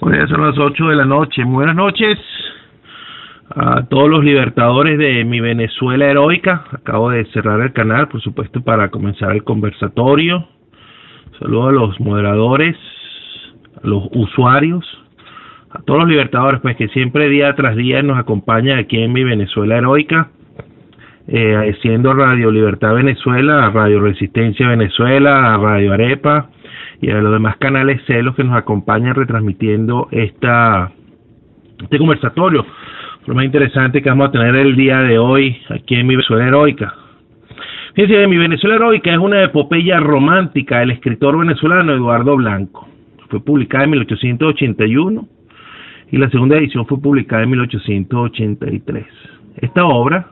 Bueno, ya son las 8 de la noche. Buenas noches a todos los libertadores de mi Venezuela heroica. Acabo de cerrar el canal, por supuesto, para comenzar el conversatorio. Saludos a los moderadores, a los usuarios, a todos los libertadores, pues que siempre día tras día nos acompañan aquí en mi Venezuela heroica. Eh, siendo Radio Libertad Venezuela, Radio Resistencia Venezuela, Radio Arepa, y a los demás canales celos que nos acompañan retransmitiendo esta este conversatorio. Lo más interesante que vamos a tener el día de hoy aquí en mi Venezuela Heroica. Fíjense, mi Venezuela Heroica es una epopeya romántica del escritor venezolano Eduardo Blanco. Fue publicada en 1881 y la segunda edición fue publicada en 1883. Esta obra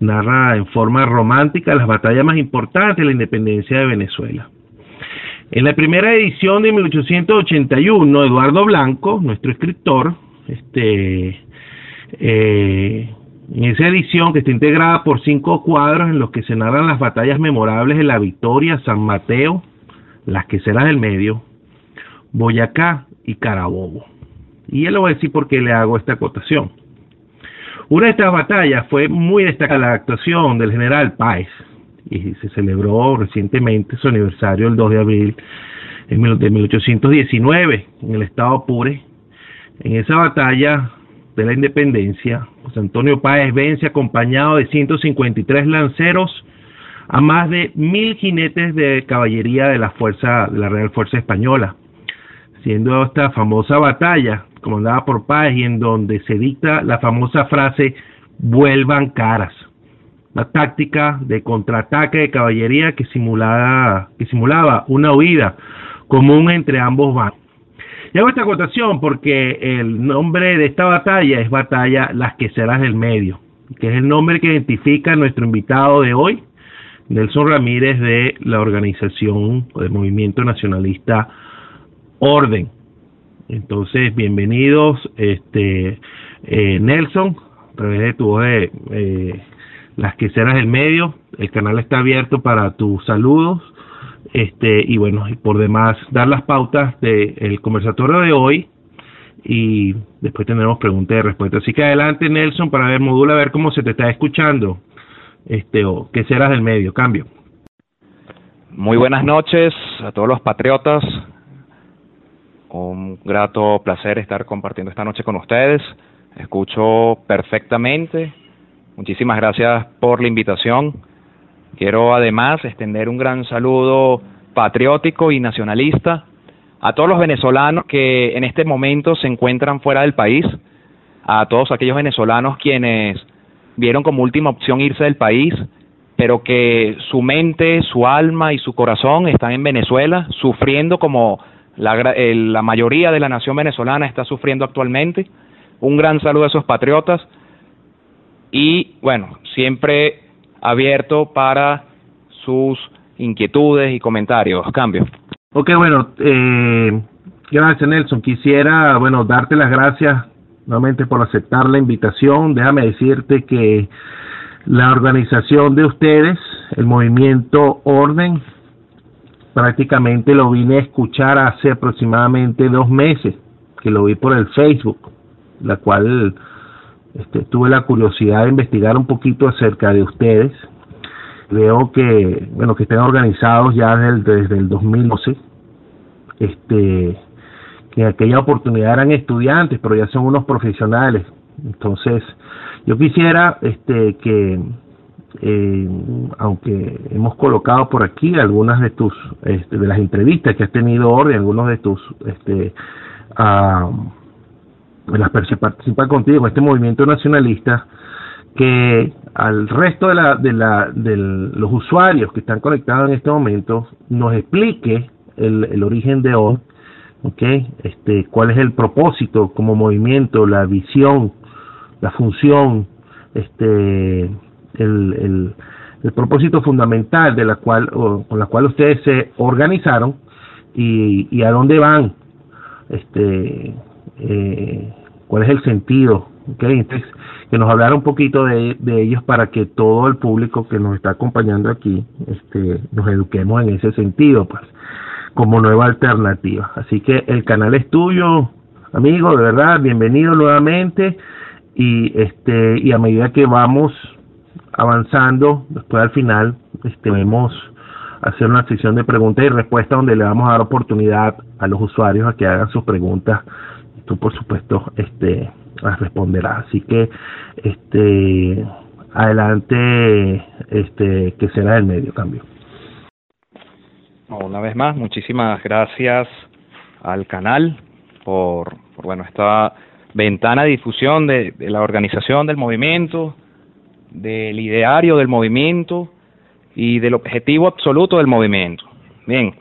narra en forma romántica las batallas más importantes de la independencia de Venezuela. En la primera edición de 1881, Eduardo Blanco, nuestro escritor, este, eh, en esa edición que está integrada por cinco cuadros en los que se narran las batallas memorables de la Victoria, San Mateo, las queseras del medio, Boyacá y Carabobo. Y él lo va a decir por qué le hago esta acotación. Una de estas batallas fue muy destacada la actuación del general Páez, y se celebró recientemente su aniversario el 2 de abril de 1819 en el estado Apure. En esa batalla de la independencia, José Antonio Páez vence acompañado de 153 lanceros a más de mil jinetes de caballería de la fuerza de la Real Fuerza Española, siendo esta famosa batalla comandada por Páez y en donde se dicta la famosa frase vuelvan caras la táctica de contraataque de caballería que, simulaba, que simulaba una huida común entre ambos bandos. Y hago esta acotación porque el nombre de esta batalla es Batalla Las Queseras del Medio, que es el nombre que identifica a nuestro invitado de hoy, Nelson Ramírez de la organización o del movimiento nacionalista Orden. Entonces, bienvenidos, este eh, Nelson, a través de tu voz eh, las queseras del medio. El canal está abierto para tus saludos. Este, y bueno, y por demás, dar las pautas del conversatorio de hoy y después tendremos preguntas y respuestas. Así que adelante, Nelson, para ver, modula, a ver cómo se te está escuchando. Este, o queseras del medio, cambio. Muy buenas noches a todos los patriotas. Un grato placer estar compartiendo esta noche con ustedes. Escucho perfectamente Muchísimas gracias por la invitación. Quiero además extender un gran saludo patriótico y nacionalista a todos los venezolanos que en este momento se encuentran fuera del país, a todos aquellos venezolanos quienes vieron como última opción irse del país, pero que su mente, su alma y su corazón están en Venezuela, sufriendo como la, la mayoría de la nación venezolana está sufriendo actualmente. Un gran saludo a esos patriotas y bueno, siempre abierto para sus inquietudes y comentarios. Cambio. Ok, bueno, eh, gracias Nelson. Quisiera, bueno, darte las gracias nuevamente por aceptar la invitación. Déjame decirte que la organización de ustedes, el movimiento Orden, prácticamente lo vine a escuchar hace aproximadamente dos meses, que lo vi por el Facebook, la cual este, tuve la curiosidad de investigar un poquito acerca de ustedes. Veo que, bueno, que estén organizados ya desde, el 2012. Este, que en aquella oportunidad eran estudiantes, pero ya son unos profesionales. Entonces, yo quisiera este, que, eh, aunque hemos colocado por aquí algunas de tus, este, de las entrevistas que has tenido orden, algunos de tus, este, uh, las participa contigo, este movimiento nacionalista, que al resto de, la, de, la, de los usuarios que están conectados en este momento nos explique el, el origen de hoy, okay, este, cuál es el propósito como movimiento, la visión, la función, este, el, el, el propósito fundamental de la cual, con la cual ustedes se organizaron y, y a dónde van, este, eh, cuál es el sentido, que nos hablara un poquito de, de, ellos para que todo el público que nos está acompañando aquí este, nos eduquemos en ese sentido, pues, como nueva alternativa. Así que el canal es tuyo, amigo, de verdad, bienvenido nuevamente y este y a medida que vamos avanzando, después al final este vemos hacer una sección de preguntas y respuestas donde le vamos a dar oportunidad a los usuarios a que hagan sus preguntas. Tú por supuesto este responderás. Así que este adelante este que será el medio cambio. Una vez más, muchísimas gracias al canal por, por bueno, esta ventana de difusión de, la organización del movimiento, del ideario del movimiento y del objetivo absoluto del movimiento. Bien,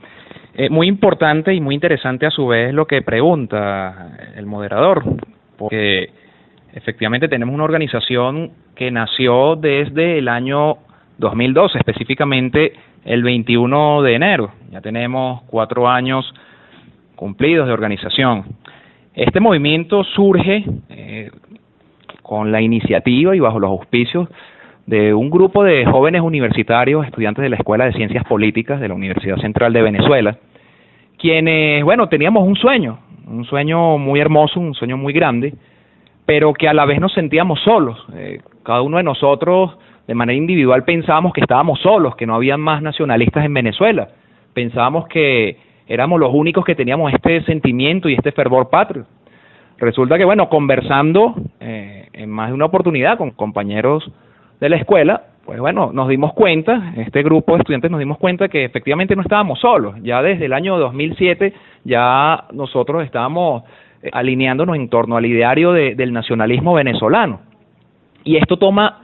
eh, muy importante y muy interesante a su vez lo que pregunta el moderador, porque efectivamente tenemos una organización que nació desde el año 2012, específicamente el 21 de enero. Ya tenemos cuatro años cumplidos de organización. Este movimiento surge eh, con la iniciativa y bajo los auspicios de un grupo de jóvenes universitarios, estudiantes de la Escuela de Ciencias Políticas de la Universidad Central de Venezuela, quienes, bueno, teníamos un sueño, un sueño muy hermoso, un sueño muy grande, pero que a la vez nos sentíamos solos. Eh, cada uno de nosotros, de manera individual, pensábamos que estábamos solos, que no había más nacionalistas en Venezuela. Pensábamos que éramos los únicos que teníamos este sentimiento y este fervor patrio. Resulta que, bueno, conversando eh, en más de una oportunidad con compañeros de la escuela, pues bueno, nos dimos cuenta, este grupo de estudiantes nos dimos cuenta que efectivamente no estábamos solos. Ya desde el año 2007 ya nosotros estábamos eh, alineándonos en torno al ideario de, del nacionalismo venezolano. Y esto toma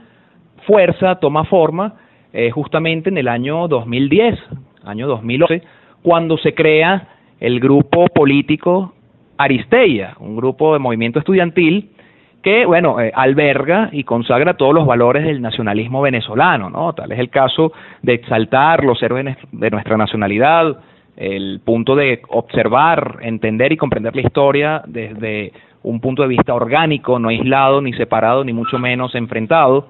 fuerza, toma forma eh, justamente en el año 2010, año 2011, cuando se crea el grupo político Aristeia, un grupo de movimiento estudiantil que, bueno, eh, alberga y consagra todos los valores del nacionalismo venezolano, ¿no? Tal es el caso de exaltar los héroes de nuestra nacionalidad, el punto de observar, entender y comprender la historia desde un punto de vista orgánico, no aislado, ni separado, ni mucho menos enfrentado.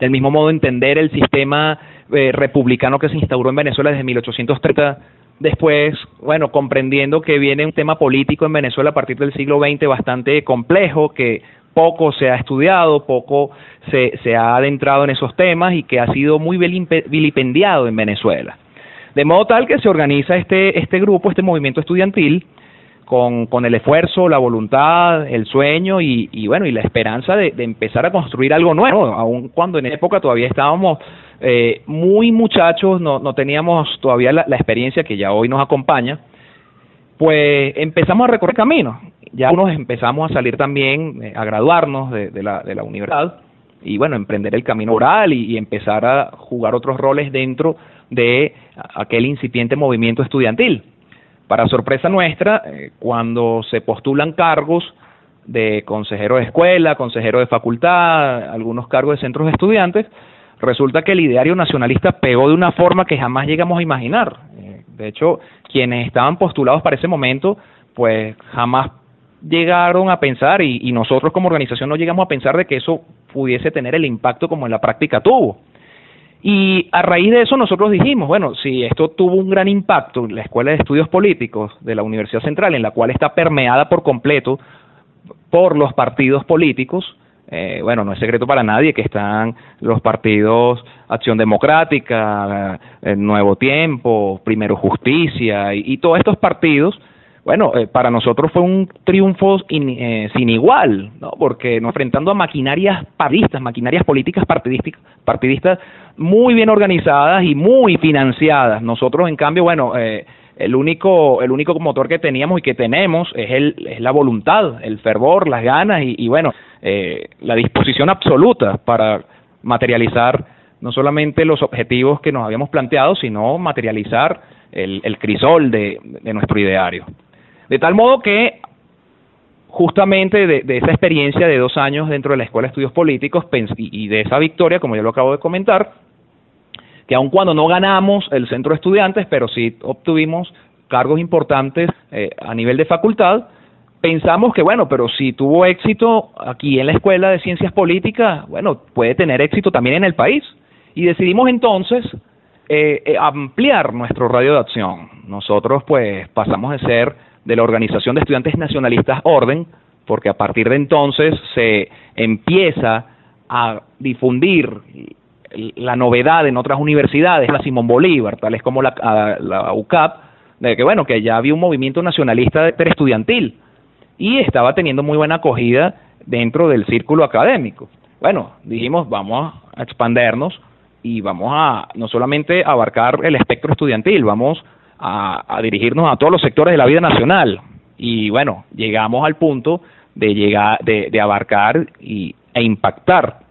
Del mismo modo, entender el sistema eh, republicano que se instauró en Venezuela desde 1830 Después, bueno, comprendiendo que viene un tema político en Venezuela a partir del siglo XX bastante complejo, que poco se ha estudiado, poco se, se ha adentrado en esos temas y que ha sido muy vilipendiado en Venezuela. De modo tal que se organiza este, este grupo, este movimiento estudiantil, con, con el esfuerzo, la voluntad, el sueño y, y bueno, y la esperanza de, de empezar a construir algo nuevo, aun cuando en época todavía estábamos eh, muy muchachos, no, no teníamos todavía la, experiencia que ya hoy nos acompaña, pues empezamos a recorrer camino. Ya unos empezamos a salir también, eh, a graduarnos de, de, la, de la universidad y bueno, emprender el camino oral y, empezar a jugar otros roles dentro de aquel incipiente movimiento estudiantil. Para sorpresa nuestra, eh, cuando se postulan cargos de consejero de escuela, consejero de facultad, algunos cargos de centros de estudiantes, resulta que el ideario nacionalista pegó de una forma que jamás llegamos a imaginar. Eh, de hecho, quienes estaban postulados para ese momento, pues jamás llegaron a pensar y, y, nosotros como organización no llegamos a pensar de que eso pudiese tener el impacto como en la práctica tuvo. Y a raíz de eso nosotros dijimos, bueno, si esto tuvo un gran impacto en la Escuela de Estudios Políticos de la Universidad Central, en la cual está permeada por completo por los partidos políticos, eh, bueno, no es secreto para nadie que están los partidos Acción Democrática, eh, Nuevo Tiempo, Primero Justicia y, todos estos partidos. Bueno, eh, para nosotros fue un triunfo sin igual, ¿no? porque nos enfrentando a maquinarias partidistas, maquinarias políticas partidistas, partidistas muy bien organizadas y muy financiadas. Nosotros, en cambio, bueno, el único el único motor que teníamos y que tenemos es el es la voluntad el fervor las ganas y, bueno eh, la disposición absoluta para materializar no solamente los objetivos que nos habíamos planteado, sino materializar el, el crisol de, nuestro ideario. De tal modo que justamente de, de, esa experiencia de dos años dentro de la Escuela de Estudios Políticos y de esa victoria, como ya lo acabo de comentar, que aun cuando no ganamos el centro de estudiantes, pero sí obtuvimos cargos importantes eh, a nivel de facultad, pensamos que, bueno, pero si tuvo éxito aquí en la Escuela de Ciencias Políticas, bueno, puede tener éxito también en el país. Y decidimos entonces eh, eh, ampliar nuestro radio de acción. Nosotros, pues, pasamos de ser de la Organización de Estudiantes Nacionalistas Orden, porque a partir de entonces se empieza a difundir la novedad en otras universidades, la Simón Bolívar, tales como la, UCAP, de que bueno, que ya había un movimiento nacionalista estudiantil y estaba teniendo muy buena acogida dentro del círculo académico. Bueno, dijimos, vamos a expandernos y vamos a no solamente abarcar el espectro estudiantil, vamos a, dirigirnos a todos los sectores de la vida nacional. Y bueno, llegamos al punto de llegar, de, de abarcar y, e impactar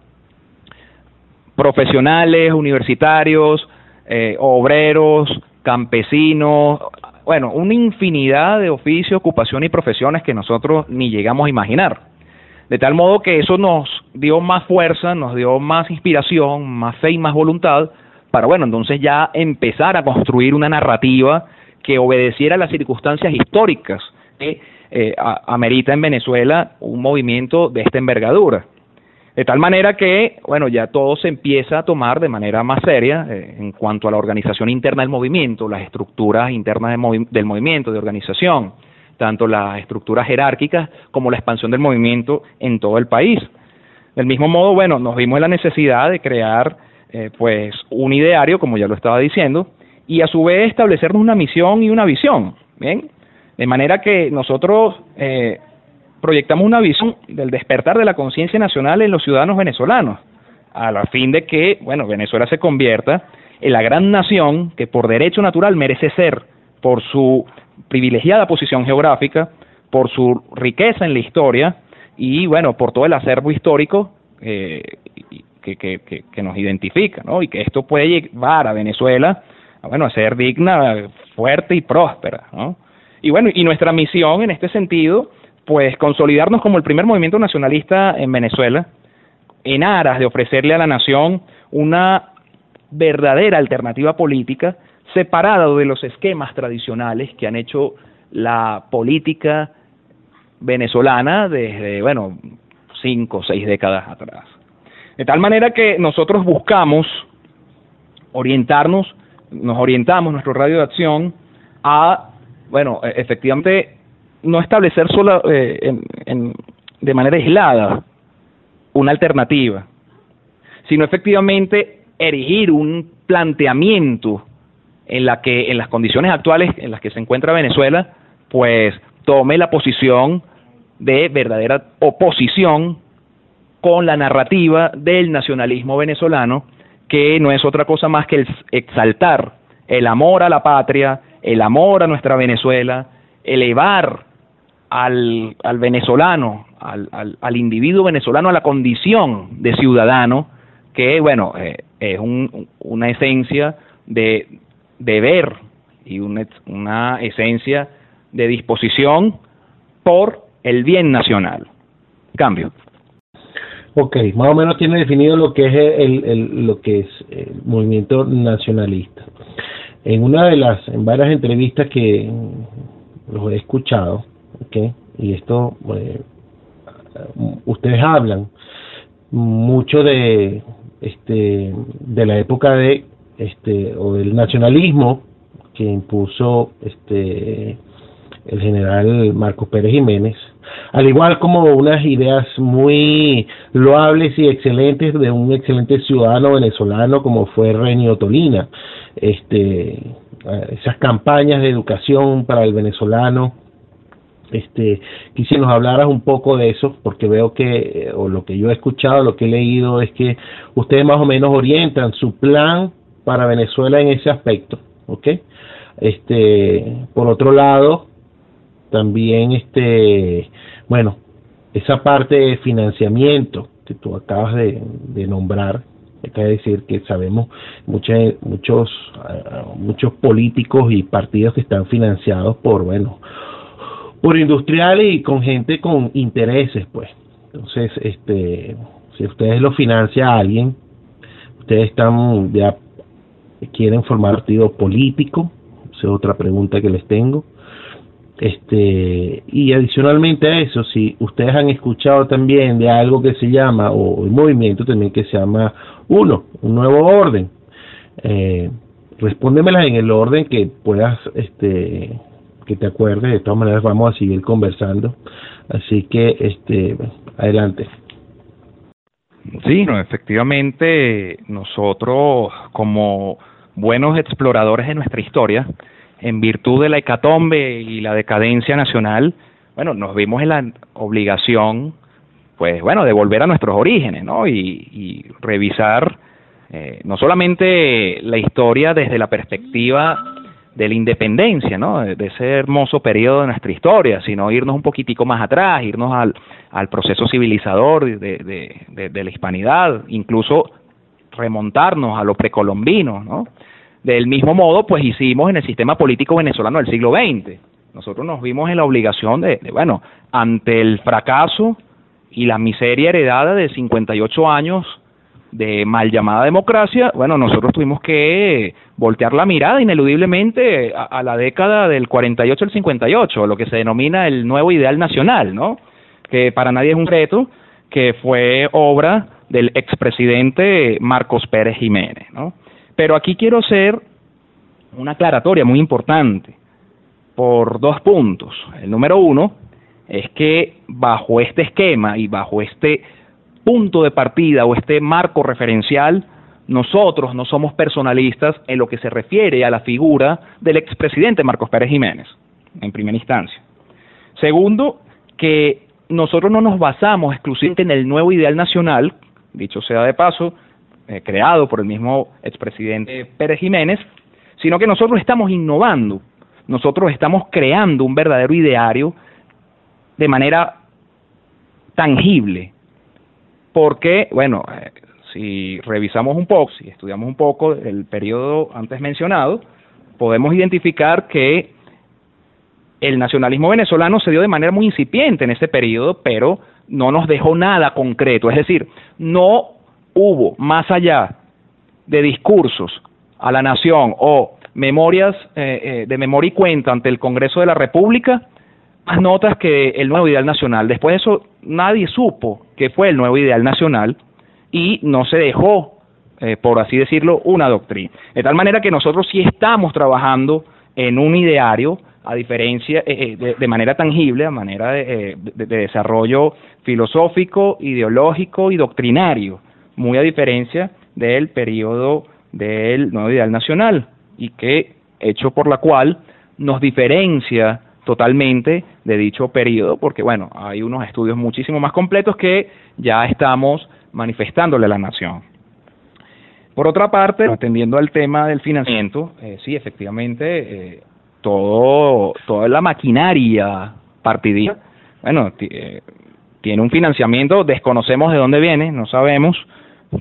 profesionales, universitarios, eh, obreros, campesinos, bueno, una infinidad de oficios, ocupaciones y profesiones que nosotros ni llegamos a imaginar. De tal modo que eso nos dio más fuerza, nos dio más inspiración, más fe y más voluntad para, bueno, entonces ya empezar a construir una narrativa que obedeciera a las circunstancias históricas que eh, amerita en Venezuela un movimiento de esta envergadura. De tal manera que, bueno, ya todo se empieza a tomar de manera más seria eh, en cuanto a la organización interna del movimiento, las estructuras internas del movimiento, de organización, tanto las estructuras jerárquicas como la expansión del movimiento en todo el país. Del mismo modo, bueno, nos vimos la necesidad de crear, eh, pues, un ideario, como ya lo estaba diciendo, y a su vez establecernos una misión y una visión, ¿bien? De manera que nosotros eh, proyectamos una visión del despertar de la conciencia nacional en los ciudadanos venezolanos, a la fin de que, bueno, Venezuela se convierta en la gran nación que por derecho natural merece ser, por su privilegiada posición geográfica, por su riqueza en la historia y, bueno, por todo el acervo histórico eh, que, que, que, nos identifica, ¿no? Y que esto puede llevar a Venezuela, bueno, a ser digna, fuerte y próspera, ¿no? Y bueno, y nuestra misión en este sentido pues consolidarnos como el primer movimiento nacionalista en Venezuela, en aras de ofrecerle a la nación una verdadera alternativa política separada de los esquemas tradicionales que han hecho la política venezolana desde, bueno, cinco o seis décadas atrás. De tal manera que nosotros buscamos orientarnos, nos orientamos nuestro radio de acción a, bueno, e-, efectivamente no establecer solo eh, de manera aislada una alternativa, sino efectivamente erigir un planteamiento en la que en las condiciones actuales en las que se encuentra Venezuela, pues tome la posición de verdadera oposición con la narrativa del nacionalismo venezolano, que no es otra cosa más que el exaltar el amor a la patria, el amor a nuestra Venezuela, elevar al, al venezolano, al, al, individuo venezolano, a la condición de ciudadano, que bueno, eh, es un, una esencia de deber y una, una esencia de disposición por el bien nacional. Cambio. Ok, más o menos tiene definido lo que es el, el, lo que es el movimiento nacionalista. En una de las, en varias entrevistas que los he escuchado, ¿okay? y esto eh, ustedes hablan mucho de este de la época de este o del nacionalismo que impuso este el general Marcos Pérez Jiménez, al igual como unas ideas muy loables y excelentes de un excelente ciudadano venezolano como fue Renio Tolina, este esas campañas de educación para el venezolano este, quisiera nos hablaras un poco de eso, porque veo que, o lo que yo he escuchado, lo que he leído, es que ustedes más o menos orientan su plan para Venezuela en ese aspecto, ¿ok? Este, por otro lado, también, este, bueno, esa parte de financiamiento que tú acabas de, de nombrar, que decir que sabemos muchos muchos muchos políticos y partidos que están financiados por bueno por industriales y con gente con intereses, pues. Entonces, este, si ustedes lo financia a alguien, ustedes están ya quieren formar partido político, esa es otra pregunta que les tengo. Este, y adicionalmente a eso, si ustedes han escuchado también de algo que se llama, o un movimiento también que se llama uno, un nuevo orden, eh, respóndemelas en el orden que puedas este, que te acuerdes. De todas maneras, vamos a seguir conversando. Así que, este, adelante. Sí, no, efectivamente, nosotros como buenos exploradores de nuestra historia, en virtud de la hecatombe y la decadencia nacional, bueno, nos vimos en la obligación, pues bueno, de volver a nuestros orígenes, ¿no? Y, revisar eh, no solamente la historia desde la perspectiva de la independencia, ¿no? De ese hermoso periodo de nuestra historia, sino irnos un poquitico más atrás, irnos al, al proceso civilizador de, de, de, la hispanidad, incluso remontarnos a lo precolombino, ¿no? Del mismo modo, pues hicimos en el sistema político venezolano del siglo XX. Nosotros nos vimos en la obligación de, de bueno, ante el fracaso y la miseria heredada de 58 años de mal llamada democracia, bueno, nosotros tuvimos que voltear la mirada ineludiblemente a, la década del 48 al 58, lo que se denomina el nuevo ideal nacional, ¿no? Que para nadie es un reto, que fue obra del expresidente Marcos Pérez Jiménez, ¿no? Pero aquí quiero hacer una aclaratoria muy importante por dos puntos. El número uno es que bajo este esquema y bajo este punto de partida o este marco referencial, nosotros no somos personalistas en lo que se refiere a la figura del expresidente Marcos Pérez Jiménez, en primera instancia. Segundo, que nosotros no nos basamos exclusivamente en el nuevo ideal nacional, dicho sea de paso, eh, creado por el mismo expresidente Pérez Jiménez, sino que nosotros estamos innovando, nosotros estamos creando un verdadero ideario de manera tangible, porque, bueno, eh, si revisamos un poco, si estudiamos un poco el periodo antes mencionado, podemos identificar que el nacionalismo venezolano se dio de manera muy incipiente en ese periodo, pero no nos dejó nada concreto, es decir, no hubo más allá de discursos a la nación o memorias eh, eh, de memoria y cuenta ante el Congreso de la República, más notas que el nuevo ideal nacional. Después de eso, nadie supo que fue el nuevo ideal nacional y no se dejó, eh, por así decirlo, una doctrina. De tal manera que nosotros sí estamos trabajando en un ideario, a diferencia, eh, eh, de, manera tangible, a manera de, de, desarrollo filosófico, ideológico y doctrinario, muy a diferencia del periodo del nuevo ideal nacional, y que, hecho por la cual, nos diferencia totalmente de dicho periodo, porque bueno, hay unos estudios muchísimo más completos que ya estamos manifestándole a la nación. Por otra parte, atendiendo al tema del financiamiento, eh, sí, efectivamente, eh, todo, toda la maquinaria partidista, bueno, eh, tiene un financiamiento, desconocemos de dónde viene, no sabemos,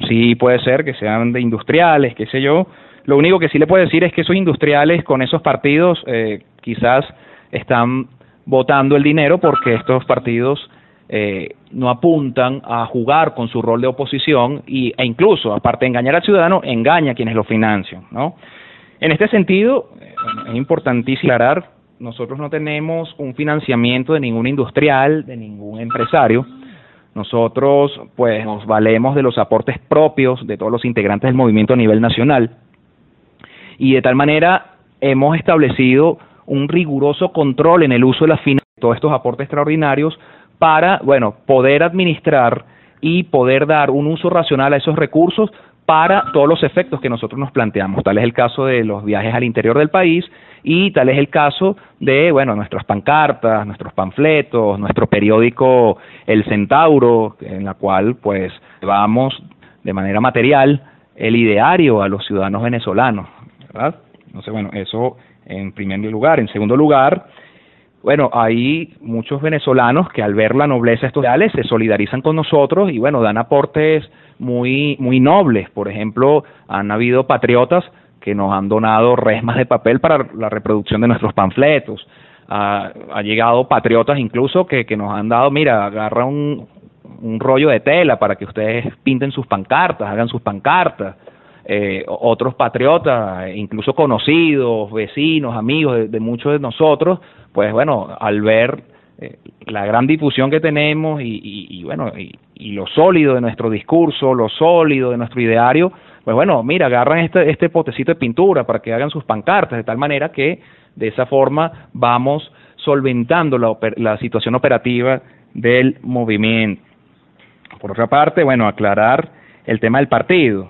sí puede ser que sean de industriales, qué sé yo, lo único que sí le puedo decir es que esos industriales con esos partidos quizás están votando el dinero porque estos partidos eh, no apuntan a jugar con su rol de oposición y, e incluso, aparte de engañar al ciudadano, engaña a quienes lo financian. ¿no? En este sentido, eh, es importantísimo aclarar, nosotros no tenemos un financiamiento de ningún industrial, de ningún empresario. Nosotros, pues, nos valemos de los aportes propios de todos los integrantes del movimiento a nivel nacional. Y de tal manera hemos establecido un riguroso control en el uso de las finanzas, todos estos aportes extraordinarios, para, bueno, poder administrar y poder dar un uso racional a esos recursos para todos los efectos que nosotros nos planteamos. Tal es el caso de los viajes al interior del país y tal es el caso de, bueno, nuestras pancartas, nuestros panfletos, nuestro periódico El Centauro, en la cual pues vamos de manera material el ideario a los ciudadanos venezolanos, ¿verdad? Entonces, bueno, eso en primer lugar. En segundo lugar, bueno, hay muchos venezolanos que al ver la nobleza ideales se solidarizan con nosotros y bueno, dan aportes muy, muy nobles. Por ejemplo, han habido patriotas que nos han donado resmas de papel para la reproducción de nuestros panfletos. Ha, ha llegado patriotas incluso que, que nos han dado, mira, agarra un, un rollo de tela para que ustedes pinten sus pancartas, hagan sus pancartas eh, otros patriotas, incluso conocidos, vecinos, amigos de, muchos de nosotros, pues bueno, al ver eh, la gran difusión que tenemos y, y, bueno, y, y, lo sólido de nuestro discurso, lo sólido de nuestro ideario, pues bueno, mira, agarran este, este potecito de pintura para que hagan sus pancartas, de tal manera que De esa forma vamos solventando la, la situación operativa del movimiento. Por otra parte, bueno, aclarar el tema del partido.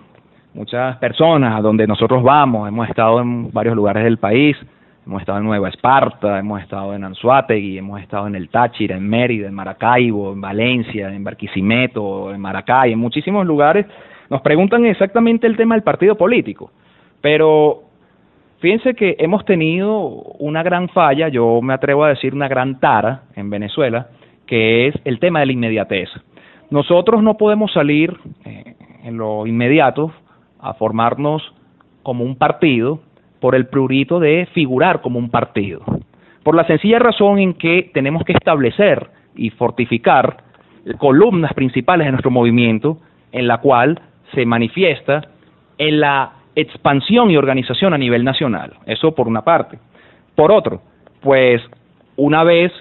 Muchas personas a donde nosotros vamos, hemos estado en varios lugares del país, hemos estado en Nueva Esparta, hemos estado en Anzuategui, hemos estado en el Táchira, en Mérida, en Maracaibo, en Valencia, en Barquisimeto, en Maracay, en muchísimos lugares, nos preguntan exactamente el tema del partido político. Pero fíjense que hemos tenido una gran falla, yo me atrevo a decir una gran tara en Venezuela, que es el tema de la inmediatez. Nosotros no podemos salir eh, en lo inmediato a formarnos como un partido por el prurito de figurar como un partido. Por la sencilla razón en que tenemos que establecer y fortificar columnas principales de nuestro movimiento en la cual se manifiesta en la expansión y organización a nivel nacional. Eso por una parte. Por otro, pues una vez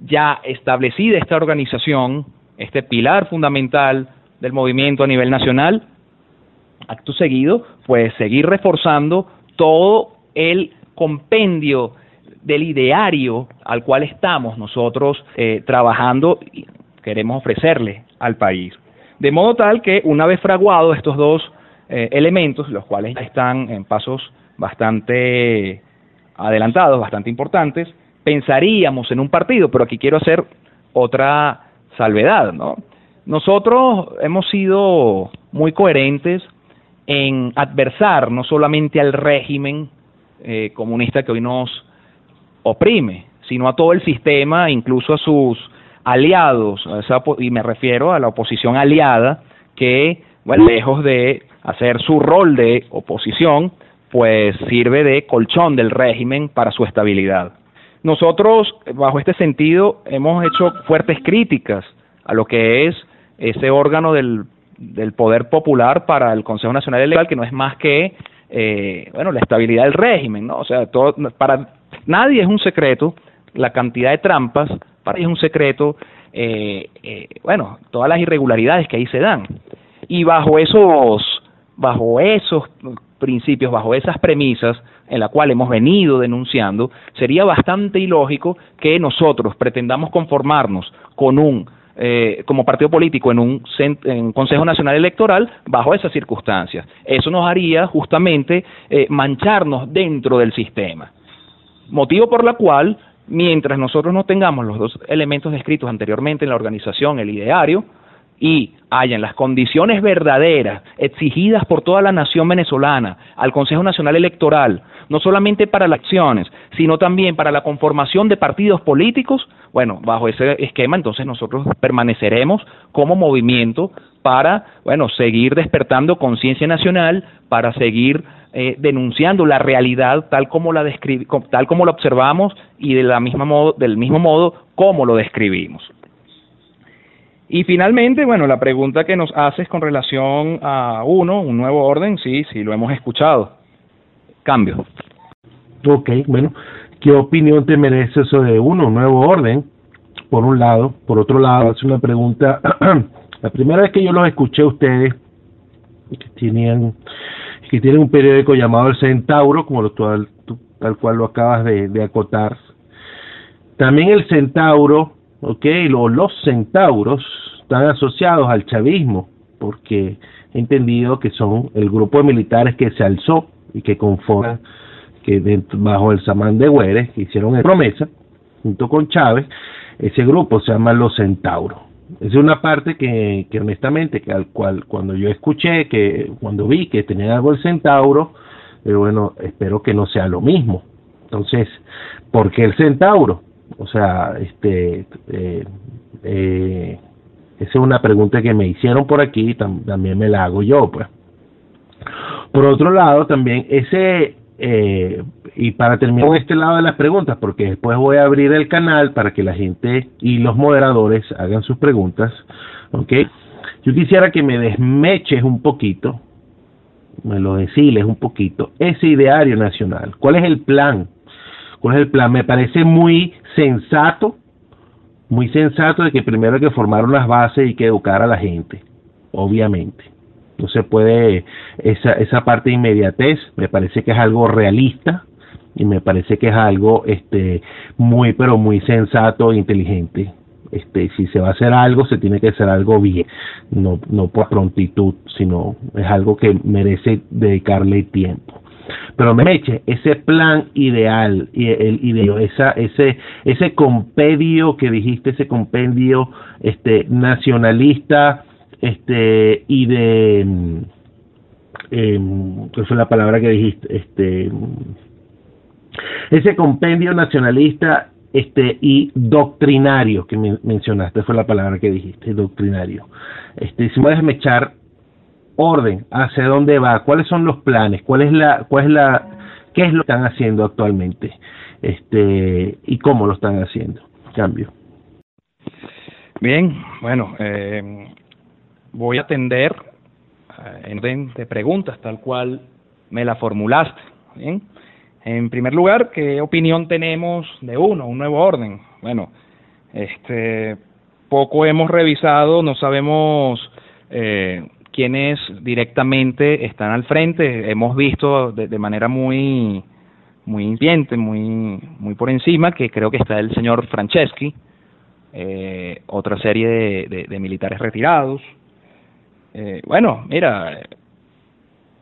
ya establecida esta organización, este pilar fundamental del movimiento a nivel nacional, acto seguido, pues seguir reforzando todo el compendio del ideario al cual estamos nosotros eh, trabajando y queremos ofrecerle al país. De modo tal que una vez fraguados estos dos eh, elementos, los cuales están en pasos bastante adelantados, bastante importantes, pensaríamos en un partido, pero aquí quiero hacer otra salvedad, ¿no? Nosotros hemos sido muy coherentes en adversar no solamente al régimen eh, comunista que hoy nos oprime, sino a todo el sistema, incluso a sus aliados, y me refiero a la oposición aliada, que, lejos de hacer su rol de oposición, pues sirve de colchón del régimen para su estabilidad. Nosotros, bajo este sentido, hemos hecho fuertes críticas a lo que es ese órgano del, del poder popular para el Consejo Nacional Electoral, que no es más que eh, bueno la estabilidad del régimen, ¿no? O sea, todo, para nadie es un secreto la cantidad de trampas, para nadie es un secreto, eh, eh, bueno, todas las irregularidades que ahí se dan. Y bajo esos, bajo esos principios, bajo esas premisas en la cual hemos venido denunciando, sería bastante ilógico que nosotros pretendamos conformarnos con un eh, como partido político en un, en Consejo Nacional Electoral bajo esas circunstancias. Eso nos haría justamente eh, mancharnos dentro del sistema. Motivo por la cual, mientras nosotros no tengamos los dos elementos descritos anteriormente en la organización, el ideario, y hayan las condiciones verdaderas exigidas por toda la nación venezolana al Consejo Nacional Electoral, no solamente para las acciones, sino también para la conformación de partidos políticos, bueno, bajo ese esquema entonces nosotros permaneceremos como movimiento para, bueno, seguir despertando conciencia nacional, para seguir eh, denunciando la realidad tal como la tal como la observamos y de la misma modo, del mismo modo como lo describimos. Y finalmente, bueno, la pregunta que nos haces con relación a uno, un nuevo orden, sí, sí, lo hemos escuchado. Cambio. Ok, bueno, ¿qué opinión te merece eso de uno, un nuevo orden? Por un lado. Por otro lado, hace una pregunta. la primera vez que yo los escuché a ustedes, que tenían, que tienen un periódico llamado El Centauro, como lo, tal, tal cual lo acabas de, acotar. También el Centauro ¿ok? Los, los centauros están asociados al chavismo, porque he entendido que son el grupo de militares que se alzó y que conforman, que bajo el Samán de Güeres, que hicieron promesa, junto con Chávez, ese grupo se llama los centauros. Es una parte que, que honestamente, que al cual cuando yo escuché, que cuando vi que tenía algo el centauro, eh, bueno, espero que no sea lo mismo. Entonces, ¿por qué el centauro? O sea, este, eh, eh, esa es una pregunta que me hicieron por aquí, también me la hago yo, pues. Por otro lado, también ese, eh, y para terminar con este lado de las preguntas, porque después voy a abrir el canal para que la gente y los moderadores hagan sus preguntas, ¿ok? Yo quisiera que me desmeches un poquito, me lo deciles un poquito, ese ideario nacional. ¿Cuál es el plan? ¿Cuál es el plan? Me parece muy sensato, muy sensato de que primero hay que formar unas bases y que educar a la gente, obviamente. No se puede, esa, esa parte de inmediatez me parece que es algo realista, y me parece que es algo este muy pero muy sensato e inteligente. Este si se va a hacer algo se tiene que hacer algo bien no no por prontitud sino es algo que merece dedicarle tiempo. Pero me eche ese plan ideal y el esa ese ese compendio que dijiste ese compendio este nacionalista este y de eh, ¿qué fue la palabra que dijiste? Este ese compendio nacionalista este y doctrinario que mencionaste fue la palabra que dijiste doctrinario este si me echar orden hacia dónde va cuáles son los planes cuál es la cuál es la qué es lo que están haciendo actualmente este y cómo lo están haciendo cambio bien bueno eh, voy a atender eh, en orden de preguntas tal cual me la formulaste en primer lugar, ¿qué opinión tenemos de uno, un nuevo orden? Bueno, este, poco hemos revisado, no sabemos eh, quiénes directamente están al frente. Hemos visto de, manera muy muy incipiente, muy muy por encima, que creo que está el señor Franceschi, eh, otra serie de, militares retirados. Eh, bueno, mira,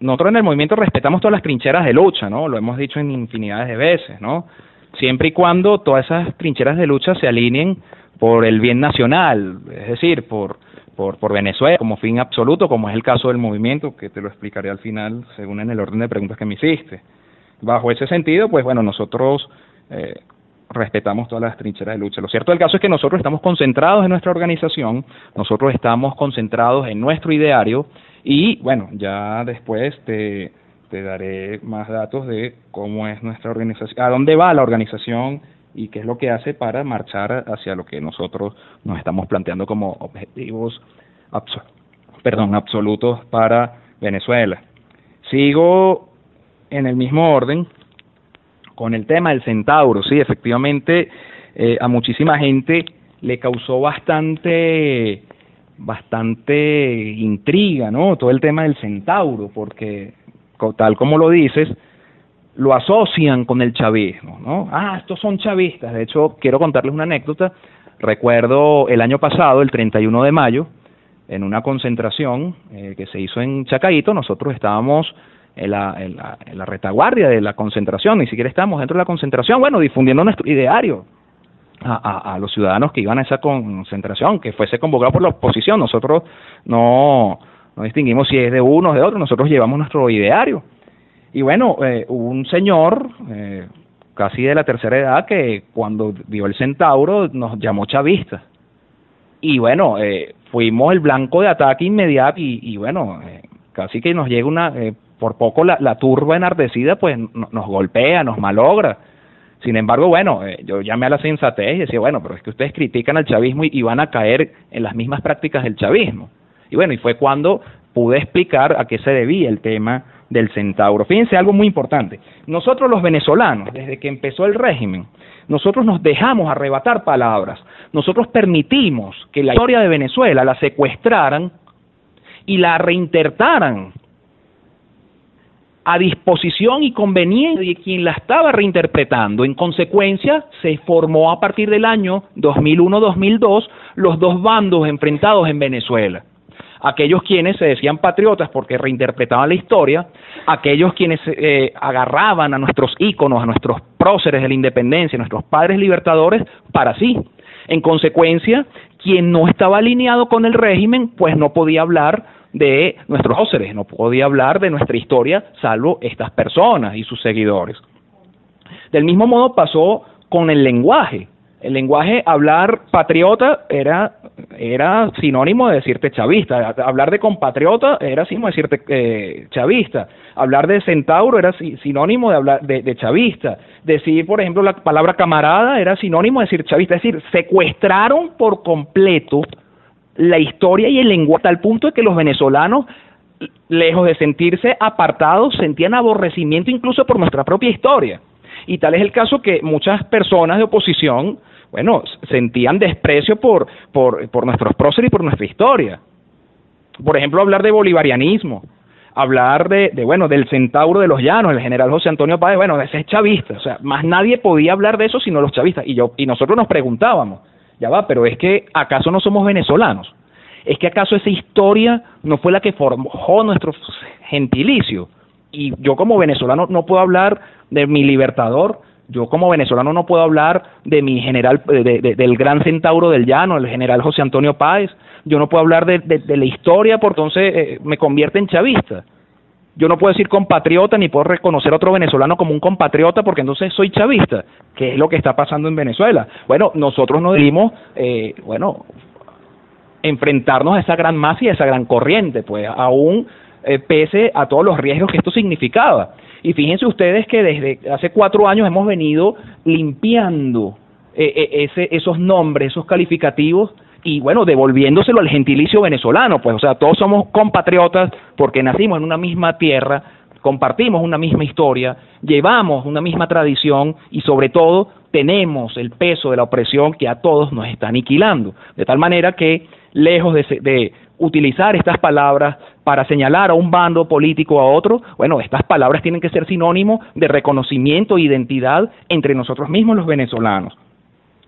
nosotros en el movimiento respetamos todas las trincheras de lucha, ¿no? Lo hemos dicho en infinidades de veces, ¿no? Siempre y cuando todas esas trincheras de lucha se alineen por el bien nacional, es decir, por, por, por Venezuela como fin absoluto, como es el caso del movimiento, que te lo explicaré al final según en el orden de preguntas que me hiciste. Bajo ese sentido, pues bueno, nosotros eh, respetamos todas las trincheras de lucha. Lo cierto del caso es que nosotros estamos concentrados en nuestra organización, nosotros estamos concentrados en nuestro ideario y bueno, ya después te, daré más datos de cómo es nuestra organización, a dónde va la organización y qué es lo que hace para marchar hacia lo que nosotros nos estamos planteando como objetivos perdón, absolutos para Venezuela. Sigo en el mismo orden con el tema del centauro, sí, efectivamente eh, a muchísima gente le causó bastante bastante intriga, ¿no? Todo el tema del centauro, porque tal como lo dices, lo asocian con el chavismo, ¿no? Ah, estos son chavistas. De hecho, quiero contarles una anécdota. Recuerdo el año pasado, el 31 de mayo, en una concentración eh, que se hizo en Chacaito, nosotros estábamos en la, en, la, en la retaguardia de la concentración, ni siquiera estábamos dentro de la concentración, bueno, difundiendo nuestro ideario, a, los ciudadanos que iban a esa concentración, que fuese convocado por la oposición. Nosotros no, no distinguimos si es de uno o de otro, nosotros llevamos nuestro ideario. Y bueno, eh, un señor, eh, casi de la tercera edad, que cuando vio el centauro nos llamó chavista. Y bueno, eh, fuimos el blanco de ataque inmediato y, y bueno, eh, casi que nos llega una, eh, por poco la, turba enardecida pues nos golpea, nos malogra sin embargo, bueno, eh, yo llamé a la sensatez y decía, bueno, pero es que ustedes critican al chavismo y, van a caer en las mismas prácticas del chavismo. Y bueno, y fue cuando pude explicar a qué se debía el tema del centauro. Fíjense algo muy importante. Nosotros los venezolanos, desde que empezó el régimen, nosotros nos dejamos arrebatar palabras. Nosotros permitimos que la historia de Venezuela la secuestraran y la reintertaran a disposición y conveniencia de quien la estaba reinterpretando. En consecuencia, se formó a partir del año 2001-2002 los dos bandos enfrentados en Venezuela. Aquellos quienes se decían patriotas porque reinterpretaban la historia, aquellos quienes eh, agarraban a nuestros íconos, a nuestros próceres de la independencia, a nuestros padres libertadores para sí. En consecuencia, quien no estaba alineado con el régimen, pues no podía hablar de nuestros óceres, no podía hablar de nuestra historia salvo estas personas y sus seguidores. Del mismo modo pasó con el lenguaje. El lenguaje, hablar patriota era, era sinónimo de decirte chavista, hablar de compatriota era sinónimo de decirte eh, chavista, hablar de centauro era sinónimo de hablar de, de, chavista, decir, por ejemplo, la palabra camarada era sinónimo de decir chavista, es decir, secuestraron por completo la historia y el lenguaje, al punto de que los venezolanos, lejos de sentirse apartados, sentían aborrecimiento incluso por nuestra propia historia. Y tal es el caso que muchas personas de oposición, bueno, sentían desprecio por, por, por nuestros próceres y por nuestra historia. Por ejemplo, hablar de bolivarianismo, hablar de, de, bueno, del centauro de los llanos, el general José Antonio Páez, bueno, ese es chavista, o sea, más nadie podía hablar de eso sino los chavistas. Y yo, y nosotros nos preguntábamos, ya va, pero es que acaso no somos venezolanos, es que acaso esa historia no fue la que forjó nuestro gentilicio. Y yo como venezolano no puedo hablar de mi libertador, yo como venezolano no puedo hablar de mi general, de, del gran centauro del llano, el general José Antonio Páez, yo no puedo hablar de, la historia, porque entonces eh, me convierte en chavista. Yo no puedo decir compatriota ni puedo reconocer a otro venezolano como un compatriota porque entonces soy chavista, que es lo que está pasando en Venezuela. Bueno, nosotros nos dimos, eh, bueno, enfrentarnos a esa gran masa y a esa gran corriente, pues aún eh, pese a todos los riesgos que esto significaba. Y fíjense ustedes que desde hace cuatro años hemos venido limpiando eh, eh, ese, esos nombres, esos calificativos y bueno, devolviéndoselo al gentilicio venezolano, pues o sea, todos somos compatriotas porque nacimos en una misma tierra, compartimos una misma historia, llevamos una misma tradición y sobre todo tenemos el peso de la opresión que a todos nos está aniquilando. De tal manera que, lejos de, de utilizar estas palabras para señalar a un bando político a otro, bueno, estas palabras tienen que ser sinónimo de reconocimiento e identidad entre nosotros mismos los venezolanos.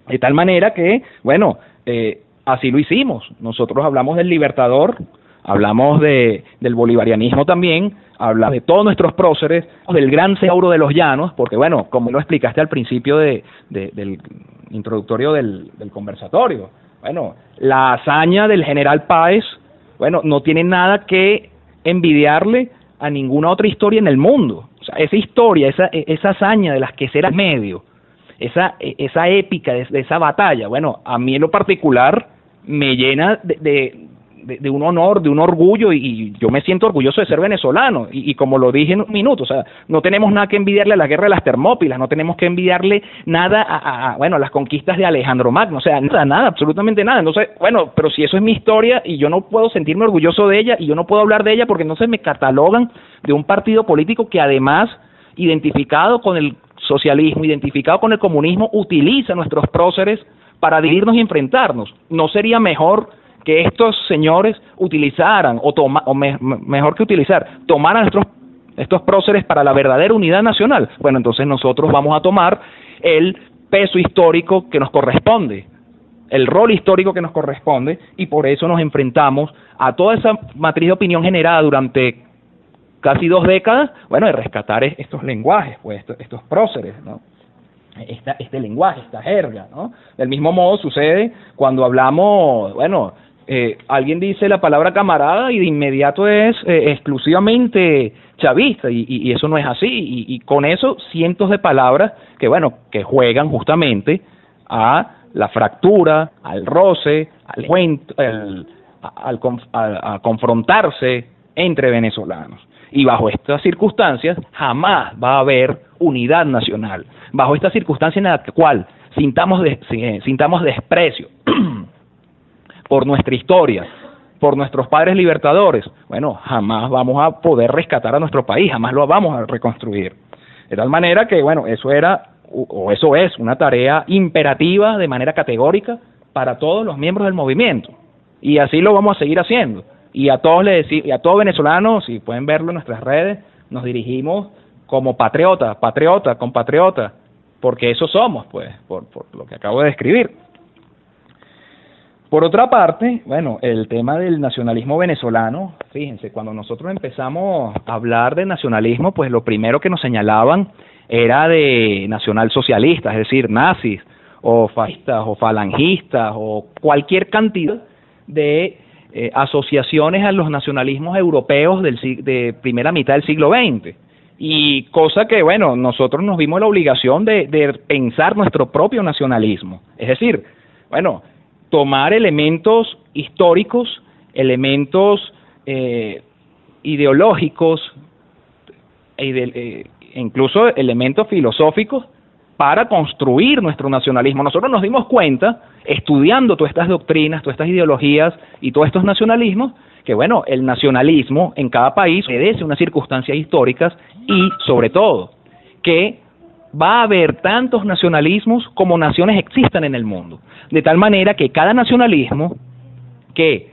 De tal manera que, bueno, eh, así lo hicimos. Nosotros hablamos del libertador, hablamos de, del bolivarianismo también, hablamos de todos nuestros próceres, del gran centauro de los llanos, porque bueno, como lo explicaste al principio de, del introductorio del, del conversatorio, bueno, la hazaña del general Páez, bueno, no tiene nada que envidiarle a ninguna otra historia en el mundo. O sea, esa historia, esa, esa hazaña de las que será medio, esa, esa épica de, esa batalla, bueno, a mí en lo particular me llena de, de, un honor, de un orgullo y, yo me siento orgulloso de ser venezolano y, como lo dije en un minuto, o sea, no tenemos nada que envidiarle a la guerra de las Termópilas, no tenemos que envidiarle nada a, bueno, a las conquistas de Alejandro Magno, o sea, nada, nada, absolutamente nada. Entonces, bueno, pero si eso es mi historia y yo no puedo sentirme orgulloso de ella y yo no puedo hablar de ella porque entonces me catalogan de un partido político que además identificado con el socialismo, identificado con el comunismo, utiliza nuestros próceres para dividirnos y enfrentarnos. ¿No sería mejor que estos señores utilizaran, o, toma, mejor que utilizar, tomaran estos, estos próceres para la verdadera unidad nacional, bueno, entonces nosotros vamos a tomar el peso histórico que nos corresponde, el rol histórico que nos corresponde, y por eso nos enfrentamos a toda esa matriz de opinión generada durante casi dos décadas, bueno, de rescatar estos lenguajes, pues estos, estos próceres, ¿no? Esta, este lenguaje, esta jerga, ¿no? Del mismo modo sucede cuando hablamos, bueno, eh, alguien dice la palabra camarada y de inmediato es eh, exclusivamente chavista y, y, eso no es así y, y, con eso cientos de palabras que bueno que juegan justamente a la fractura al roce al, al, al, confrontarse entre venezolanos y bajo estas circunstancias jamás va a haber unidad nacional bajo estas circunstancias en la cual sintamos de, eh, sintamos desprecio por nuestra historia, por nuestros padres libertadores, bueno, jamás vamos a poder rescatar a nuestro país, jamás lo vamos a reconstruir. De tal manera que, bueno, eso era, o eso es, una tarea imperativa de manera categórica para todos los miembros del movimiento. Y así lo vamos a seguir haciendo. Y a todos les y a todos venezolanos, si pueden verlo en nuestras redes, nos dirigimos como patriotas, patriotas, compatriotas, porque eso somos, pues, por, por lo que acabo de describir. Por otra parte, bueno, el tema del nacionalismo venezolano, fíjense, cuando nosotros empezamos a hablar de nacionalismo, pues lo primero que nos señalaban era de nacionalsocialistas, es decir, nazis o fascistas o falangistas o cualquier cantidad de eh, asociaciones a los nacionalismos europeos del, de primera mitad del siglo XX. Y cosa que, bueno, nosotros nos vimos la obligación de, pensar nuestro propio nacionalismo. Es decir, bueno, tomar elementos históricos, elementos eh, ideológicos, e eh, incluso elementos filosóficos para construir nuestro nacionalismo. Nosotros nos dimos cuenta, estudiando todas estas doctrinas, todas estas ideologías y todos estos nacionalismos, que bueno, el nacionalismo en cada país obedece unas circunstancias históricas y, sobre todo, que va a haber tantos nacionalismos como naciones existan en el mundo. De tal manera que cada nacionalismo que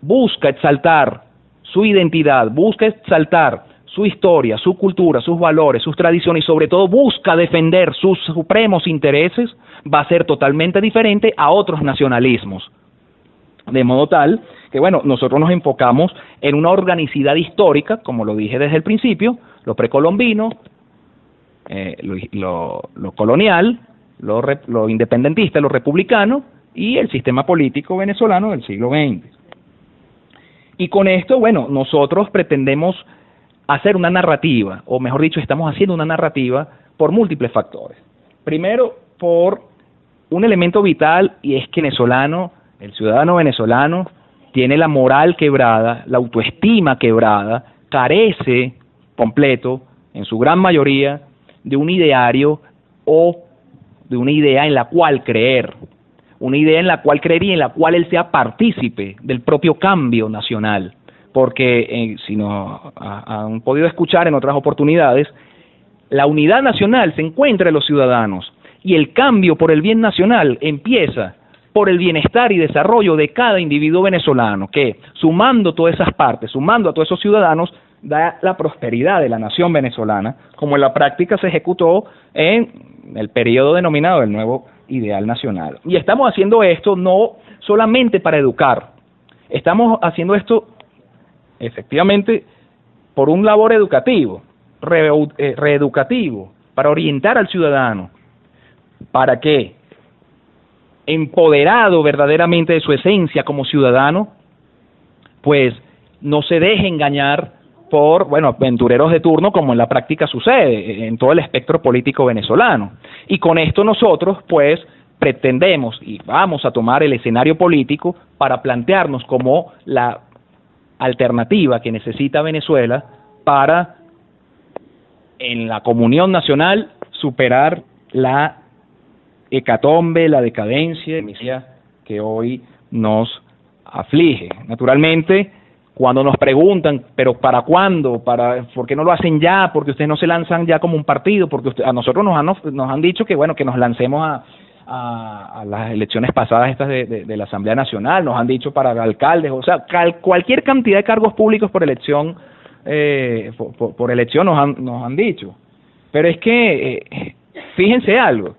busca exaltar su identidad, busca exaltar su historia, su cultura, sus valores, sus tradiciones y sobre todo busca defender sus supremos intereses, va a ser totalmente diferente a otros nacionalismos. De modo tal que, bueno, nosotros nos enfocamos en una organicidad histórica, como lo dije desde el principio, lo precolombino, eh, lo, colonial, lo, lo independentista, lo republicano y el sistema político venezolano del siglo XX. Y con esto, bueno, nosotros pretendemos hacer una narrativa, o mejor dicho, estamos haciendo una narrativa por múltiples factores. Primero, por un elemento vital y es que venezolano, el ciudadano venezolano, tiene la moral quebrada, la autoestima quebrada, carece completo, en su gran mayoría, de un ideario o de una idea en la cual creer, una idea en la cual creer y en la cual él sea partícipe del propio cambio nacional. Porque, eh, si nos han podido escuchar en otras oportunidades, la unidad nacional se encuentra en los ciudadanos y el cambio por el bien nacional empieza por el bienestar y desarrollo de cada individuo venezolano, que sumando todas esas partes, sumando a todos esos ciudadanos, da la prosperidad de la nación venezolana, como en la práctica se ejecutó en el periodo denominado el nuevo ideal nacional. Y estamos haciendo esto no solamente para educar, estamos haciendo esto efectivamente por un labor educativo, eh, reeducativo, para orientar al ciudadano, para que, empoderado verdaderamente de su esencia como ciudadano, pues no se deje engañar por, bueno, aventureros de turno, como en la práctica sucede en todo el espectro político venezolano. Y con esto nosotros, pues, pretendemos y vamos a tomar el escenario político para plantearnos como la alternativa que necesita Venezuela para, en la comunión nacional, superar la hecatombe, la decadencia que hoy nos aflige. Naturalmente, cuando nos preguntan, pero ¿para cuándo? ¿Para, ¿Por qué no lo hacen ya? Porque ustedes no se lanzan ya como un partido, porque a nosotros nos han, nos han dicho que bueno que nos lancemos a, a, las elecciones pasadas estas de, la Asamblea Nacional, nos han dicho para alcaldes, o sea, cualquier cantidad de cargos públicos por elección, eh, por, elección nos han, nos han dicho. Pero es que, eh, fíjense algo,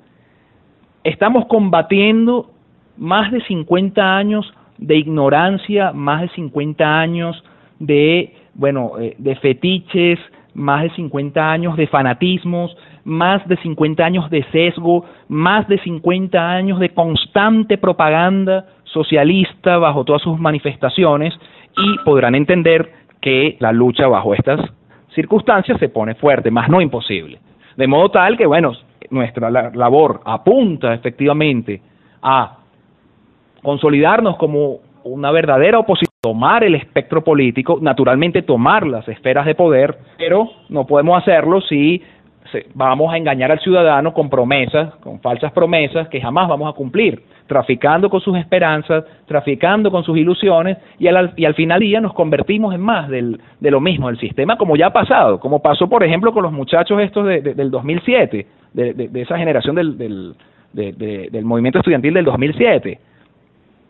estamos combatiendo más de 50 años de ignorancia, más de 50 años de, bueno, eh, de fetiches, más de 50 años de fanatismos, más de 50 años de sesgo, más de 50 años de constante propaganda socialista bajo todas sus manifestaciones y podrán entender que la lucha bajo estas circunstancias se pone fuerte, más no imposible. De modo tal que, bueno, nuestra labor apunta efectivamente a consolidarnos como una verdadera oposición, tomar el espectro político, naturalmente tomar las esferas de poder, pero no podemos hacerlo si vamos a engañar al ciudadano con promesas, con falsas promesas que jamás vamos a cumplir, traficando con sus esperanzas, traficando con sus ilusiones y al, y al final día nos convertimos en más del, de lo mismo del sistema, como ya ha pasado, como pasó por ejemplo con los muchachos estos de, del 2007, de, de, esa generación del, del, del movimiento estudiantil del 2007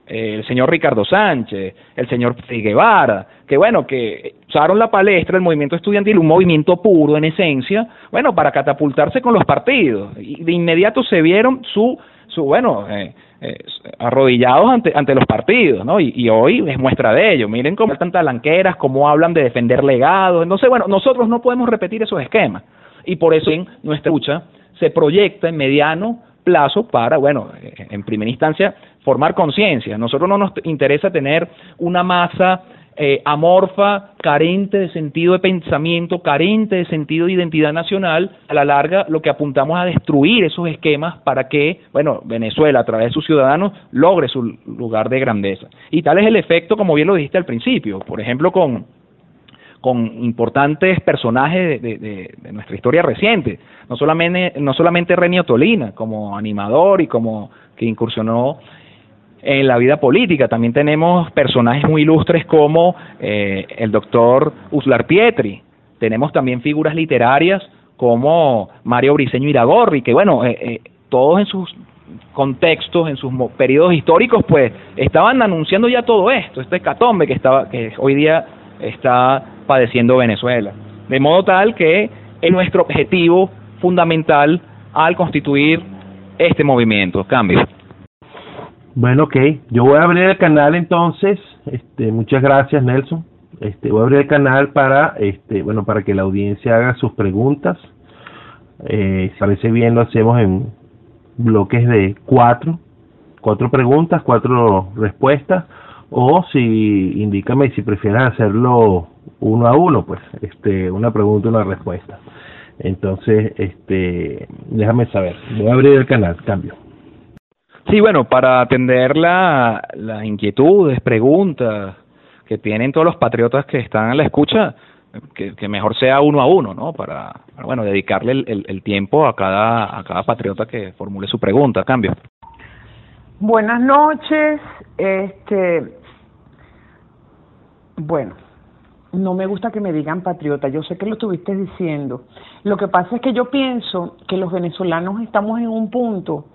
el señor Ricardo Sánchez, el señor Guevara, que bueno, que usaron la palestra, el movimiento estudiantil, un movimiento puro en esencia, bueno, para catapultarse con los partidos. Y de inmediato se vieron su, su bueno, eh, eh, arrodillados ante, ante los partidos, ¿no? Y, hoy es muestra de ello. Miren cómo están talanqueras, cómo hablan de defender legados. Entonces, bueno, nosotros no podemos repetir esos esquemas. Y por eso en nuestra lucha se proyecta en mediano plazo para, bueno, en primera instancia, formar conciencia. Nosotros no nos interesa tener una masa eh, amorfa, carente de sentido de pensamiento, carente de sentido de identidad nacional, a la larga lo que apuntamos a destruir esos esquemas para que, bueno, Venezuela a través de sus ciudadanos logre su lugar de grandeza. Y tal es el efecto, como bien lo dijiste al principio, por ejemplo, con con importantes personajes de, nuestra historia reciente, no solamente, no solamente Renio Tolina como animador y como que incursionó en la vida política, también tenemos personajes muy ilustres como eh, el doctor Uslar Pietri, tenemos también figuras literarias como Mario Briceño Iragorri, que bueno, eh, eh, todos en sus contextos, en sus periodos históricos, pues estaban anunciando ya todo esto, este hecatombe que estaba, que hoy día está padeciendo Venezuela. De modo tal que es nuestro objetivo fundamental al constituir este movimiento. Cambio. Bueno, ok. Yo voy a abrir el canal entonces. Este, muchas gracias, Nelson. Este, voy a abrir el canal para, este, bueno, para que la audiencia haga sus preguntas. Eh, si parece bien, lo hacemos en bloques de cuatro, cuatro preguntas, cuatro respuestas. O si, indícame si prefieres hacerlo uno a uno, pues, este, una pregunta, una respuesta. Entonces, este, déjame saber. Voy a abrir el canal, cambio. Sí, bueno, para atender la, las inquietudes, preguntas que tienen todos los patriotas que están a la escucha, que, que mejor sea uno a uno, ¿no? Para, bueno, dedicarle el, el, tiempo a cada, a cada patriota que formule su pregunta. Cambio. Buenas noches. Este, bueno, no me gusta que me digan patriota, yo sé que lo estuviste diciendo. Lo que pasa es que yo pienso que los venezolanos estamos en un punto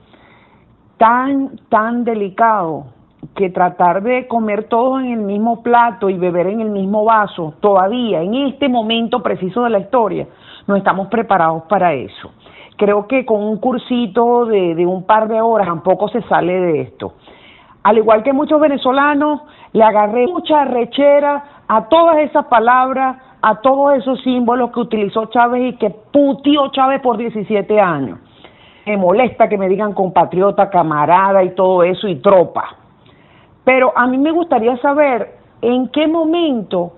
tan, tan delicado que tratar de comer todo en el mismo plato y beber en el mismo vaso, todavía en este momento preciso de la historia, no estamos preparados para eso. Creo que con un cursito de, de un par de horas tampoco se sale de esto. Al igual que muchos venezolanos, le agarré mucha rechera a todas esas palabras, a todos esos símbolos que utilizó Chávez y que putió Chávez por 17 años. Me molesta que me digan compatriota, camarada y todo eso y tropa. Pero a mí me gustaría saber en qué momento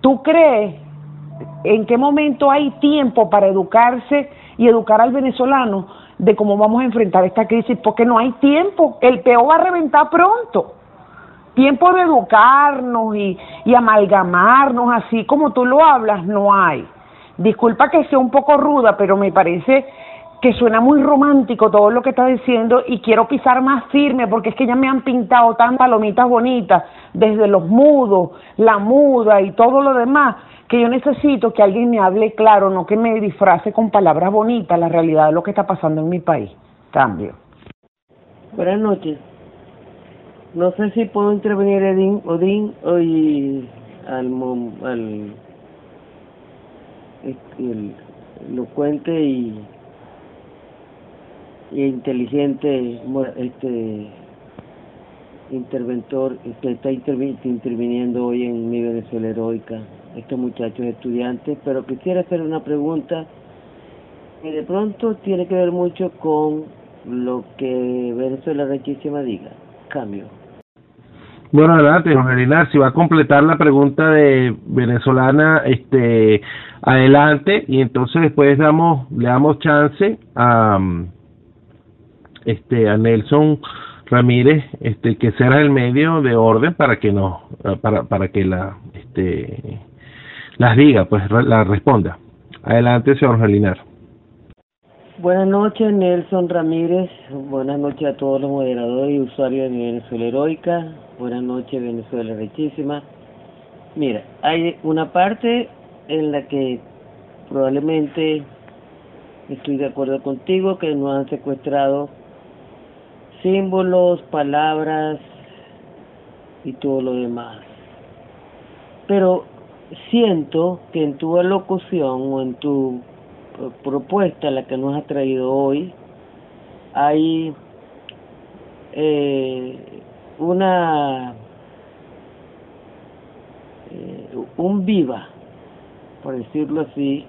tú crees, en qué momento hay tiempo para educarse y educar al venezolano de cómo vamos a enfrentar esta crisis, porque no hay tiempo, el peo va a reventar pronto. Tiempo de educarnos y, y amalgamarnos así como tú lo hablas, no hay. Disculpa que sea un poco ruda, pero me parece que suena muy romántico todo lo que está diciendo y quiero pisar más firme porque es que ya me han pintado tantas palomitas bonitas, desde los mudos, la muda y todo lo demás, que yo necesito que alguien me hable claro, no que me disfrace con palabras bonitas la realidad de lo que está pasando en mi país. Cambio. Buenas noches. No sé si puedo intervenir Edín, Odín hoy al, al el, elocuente y y inteligente este interventor que está interviniendo hoy en mi Venezuela heroica, estos muchachos estudiantes, pero quisiera hacer una pregunta que de pronto tiene que ver mucho con lo que Venezuela Rechísima diga. Cambio. Bueno, adelante, Jorge si va a completar la pregunta de venezolana, este, adelante, y entonces después damos, le damos chance a este a Nelson Ramírez este que será el medio de orden para que no para para que la este las diga pues la responda adelante señor Jalinar Buenas noches, Nelson Ramírez. Buenas noches a todos los moderadores y usuarios de Venezuela Heroica. Buenas noches, Venezuela Richísima. Mira, hay una parte en la que probablemente estoy de acuerdo contigo que nos han secuestrado símbolos, palabras y todo lo demás. Pero siento que en tu alocución o en tu eh, propuesta, la que nos has traído hoy, hay eh, una eh, un viva, por decirlo así,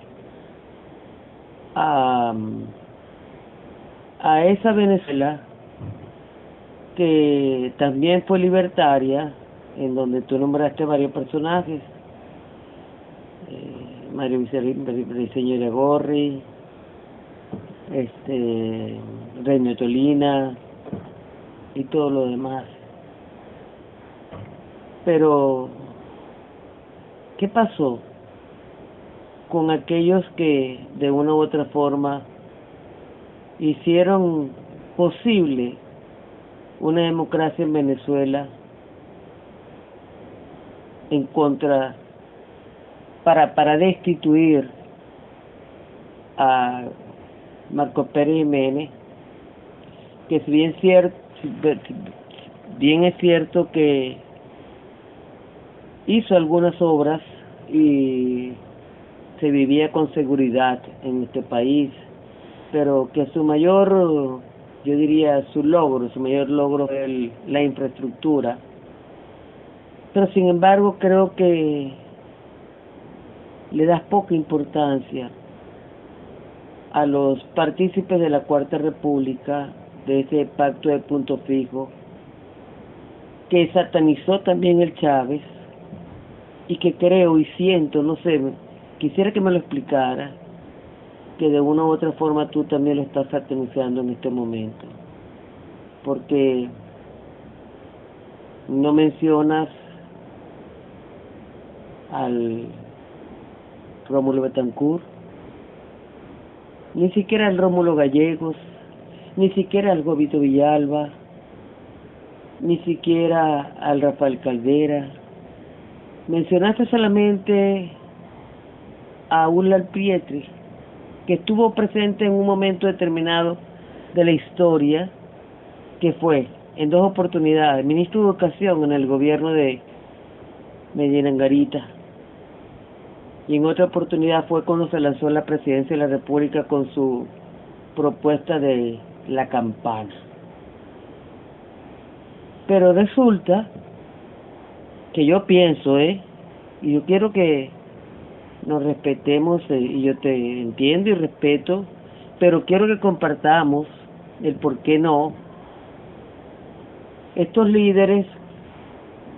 a, a esa Venezuela que también fue libertaria, en donde tú nombraste varios personajes, eh, Mario Briceño Gorri, este, Reino Tolina y todo lo demás. Pero, ¿qué pasó con aquellos que de una u otra forma hicieron posible una democracia en Venezuela en contra para para destituir a Marco Pérez Jiménez que si bien cierto bien es cierto que hizo algunas obras y se vivía con seguridad en este país, pero que su mayor, yo diría, su logro, su mayor logro fue la infraestructura. Pero sin embargo creo que le das poca importancia a los partícipes de la Cuarta República, de ese pacto de punto fijo, que satanizó también el Chávez y que creo y siento, no sé, quisiera que me lo explicara, que de una u otra forma tú también lo estás satanizando en este momento, porque no mencionas al Rómulo Betancourt, ni siquiera al Rómulo Gallegos, ni siquiera al Gobito Villalba, ni siquiera al Rafael Caldera. Mencionaste solamente a Ullal Pietri, que estuvo presente en un momento determinado de la historia, que fue en dos oportunidades ministro de Educación en el gobierno de Medina Angarita y en otra oportunidad fue cuando se lanzó la presidencia de la República con su propuesta de la campana. Pero resulta que yo pienso, ¿eh? Y yo quiero que nos respetemos, eh, y yo te entiendo y respeto, pero quiero que compartamos el por qué no. Estos líderes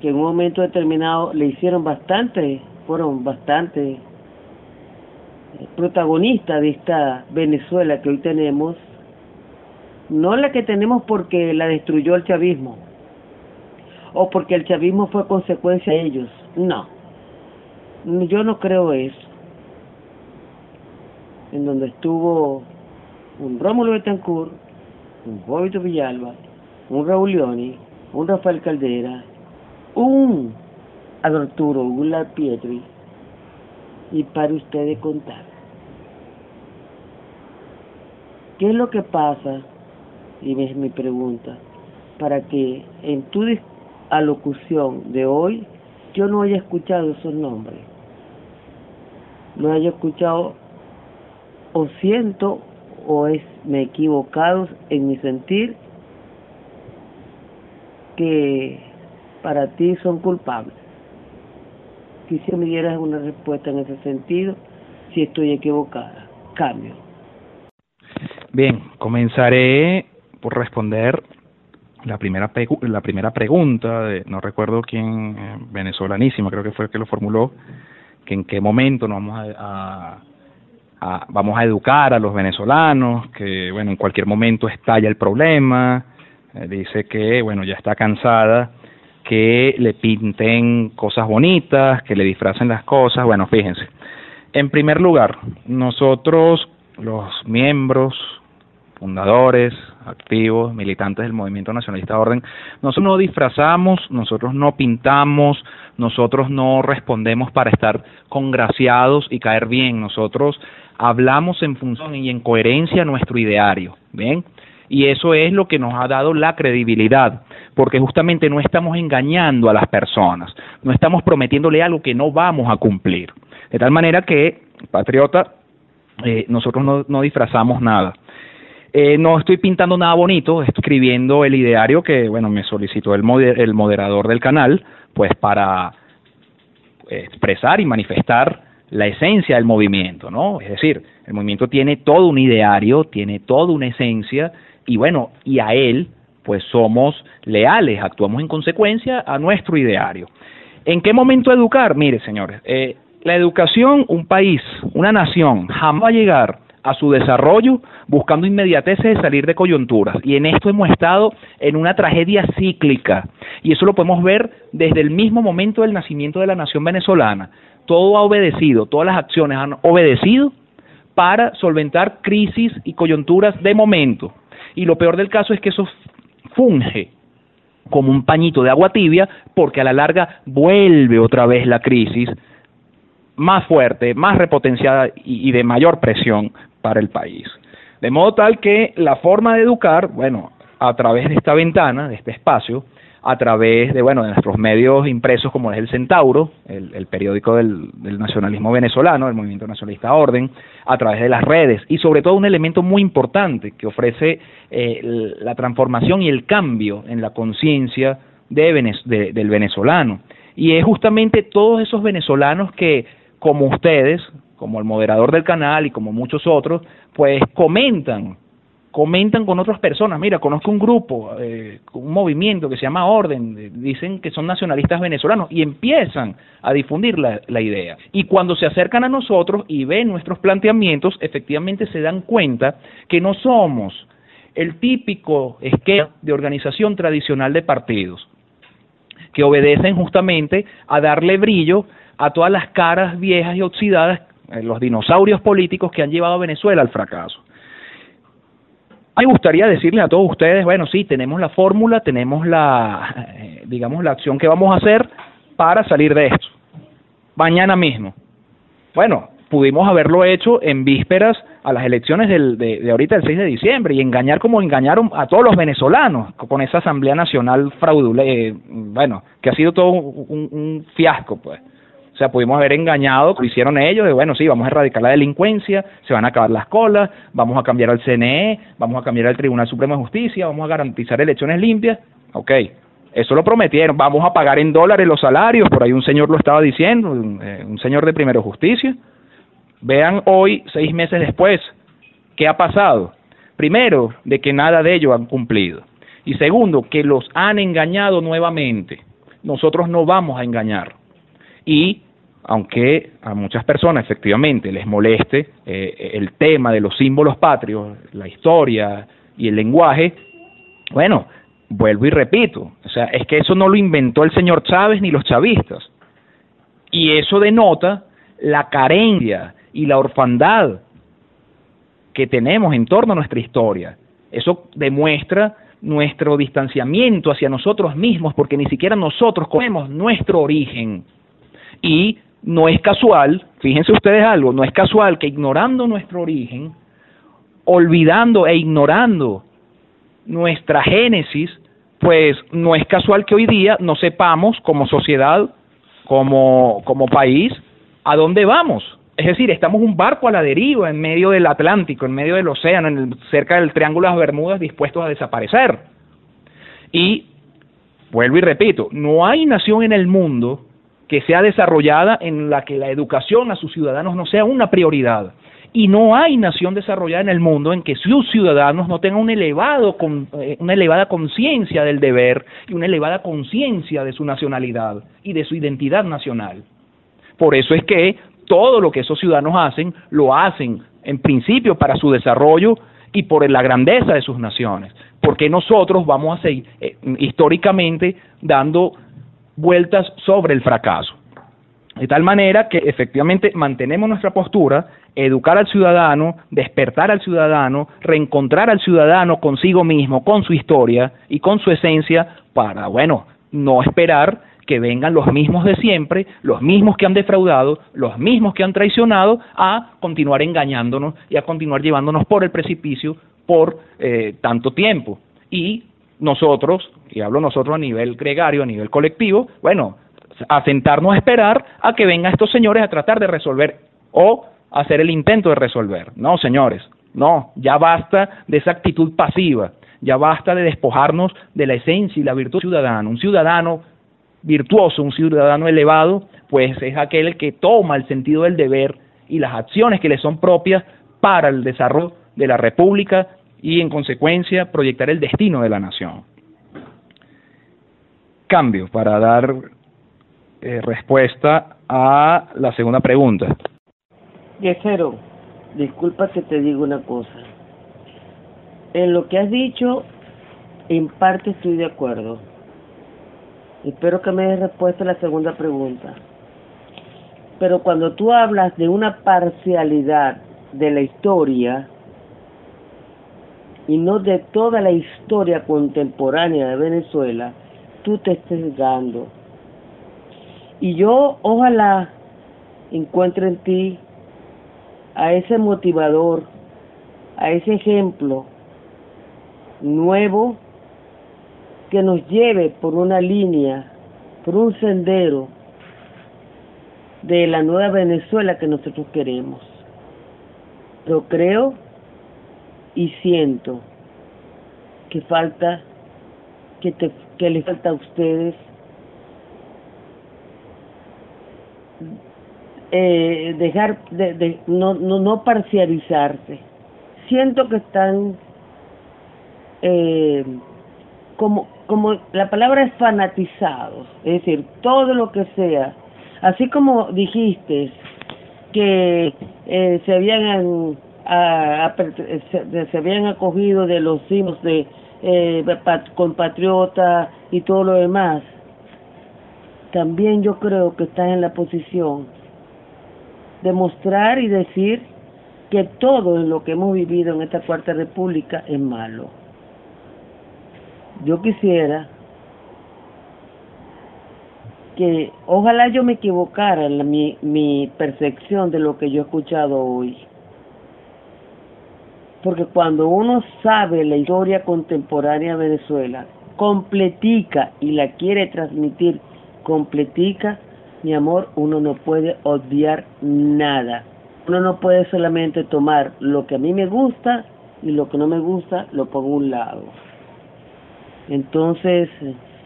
que en un momento determinado le hicieron bastante fueron bastante eh, protagonistas de esta Venezuela que hoy tenemos, no la que tenemos porque la destruyó el chavismo o porque el chavismo fue consecuencia de ellos, no, yo no creo eso. En donde estuvo un Rómulo Betancourt, un Jovito Villalba, un Raulioni, un Rafael Caldera, un Arturo Gula Pietri y para ustedes contar. ¿Qué es lo que pasa? Y es mi pregunta, para que en tu alocución de hoy yo no haya escuchado esos nombres. No haya escuchado o siento o es me he equivocado en mi sentir que para ti son culpables quisiera me dieras una respuesta en ese sentido, si estoy equivocada. Cambio. Bien, comenzaré por responder la primera la primera pregunta de no recuerdo quién eh, venezolanísima creo que fue el que lo formuló que en qué momento nos vamos a, a, vamos a educar a los venezolanos que bueno en cualquier momento estalla el problema eh, dice que bueno ya está cansada que le pinten cosas bonitas, que le disfracen las cosas. Bueno, fíjense. En primer lugar, nosotros, los miembros, fundadores, activos, militantes del Movimiento Nacionalista de Orden, nosotros no disfrazamos, nosotros no pintamos, nosotros no respondemos para estar congraciados y caer bien, nosotros hablamos en función y en coherencia a nuestro ideario, ¿bien? Y eso es lo que nos ha dado la credibilidad, porque justamente no estamos engañando a las personas, no estamos prometiéndole algo que no vamos a cumplir. De tal manera que, patriota, eh, nosotros no, disfrazamos nada. Eh, no estoy pintando nada bonito, estoy escribiendo el ideario que, bueno, me solicitó el, el moderador del canal, pues para expresar y manifestar la esencia del movimiento, ¿no? Es decir, el movimiento tiene todo un ideario, tiene toda una esencia y bueno, y a él pues somos leales, actuamos en consecuencia a nuestro ideario. ¿En qué momento educar? Mire, señores, eh, la educación, un país, una nación, jamás va a llegar a su desarrollo buscando inmediateces de salir de coyunturas. Y en esto hemos estado en una tragedia cíclica. Y eso lo podemos ver desde el mismo momento del nacimiento de la nación venezolana. Todo ha obedecido, todas las acciones han obedecido para solventar crisis y coyunturas de momento. Y lo peor del caso es que eso funge como un pañito de agua tibia porque a la larga vuelve otra vez la crisis más fuerte, más repotenciada y, de mayor presión para el país. De modo tal que la forma de educar, bueno, a través de esta ventana, de este espacio, a través de, bueno, de nuestros medios impresos como es el Centauro, el, periódico del, nacionalismo venezolano, el movimiento nacionalista Orden, a través de las redes y sobre todo un elemento muy importante que ofrece eh, la transformación y el cambio en la conciencia de, del venezolano. Y es justamente todos esos venezolanos que, como ustedes, como el moderador del canal y como muchos otros, pues comentan comentan con otras personas, mira, conozco un grupo, eh, un movimiento que se llama Orden, dicen que son nacionalistas venezolanos y empiezan a difundir la, la, idea. Y cuando se acercan a nosotros y ven nuestros planteamientos, efectivamente se dan cuenta que no somos el típico esquema de organización tradicional de partidos, que obedecen justamente a darle brillo a todas las caras viejas y oxidadas, eh, los dinosaurios políticos que han llevado a Venezuela al fracaso me gustaría decirles a todos ustedes, bueno, sí, tenemos la fórmula, tenemos la, eh, digamos, la acción que vamos a hacer para salir de esto. Mañana mismo. Bueno, pudimos haberlo hecho en vísperas a las elecciones del, de, ahorita, el 6 de diciembre, y engañar como engañaron a todos los venezolanos con esa Asamblea Nacional fraudulenta, eh, bueno, que ha sido todo un fiasco, pues. O sea, pudimos haber engañado, lo hicieron ellos, de bueno, sí, vamos a erradicar la delincuencia, se van a acabar las colas, vamos a cambiar al CNE, vamos a cambiar al Tribunal Supremo de Justicia, vamos a garantizar elecciones limpias. Ok, eso lo prometieron, vamos a pagar en dólares los salarios, por ahí un señor lo estaba diciendo, un, eh, señor de Primero Justicia. Vean hoy, seis meses después, ¿qué ha pasado? Primero, de que nada de ello han cumplido. Y segundo, que los han engañado nuevamente. Nosotros no vamos a engañar. Y aunque a muchas personas efectivamente les moleste eh, el tema de los símbolos patrios, la historia y el lenguaje, bueno, vuelvo y repito, o sea, es que eso no lo inventó el señor Chávez ni los chavistas. Y eso denota la carencia y la orfandad que tenemos en torno a nuestra historia. Eso demuestra nuestro distanciamiento hacia nosotros mismos porque ni siquiera nosotros conocemos nuestro origen. Y no es casual, fíjense ustedes algo, no es casual que ignorando nuestro origen, olvidando e ignorando nuestra génesis, pues no es casual que hoy día no sepamos como sociedad, como, como país, a dónde vamos. Es decir, estamos un barco a la deriva en medio del Atlántico, en medio del océano, en el, cerca del Triángulo de las Bermudas, dispuestos a desaparecer. Y vuelvo y repito, no hay nación en el mundo que sea desarrollada en la que la educación a sus ciudadanos no sea una prioridad. Y no hay nación desarrollada en el mundo en que sus ciudadanos no tengan un elevado, eh, una elevada conciencia del deber y una elevada conciencia de su nacionalidad y de su identidad nacional. Por eso es que todo lo que esos ciudadanos hacen, lo hacen en principio para su desarrollo y por la grandeza de sus naciones. Porque nosotros vamos a seguir eh, históricamente dando vueltas sobre el fracaso. De tal manera que efectivamente mantenemos nuestra postura, educar al ciudadano, despertar al ciudadano, reencontrar al ciudadano consigo mismo, con su historia y con su esencia, para, bueno, no esperar que vengan los mismos de siempre, los mismos que han defraudado, los mismos que han traicionado, a continuar engañándonos y a continuar llevándonos por el precipicio por eh, tanto tiempo. Y nosotros, y hablo nosotros a nivel gregario, a nivel colectivo, bueno, a sentarnos a esperar a que vengan estos señores a tratar de resolver o hacer el intento de resolver. No, señores, no, ya basta de esa actitud pasiva, ya basta de despojarnos de la esencia y la virtud ciudadana. Un ciudadano virtuoso, un ciudadano elevado, pues es aquel que toma el sentido del deber y las acciones que le son propias para el desarrollo de la República y en consecuencia proyectar el destino de la nación. Cambio para dar eh, respuesta a la segunda pregunta. Yesero, disculpa que te digo una cosa. En lo que has dicho, en parte estoy de acuerdo. Espero que me des respuesta a la segunda pregunta. Pero cuando tú hablas de una parcialidad de la historia, y no de toda la historia contemporánea de Venezuela, tú te estés dando. Y yo ojalá encuentre en ti a ese motivador, a ese ejemplo nuevo que nos lleve por una línea, por un sendero de la nueva Venezuela que nosotros queremos. Pero creo y siento que falta, que, te, que les falta a ustedes eh, dejar de, de no, no, no parcializarse. Siento que están eh, como, como la palabra es fanatizados, es decir, todo lo que sea, así como dijiste que eh, se habían a, se, habían acogido de los himnos de eh, compatriota y todo lo demás, también yo creo que están en la posición de mostrar y decir que todo en lo que hemos vivido en esta cuarta república es malo. Yo quisiera que ojalá yo me equivocara en mi, mi percepción de lo que yo he escuchado hoy. Porque cuando uno sabe la historia contemporánea de Venezuela, completica y la quiere transmitir completica, mi amor, uno no puede odiar nada. Uno no puede solamente tomar lo que a mí me gusta y lo que no me gusta lo pongo a un lado. Entonces,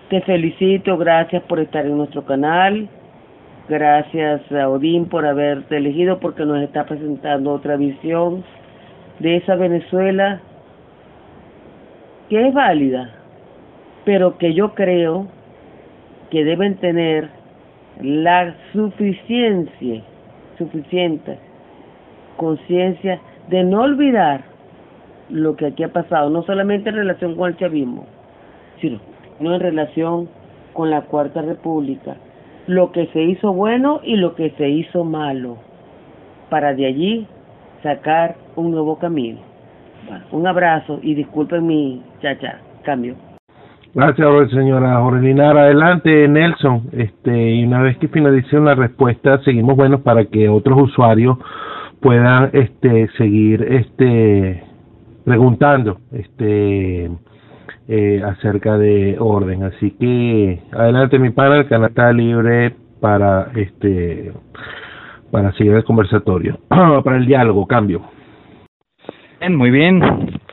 te felicito, gracias por estar en nuestro canal. Gracias a Odín por haberte elegido porque nos está presentando otra visión de esa Venezuela que es válida, pero que yo creo que deben tener la suficiencia, suficiente conciencia de no olvidar lo que aquí ha pasado, no solamente en relación con el chavismo, sino en relación con la Cuarta República, lo que se hizo bueno y lo que se hizo malo, para de allí sacar un nuevo camino. un abrazo y disculpen mi chacha, cambio. Gracias, señora Jorgelina. Adelante, Nelson. Este, y una vez que finalice la respuesta, seguimos buenos para que otros usuarios puedan este, seguir este, preguntando este, eh, acerca de orden. Así que adelante, mi pana, el canal está libre para este para seguir el conversatorio, para el diálogo, cambio. Muy bien.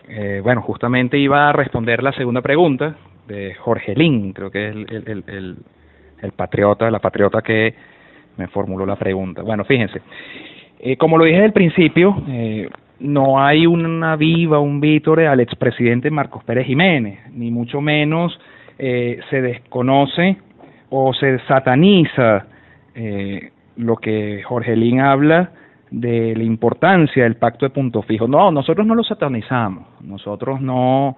Eh, bueno, justamente iba a responder la segunda pregunta, de Jorge Lin, creo que es el, el, el, patriota, la patriota que me formuló la pregunta. Bueno, fíjense, eh, como lo dije al principio, eh, no hay una viva, un vítore al expresidente Marcos Pérez Jiménez, ni mucho menos eh, se desconoce o se sataniza lo que Jorge Lin habla de la importancia del pacto de punto fijo. No, nosotros no lo satanizamos, nosotros no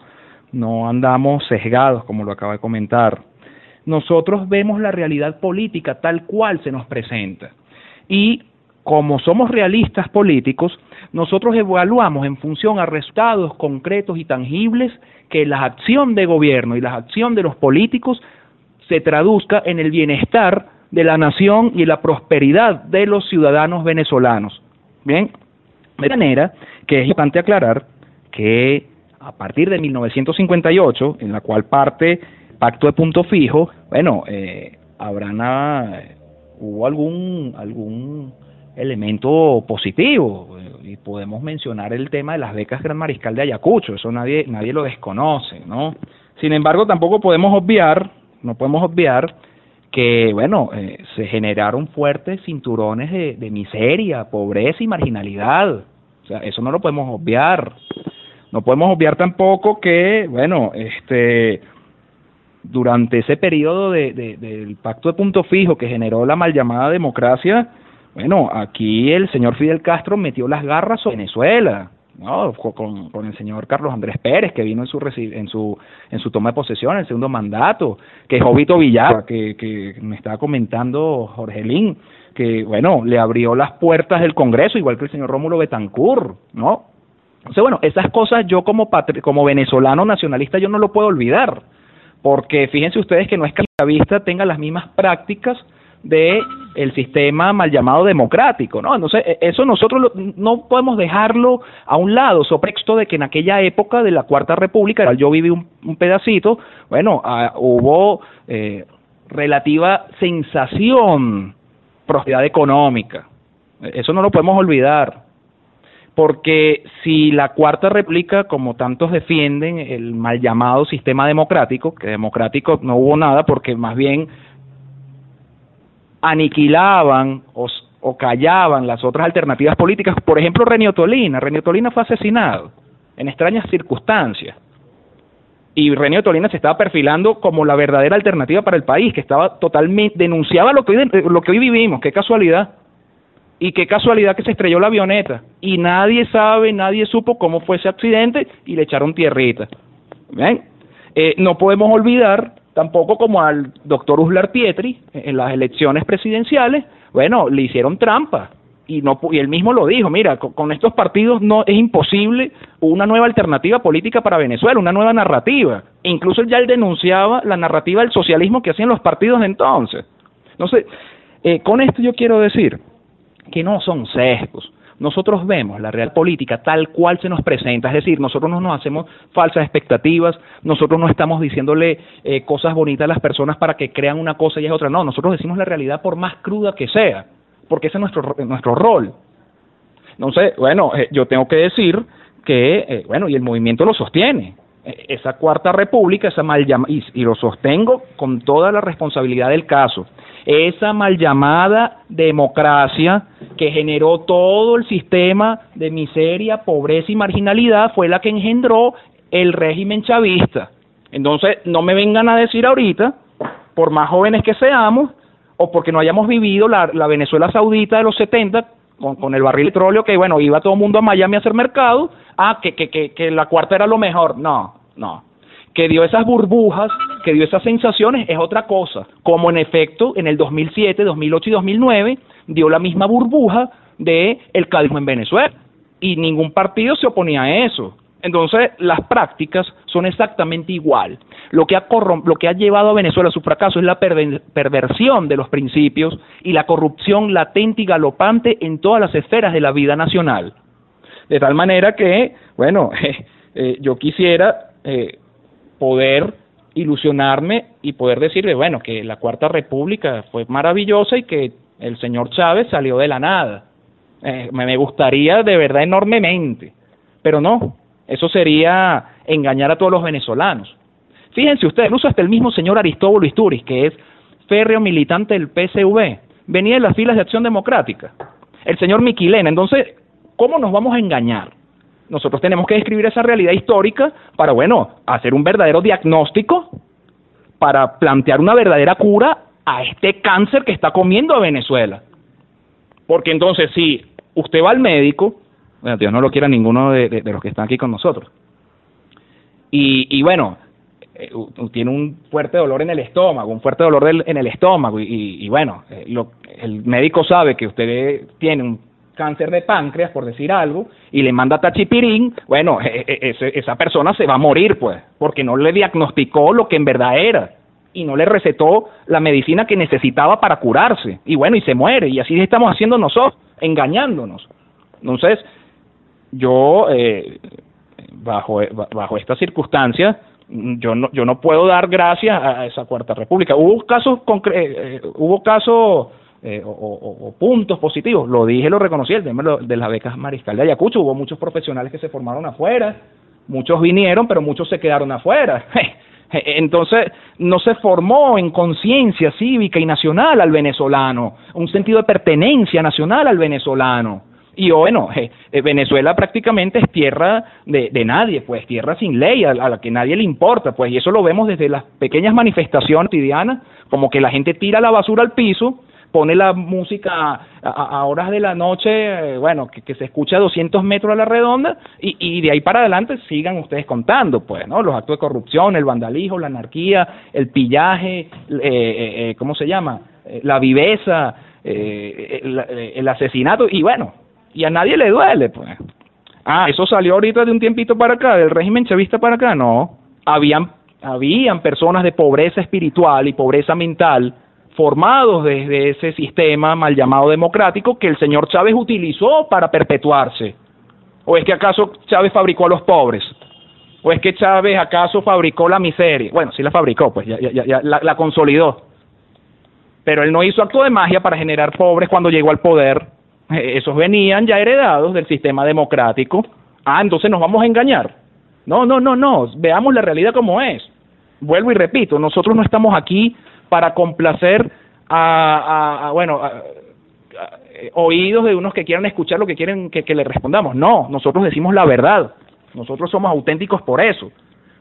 no andamos sesgados, como lo acaba de comentar. Nosotros vemos la realidad política tal cual se nos presenta. Y como somos realistas políticos, nosotros evaluamos en función a resultados concretos y tangibles que la acción de gobierno y la acción de los políticos se traduzca en el bienestar de la nación y la prosperidad de los ciudadanos venezolanos. Bien, de manera que es importante aclarar que a partir de 1958, en la cual parte pacto de punto fijo, bueno, eh, habrá hubo algún algún elemento positivo y podemos mencionar el tema de las becas Gran Mariscal de Ayacucho, eso nadie nadie lo desconoce, ¿no? Sin embargo, tampoco podemos obviar, no podemos obviar que, bueno, eh, se generaron fuertes cinturones de, de miseria, pobreza y marginalidad. O sea, eso no lo podemos obviar. No podemos obviar tampoco que, bueno, este durante ese periodo de, del pacto de punto fijo que generó la mal llamada democracia, bueno, aquí el señor Fidel Castro metió las garras a Venezuela, ¿no? Con, con el señor Carlos Andrés Pérez, que vino en su, en su, en su toma de posesión, en el segundo mandato, que Jovito Villar, que, que me estaba comentando Jorgelín, que, bueno, le abrió las puertas del Congreso, igual que el señor Rómulo Betancourt, ¿no? Entonces, bueno, esas cosas yo como, como venezolano nacionalista yo no lo puedo olvidar, porque fíjense ustedes que no es que la vista tenga las mismas prácticas de el sistema mal llamado democrático, ¿no? Entonces, e, eso nosotros no podemos dejarlo a un lado, sobre texto de que en aquella época de la Cuarta República, yo viví un, pedacito, bueno, hubo eh, relativa sensación, prosperidad económica. Eso no lo podemos olvidar porque si la Cuarta República, como tantos defienden, el mal llamado sistema democrático, que democrático no hubo nada porque más bien aniquilaban o, callaban las otras alternativas políticas, por ejemplo Renio Tolina, Renio Tolina fue asesinado en extrañas circunstancias. Y Renio Tolina se estaba perfilando como la verdadera alternativa para el país, que estaba totalmente denunciaba lo que lo que hoy vivimos, qué casualidad. Y qué casualidad que se estrelló la avioneta. Y nadie sabe, nadie supo cómo fue ese accidente y le echaron tierrita. Eh, no podemos olvidar tampoco como al doctor Uslar Pietri en las elecciones presidenciales, bueno, le hicieron trampa. Y, no, y él mismo lo dijo, mira, con, estos partidos no es imposible una nueva alternativa política para Venezuela, una nueva narrativa. E incluso ya él denunciaba la narrativa del socialismo que hacían los partidos de entonces. Entonces, eh, con esto yo quiero decir que no son sesgos. Nosotros vemos la real política tal cual se nos presenta, es decir, nosotros no nos hacemos falsas expectativas, nosotros no estamos diciéndole eh, cosas bonitas a las personas para que crean una cosa y es otra, no, nosotros decimos la realidad por más cruda que sea, porque ese es nuestro, nuestro rol. Entonces, bueno, eh, yo tengo que decir que, eh, bueno, y el movimiento lo sostiene, esa cuarta república, esa mal y, y lo sostengo con toda la responsabilidad del caso, esa mal llamada democracia que generó todo el sistema de miseria, pobreza y marginalidad fue la que engendró el régimen chavista. Entonces, no me vengan a decir ahorita, por más jóvenes que seamos, o porque no hayamos vivido la, Venezuela saudita de los 70 con, con, el barril de petróleo, que bueno, iba todo el mundo a Miami a hacer mercado, ah, que, que, que, que la cuarta era lo mejor. No, no que dio esas burbujas, que dio esas sensaciones, es otra cosa. Como en efecto en el 2007, 2008 y 2009 dio la misma burbuja de el cadismo en Venezuela y ningún partido se oponía a eso. Entonces, las prácticas son exactamente igual. Lo que ha, lo que ha llevado a Venezuela a su fracaso es la perversión de los principios y la corrupción latente y galopante en todas las esferas de la vida nacional. De tal manera que, bueno, eh, yo quisiera eh, poder ilusionarme y poder decirle, bueno, que la Cuarta República fue maravillosa y que el señor Chávez salió de la nada. Eh, me gustaría de verdad enormemente, pero no, eso sería engañar a todos los venezolanos. Fíjense ustedes, incluso hasta el mismo señor Aristóbulo Isturiz, que es férreo militante del PSV, venía de las filas de Acción Democrática. El señor Miquilena, entonces, ¿cómo nos vamos a engañar? Nosotros tenemos que describir esa realidad histórica para, bueno, hacer un verdadero diagnóstico, para plantear una verdadera cura a este cáncer que está comiendo a Venezuela. Porque entonces, si usted va al médico, bueno, Dios no lo quiera ninguno de, los que están aquí con nosotros, y, y bueno, eh, tiene un fuerte dolor en el estómago, un fuerte dolor en el estómago, y, y bueno, eh, el médico sabe que usted tiene un cáncer de páncreas, por decir algo, y le manda tachipirín, bueno, e, e, esa persona se va a morir, pues, porque no le diagnosticó lo que en verdad era y no le recetó la medicina que necesitaba para curarse. Y bueno, y se muere, y así estamos haciendo nosotros, engañándonos. Entonces, yo, eh, bajo, bajo estas circunstancias, yo no, yo no puedo dar gracias a esa cuarta república. Hubo casos, eh, eh, hubo casos eh, o, puntos positivos. Lo dije, lo reconocí, el tema de las becas Mariscal de Ayacucho. Hubo muchos profesionales que se formaron afuera, muchos vinieron, pero muchos se quedaron afuera. Entonces, no se formó en conciencia cívica y nacional al venezolano, un sentido de pertenencia nacional al venezolano. Y bueno, eh, Venezuela prácticamente es tierra de, de, nadie, pues tierra sin ley, a, a, la que nadie le importa, pues, y eso lo vemos desde las pequeñas manifestaciones cotidianas, como que la gente tira la basura al piso pone la música a, horas de la noche, eh, bueno, que, se escucha a 200 metros a la redonda y, y de ahí para adelante sigan ustedes contando, pues, ¿no? Los actos de corrupción, el vandalismo, la anarquía, el pillaje, eh, eh, ¿cómo se llama? La viveza, el, el asesinato y bueno, y a nadie le duele, pues. Ah, eso salió ahorita de un tiempito para acá, del régimen chavista para acá, no. Habían, habían personas de pobreza espiritual y pobreza mental formados desde ese sistema mal llamado democrático que el señor Chávez utilizó para perpetuarse. ¿O es que acaso Chávez fabricó a los pobres? ¿O es que Chávez acaso fabricó la miseria? Bueno, sí la fabricó, pues ya, ya, ya la, consolidó. Pero él no hizo acto de magia para generar pobres cuando llegó al poder. Eh, esos venían ya heredados del sistema democrático. Ah, entonces nos vamos a engañar. No, no, no, no. Veamos la realidad como es. Vuelvo y repito, nosotros no estamos aquí para complacer a, bueno, oídos de unos que quieran escuchar lo que quieren que, que le respondamos. No, nosotros decimos la verdad. Nosotros somos auténticos por eso,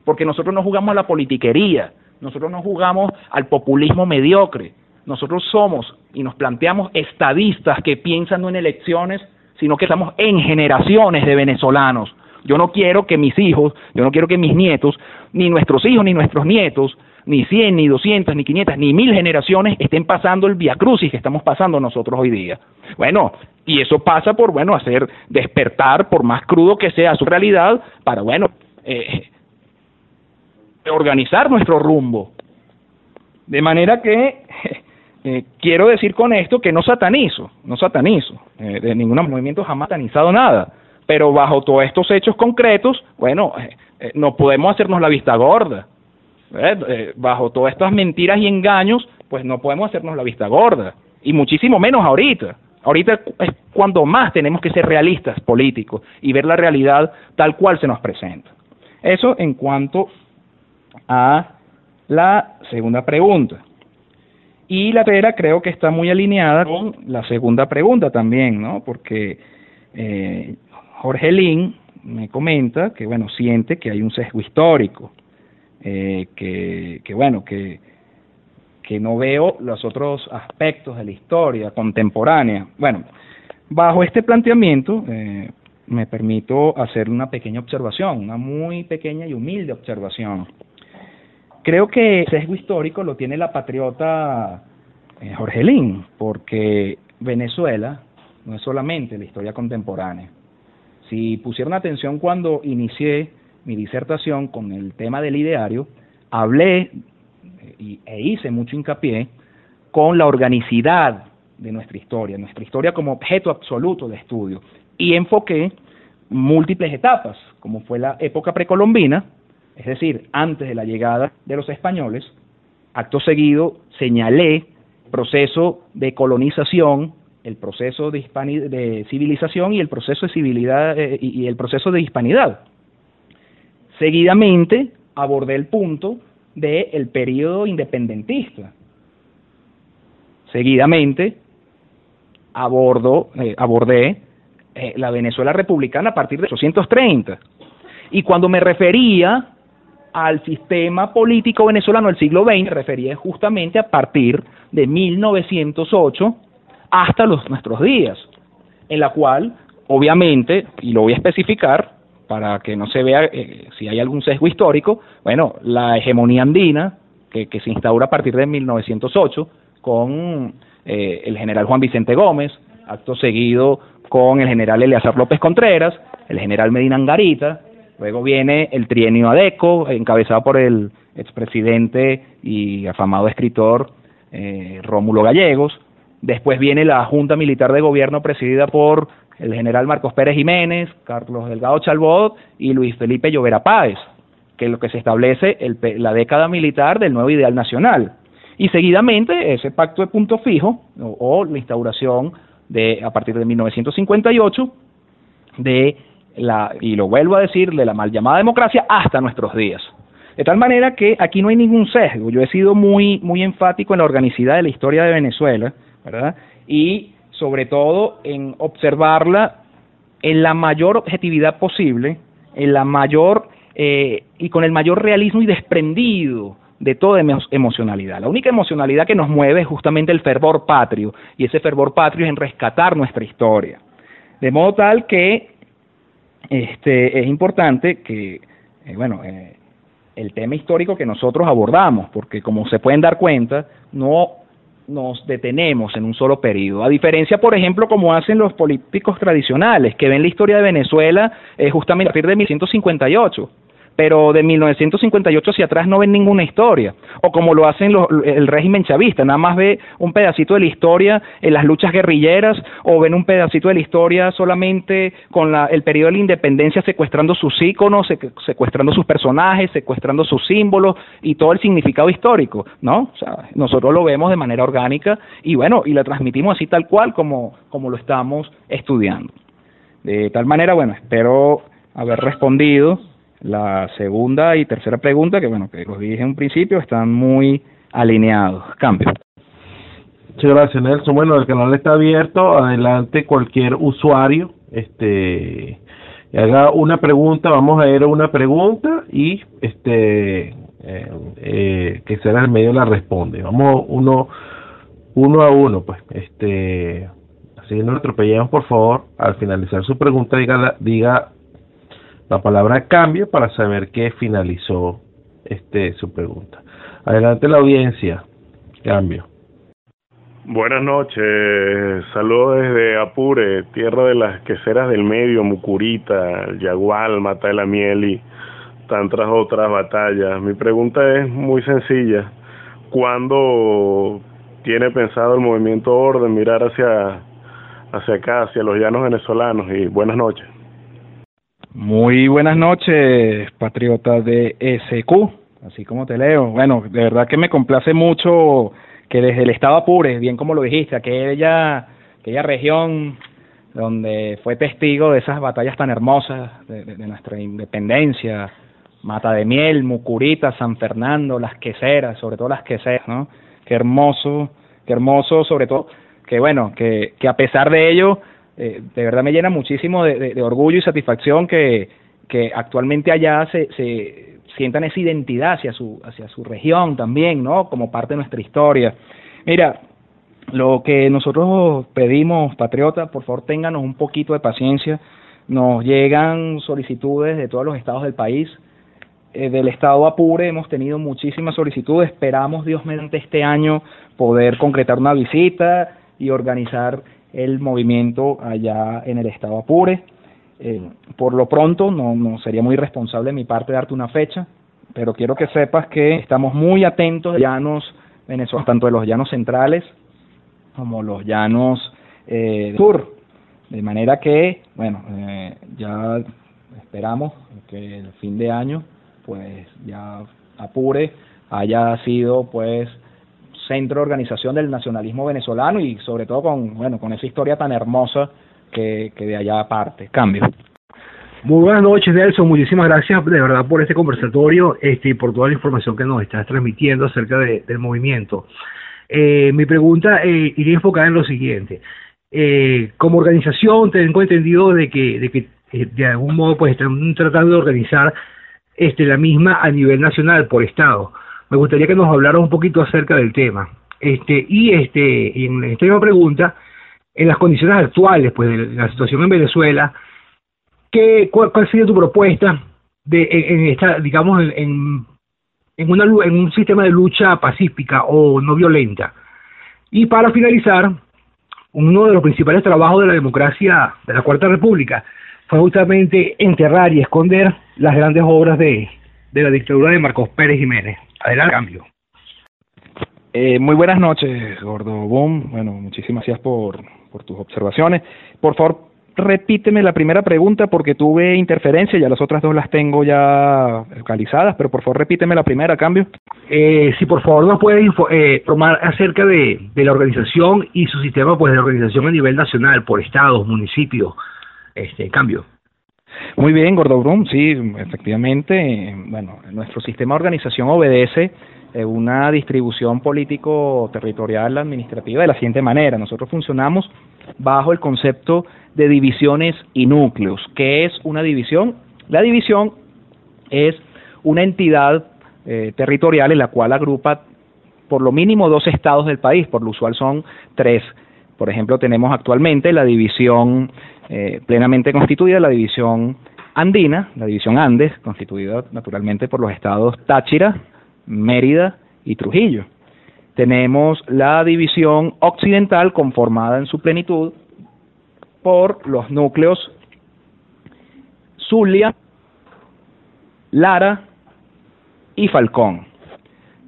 porque nosotros no jugamos a la politiquería, nosotros no jugamos al populismo mediocre. Nosotros somos y nos planteamos estadistas que piensan no en elecciones, sino que estamos en generaciones de venezolanos. Yo no quiero que mis hijos, yo no quiero que mis nietos, ni nuestros hijos, ni nuestros nietos, ni 100, ni 200, ni 500, ni mil generaciones estén pasando el viacrucis que estamos pasando nosotros hoy día. Bueno, y eso pasa por, bueno, hacer despertar, por más crudo que sea su realidad, para, bueno, eh, organizar nuestro rumbo. De manera que eh, quiero decir con esto que no satanizo, no satanizo, eh, de ningún movimiento jamás satanizado nada, pero bajo todos estos hechos concretos, bueno, eh, no podemos hacernos la vista gorda. Eh, bajo todas estas mentiras y engaños, pues no podemos hacernos la vista gorda, y muchísimo menos ahorita. Ahorita es cuando más tenemos que ser realistas políticos y ver la realidad tal cual se nos presenta. Eso en cuanto a la segunda pregunta. Y la tercera creo que está muy alineada con la segunda pregunta también, ¿no? Porque eh, Jorge Lin me comenta que, bueno, siente que hay un sesgo histórico eh, que, que, bueno, que, que no veo los otros aspectos de la historia contemporánea. Bueno, bajo este planteamiento eh, me permito hacer una pequeña observación, una muy pequeña y humilde observación. Creo que el sesgo histórico lo tiene la patriota eh, Jorge Lin, porque Venezuela no es solamente la historia contemporánea. Si pusieron atención cuando inicié mi disertación con el tema del ideario, hablé y, e hice mucho hincapié con la organicidad de nuestra historia, nuestra historia como objeto absoluto de estudio, y enfoqué múltiples etapas, como fue la época precolombina, es decir, antes de la llegada de los españoles, acto seguido señalé proceso de colonización, el proceso de, de civilización y el proceso de civilidad eh, y el proceso de hispanidad. Seguidamente abordé el punto del el periodo independentista. Seguidamente abordo, eh, abordé eh, la Venezuela republicana a partir de 830. Y cuando me refería al sistema político venezolano del siglo XX, me refería justamente a partir de 1908 hasta los, nuestros días, en la cual, obviamente, y lo voy a especificar, para que no se vea eh, si hay algún sesgo histórico, bueno, la hegemonía andina, que, que se instaura a partir de 1908, con eh, el general Juan Vicente Gómez, acto seguido con el general Eleazar López Contreras, el general Medina Angarita, luego viene el trienio ADECO, encabezado por el expresidente y afamado escritor eh, Rómulo Gallegos, después viene la Junta Militar de Gobierno presidida por el general Marcos Pérez Jiménez, Carlos Delgado Chalbot y Luis Felipe Llovera Páez, que es lo que se establece la década militar del nuevo ideal nacional. Y seguidamente ese pacto de punto fijo, o, la instauración de, a partir de 1958, de la, y lo vuelvo a decir, de la mal llamada democracia hasta nuestros días. De tal manera que aquí no hay ningún sesgo. Yo he sido muy, muy enfático en la organicidad de la historia de Venezuela, ¿verdad? Y sobre todo en observarla en la mayor objetividad posible, en la mayor eh, y con el mayor realismo y desprendido de toda emocionalidad. La única emocionalidad que nos mueve es justamente el fervor patrio, y ese fervor patrio es en rescatar nuestra historia. De modo tal que este, es importante que, eh, bueno, eh, el tema histórico que nosotros abordamos, porque como se pueden dar cuenta, no nos detenemos en un solo periodo. A diferencia, por ejemplo, como hacen los políticos tradicionales, que ven la historia de Venezuela eh, justamente a partir de 1158. Pero de 1958 hacia atrás no ven ninguna historia, o como lo hacen el régimen chavista, nada más ve un pedacito de la historia en las luchas guerrilleras, o ven un pedacito de la historia solamente con la, el periodo de la independencia secuestrando sus íconos, secuestrando sus personajes, secuestrando sus símbolos y todo el significado histórico, ¿no? O sea, nosotros lo vemos de manera orgánica y bueno, y la transmitimos así tal cual como, como lo estamos estudiando. De tal manera, bueno, espero haber respondido la segunda y tercera pregunta, que bueno, que los dije en un principio, están muy alineados. Cambio. Muchas gracias, Nelson. Bueno, el canal está abierto. Adelante cualquier usuario. Este haga una pregunta, vamos a ir a una pregunta y este eh, eh, que será el medio la responde. Vamos uno uno a uno, pues. Este así no atropellemos, por favor. Al finalizar su pregunta, diga, diga la palabra cambio para saber que finalizó este su pregunta. Adelante la audiencia. Cambio. Buenas noches, saludos desde Apure, tierra de las queseras del medio, Mucurita, Yagual, Mata de la Miel y tantas otras batallas. Mi pregunta es muy sencilla. ¿Cuándo tiene pensado el movimiento Orden mirar hacia, hacia acá, hacia los llanos venezolanos? Y buenas noches. Muy buenas noches, patriota de SQ, así como te leo. Bueno, de verdad que me complace mucho que desde el estado Apure, bien como lo dijiste, aquella, aquella región donde fue testigo de esas batallas tan hermosas de, nuestra independencia, Mata de Miel, Mucurita, San Fernando, las queseras, sobre todo las queseras, ¿no? Qué hermoso, qué hermoso, sobre todo, que bueno, que, que a pesar de ello, eh, de verdad me llena muchísimo de, orgullo y satisfacción que, que actualmente allá se, se sientan esa identidad hacia su, su región también, ¿no? Como parte de nuestra historia. Mira, lo que nosotros pedimos, patriota, por favor ténganos un poquito de paciencia. Nos llegan solicitudes de todos los estados del país. Eh, del estado Apure hemos tenido muchísimas solicitudes. Esperamos, Dios mediante este año, poder concretar una visita y organizar el movimiento allá en el estado Apure. Eh, por lo pronto, no, no sería muy responsable de mi parte darte una fecha, pero quiero que sepas que estamos muy atentos de llanos venezolanos, tanto de los llanos centrales como los llanos eh, sur, de manera que, bueno, eh, ya esperamos que el fin de año, pues ya Apure haya sido, pues, centro de organización del nacionalismo venezolano y sobre todo con, bueno, con esa historia tan hermosa que, de allá parte. Cambio. Muy buenas noches, Nelson. Muchísimas gracias de verdad por este conversatorio este, y por toda la información que nos estás transmitiendo acerca del movimiento. Eh, mi pregunta eh, iría enfocada en lo siguiente. Eh, como organización, tengo entendido de que, de que eh, de algún modo pues están tratando de organizar este, la misma a nivel nacional por estado me gustaría que nos hablara un poquito acerca del tema. Este, y este, en esta misma pregunta, en las condiciones actuales, pues, de la situación en Venezuela, ¿qué, cuál, sería tu propuesta de, en, esta, digamos, en, en, una, en un sistema de lucha pacífica o no violenta? Y para finalizar, uno de los principales trabajos de la democracia de la Cuarta República fue justamente enterrar y esconder las grandes obras de, de la dictadura de Marcos Pérez Jiménez. Adelante, cambio. Eh, muy buenas noches, Gordo Boom. Bueno, muchísimas gracias por, por tus observaciones. Por favor, repíteme la primera pregunta porque tuve interferencia, ya las otras dos las tengo ya localizadas, pero por favor repíteme la primera, cambio. Eh, si por favor nos puedes eh, informar acerca de, de, la organización y su sistema pues de organización a nivel nacional, por estados, municipios, este cambio. Muy bien, Gordo Brum, sí, efectivamente, bueno, nuestro sistema de organización obedece eh, una distribución político-territorial administrativa de la siguiente manera. Nosotros funcionamos bajo el concepto de divisiones y núcleos. ¿Qué es una división? La división es una entidad eh, territorial en la cual agrupa por lo mínimo dos estados del país, por lo usual son tres. Por ejemplo, tenemos actualmente la división eh, plenamente constituida, la división andina, la división Andes, constituida naturalmente por los estados Táchira, Mérida y Trujillo. Tenemos la división occidental conformada en su plenitud por los núcleos Zulia, Lara y Falcón.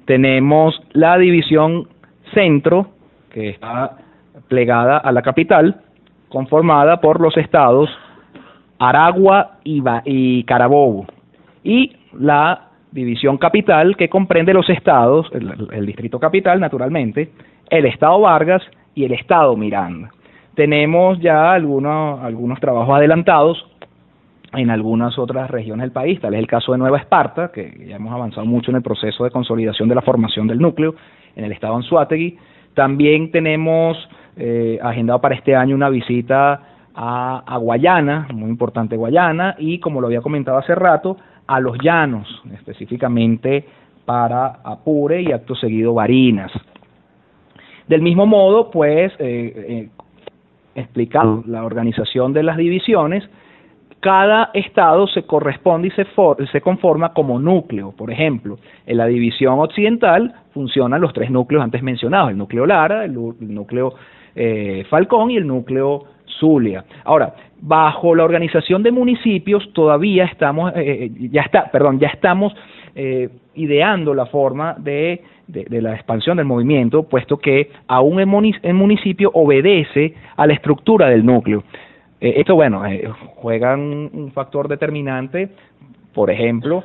Tenemos la división centro, que está plegada a la capital, conformada por los estados Aragua y, Carabobo, y la división capital que comprende los estados, el, distrito capital naturalmente, el estado Vargas y el estado Miranda. Tenemos ya algunos, algunos trabajos adelantados en algunas otras regiones del país, tal es el caso de Nueva Esparta, que ya hemos avanzado mucho en el proceso de consolidación de la formación del núcleo en el estado Anzuategui. También tenemos eh, agendado para este año una visita a, a Guayana, muy importante Guayana, y como lo había comentado hace rato, a los llanos, específicamente para Apure y acto seguido Barinas. Del mismo modo, pues, eh, eh la organización de las divisiones, cada estado se corresponde y se, se conforma como núcleo. Por ejemplo, en la división occidental funcionan los tres núcleos antes mencionados, el núcleo Lara, el, núcleo eh, Falcón y el núcleo Zulia. Ahora, bajo la organización de municipios todavía estamos, eh, eh, ya está, perdón, ya estamos eh, ideando la forma de, la expansión del movimiento, puesto que aún el, municipio obedece a la estructura del núcleo. esto, bueno, juega un factor determinante, por ejemplo,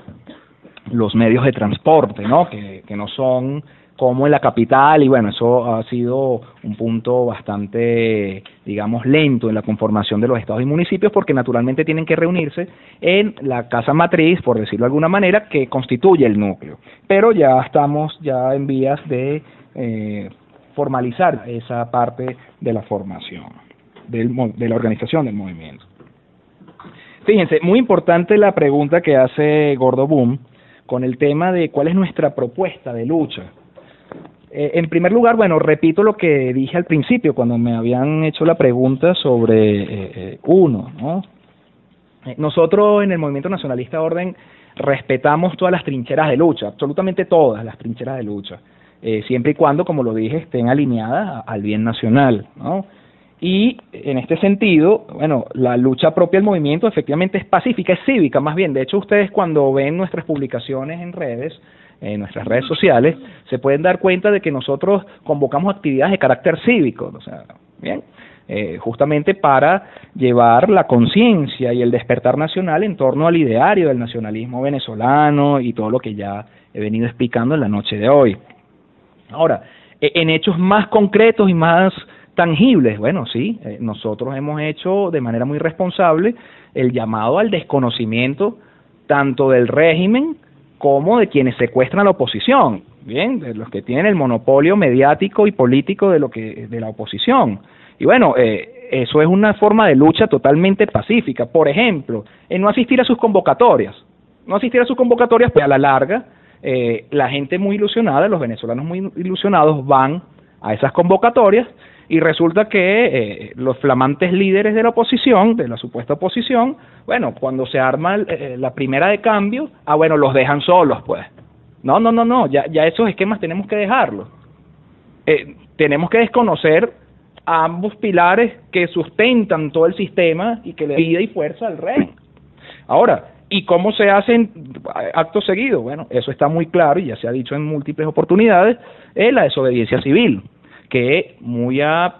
los medios de transporte, ¿no? Que, que no son como en la capital y bueno, eso ha sido un punto bastante, digamos, lento en la conformación de los estados y municipios porque naturalmente tienen que reunirse en la casa matriz, por decirlo de alguna manera, que constituye el núcleo. Pero ya estamos ya en vías de eh, formalizar esa parte de la formación, del, de la organización del movimiento. Fíjense, muy importante la pregunta que hace Gordo Boom con el tema de cuál es nuestra propuesta de lucha eh, en primer lugar, bueno, repito lo que dije al principio cuando me habían hecho la pregunta sobre eh, eh, uno, ¿no? Nosotros en el Movimiento Nacionalista Orden respetamos todas las trincheras de lucha, absolutamente todas las trincheras de lucha, siempre y cuando, como lo dije, estén alineadas al bien nacional, ¿no? Y en este sentido, bueno, la lucha propia del movimiento efectivamente es pacífica, es cívica más bien. De hecho, ustedes cuando ven nuestras publicaciones en redes, en nuestras redes sociales, se pueden dar cuenta de que nosotros convocamos actividades de carácter cívico, o sea, bien, eh, justamente para llevar la conciencia y el despertar nacional en torno al ideario del nacionalismo venezolano y todo lo que ya he venido explicando en la noche de hoy. Ahora, e, en hechos más concretos y más tangibles, bueno, sí, eh, nosotros hemos hecho de manera muy responsable el llamado al desconocimiento tanto del régimen como de quienes secuestran la oposición, bien, de los que tienen el monopolio mediático y político de lo que de la oposición. Y bueno, eh, eso es una forma de lucha totalmente pacífica. Por ejemplo, en no asistir a sus convocatorias. No asistir a sus convocatorias, pues a la larga, eh, la gente muy ilusionada, los venezolanos muy ilusionados van a esas convocatorias y resulta que eh, los flamantes líderes de la oposición, de la supuesta oposición, bueno, cuando se arma eh, la primera de cambio, ah, bueno, los dejan solos, pues. No, no, no, no, ya, ya esos esquemas tenemos que dejarlos. Eh, tenemos que desconocer a ambos pilares que sustentan todo el sistema y que le vida y fuerza al rey. Ahora, ¿y cómo se hacen acto seguido? Bueno, eso está muy claro y ya se ha dicho en múltiples oportunidades, es la desobediencia civil que muy a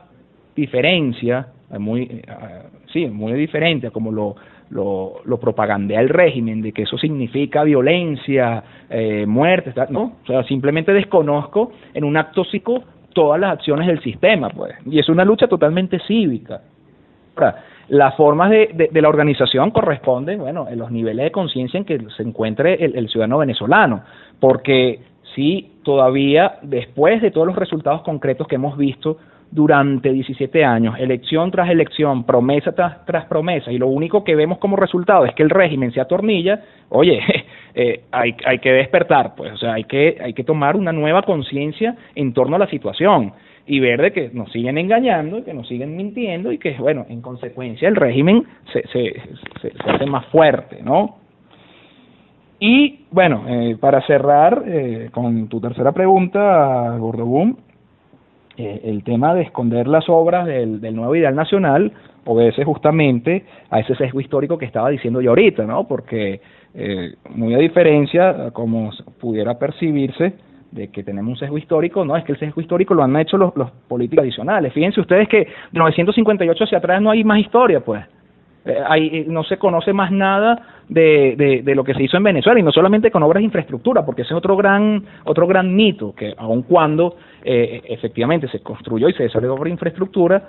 diferencia, muy, sí, muy diferente a como lo, lo, lo propagandea el régimen, de que eso significa violencia, eh, muerte, no, o sea, simplemente desconozco en un acto psico todas las acciones del sistema, pues, y es una lucha totalmente cívica. Ahora, las formas de, de, la organización corresponden, bueno, en los niveles de conciencia en que se encuentre el, el ciudadano venezolano, porque si todavía después de todos los resultados concretos que hemos visto durante 17 años, elección tras elección, promesa tras, promesa, y lo único que vemos como resultado es que el régimen se atornilla, oye, eh, hay, hay que despertar, pues, o sea, hay que, hay que tomar una nueva conciencia en torno a la situación y ver de que nos siguen engañando, que nos siguen mintiendo y que, bueno, en consecuencia el régimen se, se, se hace más fuerte, ¿no? Y bueno, eh, para cerrar eh, con tu tercera pregunta, Gordo Boom, eh, el tema de esconder las obras del, nuevo ideal nacional obedece justamente a ese sesgo histórico que estaba diciendo yo ahorita, ¿no? Porque eh, muy a diferencia, como pudiera percibirse, de que tenemos un sesgo histórico, no, es que el sesgo histórico lo han hecho los, los políticos adicionales. Fíjense ustedes que de 958 hacia atrás no hay más historia, pues. Eh, hay, no se conoce más nada de, de, lo que se hizo en Venezuela y no solamente con obras de infraestructura, porque ese es otro gran otro gran mito que aun cuando eh, efectivamente se construyó y se desarrolló obra de infraestructura,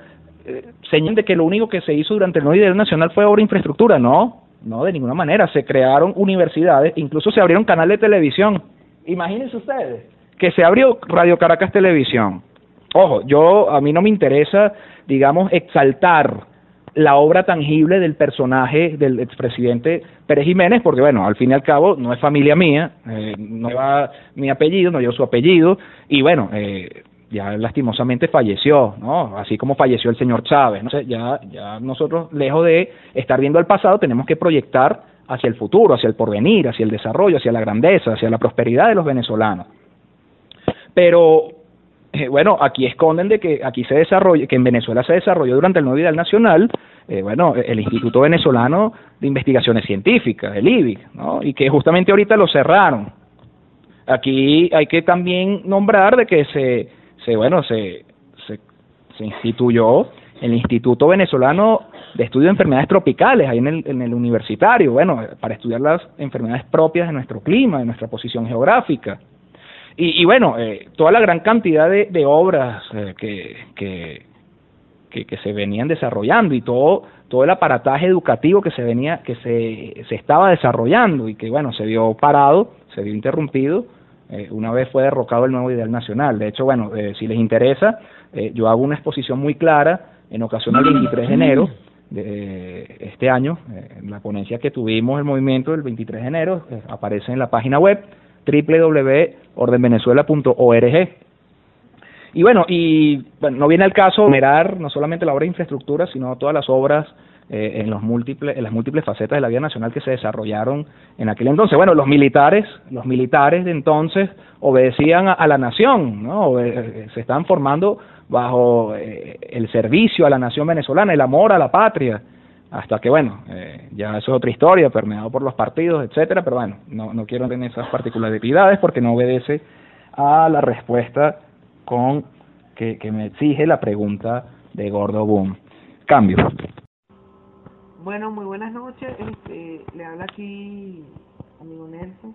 eh, de que lo único que se hizo durante el nuevo ideal nacional fue obra de infraestructura, no, no de ninguna manera, se crearon universidades, incluso se abrieron canales de televisión. Imagínense ustedes que se abrió Radio Caracas Televisión. Ojo, yo a mí no me interesa, digamos, exaltar la obra tangible del personaje del expresidente Pérez Jiménez, porque bueno, al fin y al cabo no es familia mía, eh, no lleva mi apellido, no lleva su apellido, y bueno, eh, ya lastimosamente falleció, ¿no? Así como falleció el señor Chávez, no ya, ya nosotros, lejos de estar viendo el pasado, tenemos que proyectar hacia el futuro, hacia el porvenir, hacia el desarrollo, hacia la grandeza, hacia la prosperidad de los venezolanos. Pero eh, bueno, aquí esconden de que aquí se desarrolla, que en Venezuela se desarrolló durante el nuevo ideal nacional, eh, bueno, el Instituto Venezolano de Investigaciones Científicas, el IBIC, ¿no? Y que justamente ahorita lo cerraron. Aquí hay que también nombrar de que se, se bueno, se, se, instituyó el Instituto Venezolano de Estudio de Enfermedades Tropicales, ahí en el, en el universitario, bueno, para estudiar las enfermedades propias de nuestro clima, de nuestra posición geográfica. Y, y bueno, eh, toda la gran cantidad de, de obras eh, que, que, que, que, se venían desarrollando y todo, todo el aparataje educativo que se venía, que se, se estaba desarrollando y que bueno, se vio parado, se vio interrumpido, eh, una vez fue derrocado el nuevo ideal nacional. De hecho, bueno, eh, si les interesa, eh, yo hago una exposición muy clara en ocasión del 23 de enero de este año, eh, la ponencia que tuvimos el movimiento del 23 de enero, eh, aparece en la página web www.ordenvenezuela.org. Y bueno, y bueno, no viene al caso mirar no solamente la obra de infraestructura, sino todas las obras eh, en los múltiples en las múltiples facetas de la vida nacional que se desarrollaron en aquel entonces. Bueno, los militares, los militares de entonces obedecían a, la nación, ¿no? Eh, se estaban formando bajo eh, el servicio a la nación venezolana, el amor a la patria hasta que bueno, eh, ya eso es otra historia, permeado por los partidos, etcétera, pero bueno, no, no quiero tener esas particularidades porque no obedece a la respuesta con que, me exige la pregunta de Gordo Boom. Cambio. Bueno, muy buenas noches. Este, le habla aquí amigo Nelson,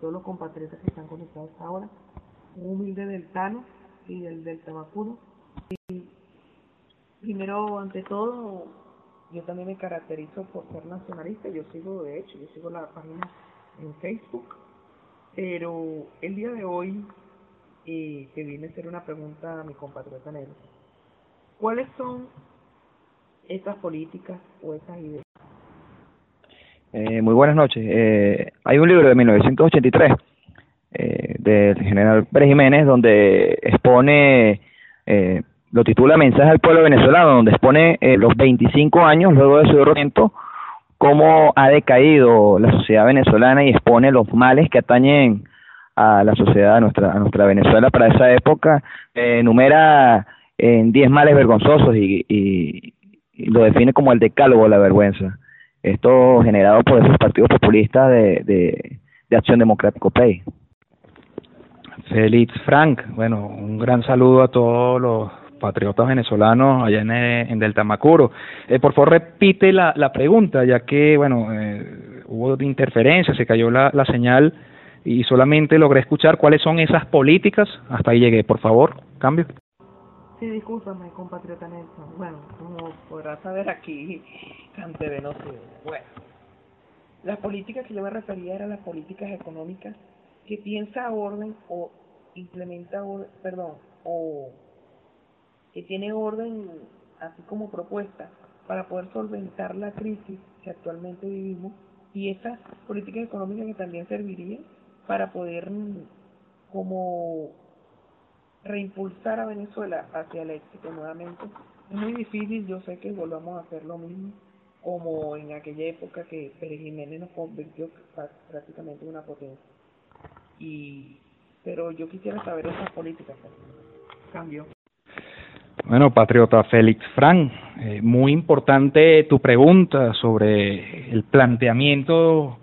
todos los compatriotas que están conectados ahora, un humilde del Tano y del del Tabacudo. Y primero, ante todo, yo también me caracterizo por ser nacionalista, yo sigo de hecho, yo sigo la página en Facebook, pero el día de hoy eh, que viene a hacer una pregunta a mi compatriota Nelson, ¿cuáles son estas políticas o esas ideas? Eh, muy buenas noches. Eh, hay un libro de 1983 eh, del general Pérez Jiménez donde expone eh, lo titula Mensaje al pueblo venezolano, donde expone eh, los 25 años luego de su derrotamiento, cómo ha decaído la sociedad venezolana y expone los males que atañen a la sociedad, a nuestra, a nuestra Venezuela para esa época, eh, enumera en 10 males vergonzosos y, y, lo define como el decálogo de la vergüenza. Esto generado por esos partidos populistas de, de, de Acción Democrático PEI. Félix Frank, bueno, un gran saludo a todos los patriotas venezolanos allá en, eh, en Delta Macuro. Eh, por favor, repite la, la pregunta, ya que, bueno, eh, hubo interferencia, se cayó la, la señal y solamente logré escuchar cuáles son esas políticas. Hasta ahí llegué, por favor, cambio. Sí, discúlpame, compatriota Nelson. Bueno, como podrás saber aquí, cantevenoso. Bueno, las políticas que yo me refería eran las políticas económicas que piensa orden o implementa, orden, perdón, o que tiene orden, así como propuesta, para poder solventar la crisis que actualmente vivimos y esas políticas económicas que también servirían para poder como reimpulsar a Venezuela hacia el éxito nuevamente. Es muy difícil, yo sé que volvamos a hacer lo mismo como en aquella época que Pérez Jiménez nos convirtió prácticamente en una potencia. Y pero yo quisiera saber esas políticas. Cambio. Bueno, patriota Félix Fran, eh, muy importante tu pregunta sobre el planteamiento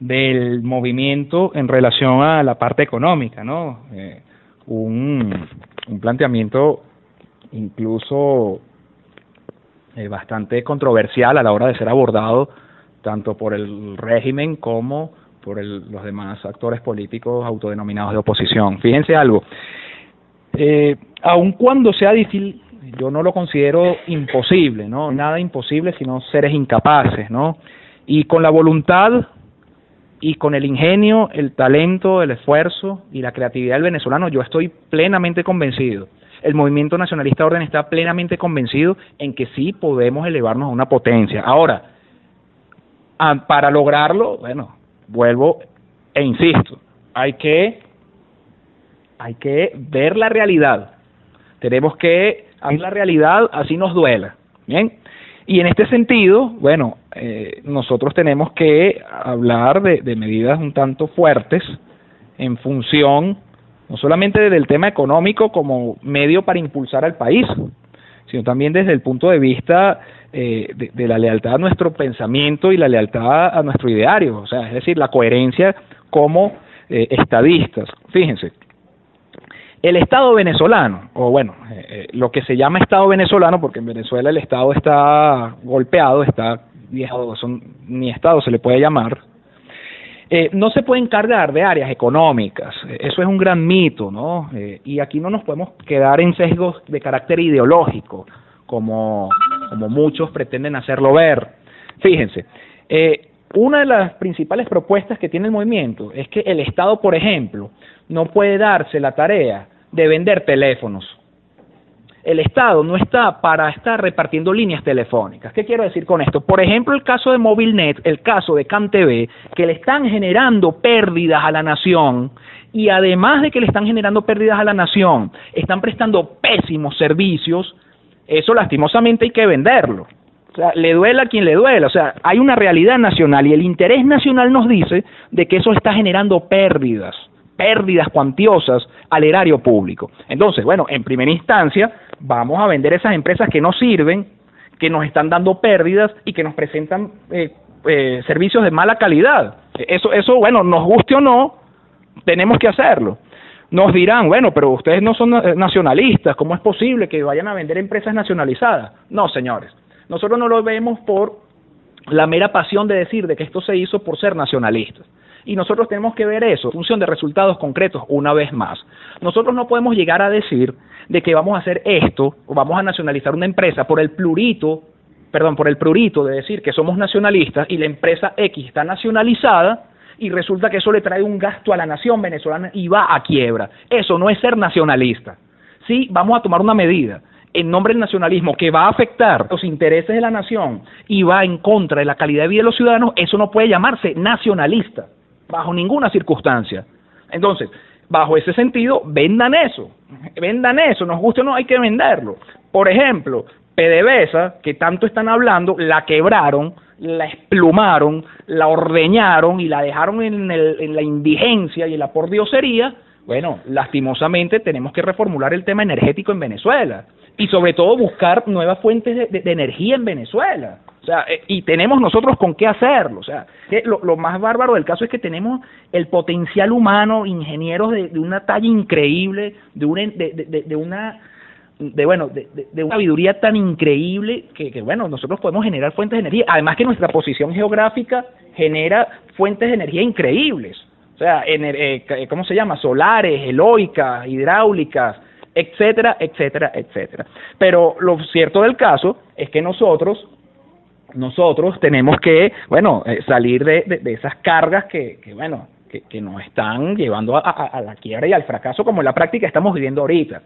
del movimiento en relación a la parte económica, ¿no? Eh, un, planteamiento incluso eh, bastante controversial a la hora de ser abordado tanto por el régimen como por los demás actores políticos autodenominados de oposición. Fíjense algo, eh, aun cuando sea difícil, yo no lo considero imposible, ¿no? Nada imposible, sino seres incapaces, ¿no? Y con la voluntad y con el ingenio, el talento, el esfuerzo y la creatividad del venezolano, yo estoy plenamente convencido. El movimiento nacionalista orden está plenamente convencido en que sí podemos elevarnos a una potencia. Ahora, para lograrlo, bueno, vuelvo e insisto, hay que hay que ver la realidad. Tenemos que ver la realidad así nos duela. Bien. Y en este sentido, bueno, eh, nosotros tenemos que hablar de, medidas un tanto fuertes en función no solamente del tema económico como medio para impulsar al país, sino también desde el punto de vista eh, de, de, la lealtad a nuestro pensamiento y la lealtad a nuestro ideario, o sea, es decir, la coherencia como eh, estadistas. Fíjense, el Estado venezolano, o bueno, eh, eh, lo que se llama Estado venezolano, porque en Venezuela el Estado está golpeado, está viejo, son, ni Estado se le puede llamar, eh, no se puede encargar de áreas económicas. Eso es un gran mito, ¿no? Eh, y aquí no nos podemos quedar en sesgos de carácter ideológico, como, como muchos pretenden hacerlo ver. Fíjense, eh, una de las principales propuestas que tiene el movimiento es que el Estado, por ejemplo, no puede darse la tarea de vender teléfonos. El Estado no está para estar repartiendo líneas telefónicas. ¿Qué quiero decir con esto? Por ejemplo, el caso de Movilnet, el caso de CanTV, que le están generando pérdidas a la nación y además de que le están generando pérdidas a la nación, están prestando pésimos servicios, eso lastimosamente hay que venderlo. Le duela a quien le duela. O sea, hay una realidad nacional y el interés nacional nos dice de que eso está generando pérdidas, pérdidas cuantiosas al erario público. Entonces, bueno, en primera instancia, vamos a vender esas empresas que no sirven, que nos están dando pérdidas y que nos presentan eh, eh, servicios de mala calidad. Eso, eso, bueno, nos guste o no, tenemos que hacerlo. Nos dirán, bueno, pero ustedes no son nacionalistas, ¿cómo es posible que vayan a vender empresas nacionalizadas? No, señores. Nosotros no lo vemos por la mera pasión de decir de que esto se hizo por ser nacionalistas. Y nosotros tenemos que ver eso en función de resultados concretos una vez más. Nosotros no podemos llegar a decir de que vamos a hacer esto o vamos a nacionalizar una empresa por el plurito, perdón, por el prurito de decir que somos nacionalistas y la empresa X está nacionalizada y resulta que eso le trae un gasto a la nación venezolana y va a quiebra. Eso no es ser nacionalista. Sí, vamos a tomar una medida en nombre del nacionalismo que va a afectar los intereses de la nación y va en contra de la calidad de vida de los ciudadanos, eso no puede llamarse nacionalista, bajo ninguna circunstancia. Entonces, bajo ese sentido, vendan eso, vendan eso, nos guste o no, hay que venderlo. Por ejemplo, PDVSA, que tanto están hablando, la quebraron, la esplumaron, la ordeñaron y la dejaron en, el, en la indigencia y en la pordiosería, bueno, lastimosamente tenemos que reformular el tema energético en Venezuela y sobre todo buscar nuevas fuentes de, energía en Venezuela. O sea, eh, y tenemos nosotros con qué hacerlo. O sea, que lo, lo, más bárbaro del caso es que tenemos el potencial humano, ingenieros de, una talla increíble, de una, de, de una de bueno, de, una sabiduría tan increíble que, que, bueno, nosotros podemos generar fuentes de energía. Además que nuestra posición geográfica genera fuentes de energía increíbles. O sea, ener, eh, ¿cómo se llama? Solares, eloicas, hidráulicas, etcétera, etcétera, etcétera. Pero lo cierto del caso es que nosotros nosotros tenemos que, bueno, eh, salir de, de, esas cargas que, que bueno, que, que, nos están llevando a, a, a, la quiebra y al fracaso como en la práctica estamos viviendo ahorita.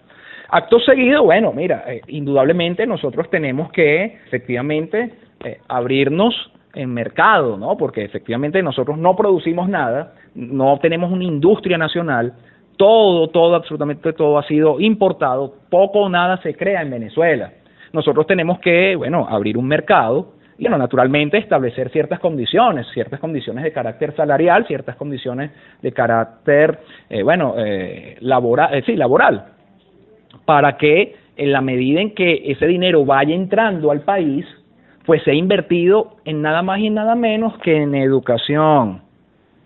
Acto seguido, bueno, mira, eh, indudablemente nosotros tenemos que efectivamente eh, abrirnos en mercado, ¿no? Porque efectivamente nosotros no producimos nada, no tenemos una industria nacional, todo, todo, absolutamente todo ha sido importado, poco o nada se crea en Venezuela. Nosotros tenemos que, bueno, abrir un mercado y, bueno, naturalmente establecer ciertas condiciones, ciertas condiciones de carácter salarial, ciertas condiciones de carácter, eh, bueno, eh, laboral, eh, sí, laboral, para que en la medida en que ese dinero vaya entrando al país, pues se ha invertido en nada más y nada menos que en educación.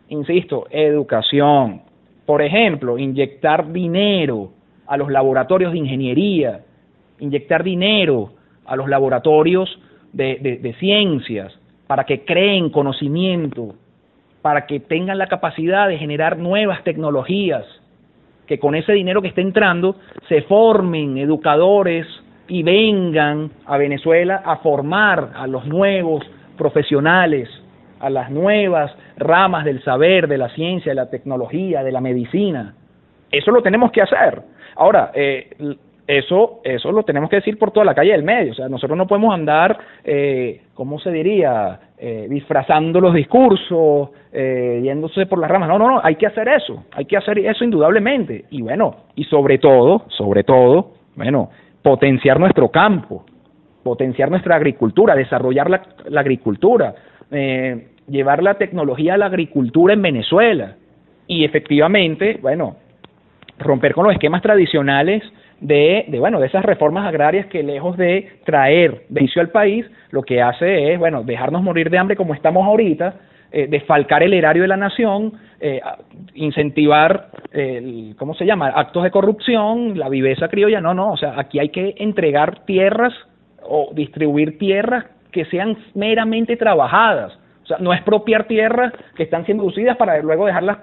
Insisto, educación. Por ejemplo, inyectar dinero a los laboratorios de ingeniería, inyectar dinero a los laboratorios de, de ciencias para que creen conocimiento, para que tengan la capacidad de generar nuevas tecnologías, que con ese dinero que está entrando se formen educadores y vengan a Venezuela a formar a los nuevos profesionales, a las nuevas ramas del saber, de la ciencia, de la tecnología, de la medicina. Eso lo tenemos que hacer. Ahora, eh, eso, eso lo tenemos que decir por toda la calle del medio. O sea, nosotros no podemos andar, eh, ¿cómo se diría? Eh, disfrazando los discursos, eh, yéndose por las ramas. No, no, no, hay que hacer eso, hay que hacer eso indudablemente. Y bueno, y sobre todo, sobre todo, bueno, potenciar nuestro campo, potenciar nuestra agricultura, desarrollar la, la agricultura, eh, llevar la tecnología a la agricultura en Venezuela. Y efectivamente, bueno, romper con los esquemas tradicionales de, de, bueno, de esas reformas agrarias que lejos de traer beneficio al país, lo que hace es, bueno, dejarnos morir de hambre como estamos ahorita, eh, desfalcar el erario de la nación, eh, incentivar, el, ¿cómo se llama?, actos de corrupción, la viveza criolla, no, no, o sea, aquí hay que entregar tierras o distribuir tierras que sean meramente trabajadas, o sea, no expropiar tierras que están siendo usadas para luego dejarlas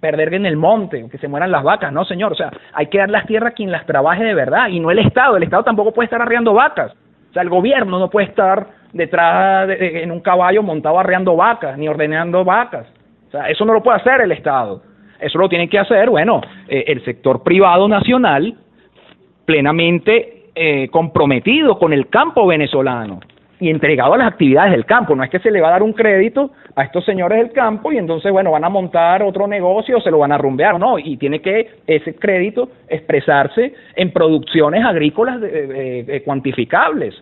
perder en el monte, que se mueran las vacas, no señor, o sea, hay que dar las tierras a quien las trabaje de verdad y no el Estado, el Estado tampoco puede estar arreando vacas, o sea, el gobierno no puede estar detrás de, en un caballo montado arreando vacas, ni ordenando vacas, o sea, eso no lo puede hacer el Estado, eso lo tiene que hacer, bueno, eh, el sector privado nacional plenamente eh, comprometido con el campo venezolano, y entregado a las actividades del campo. No es que se le va a dar un crédito a estos señores del campo y entonces, bueno, van a montar otro negocio o se lo van a rumbear. No, y tiene que ese crédito expresarse en producciones agrícolas de, cuantificables.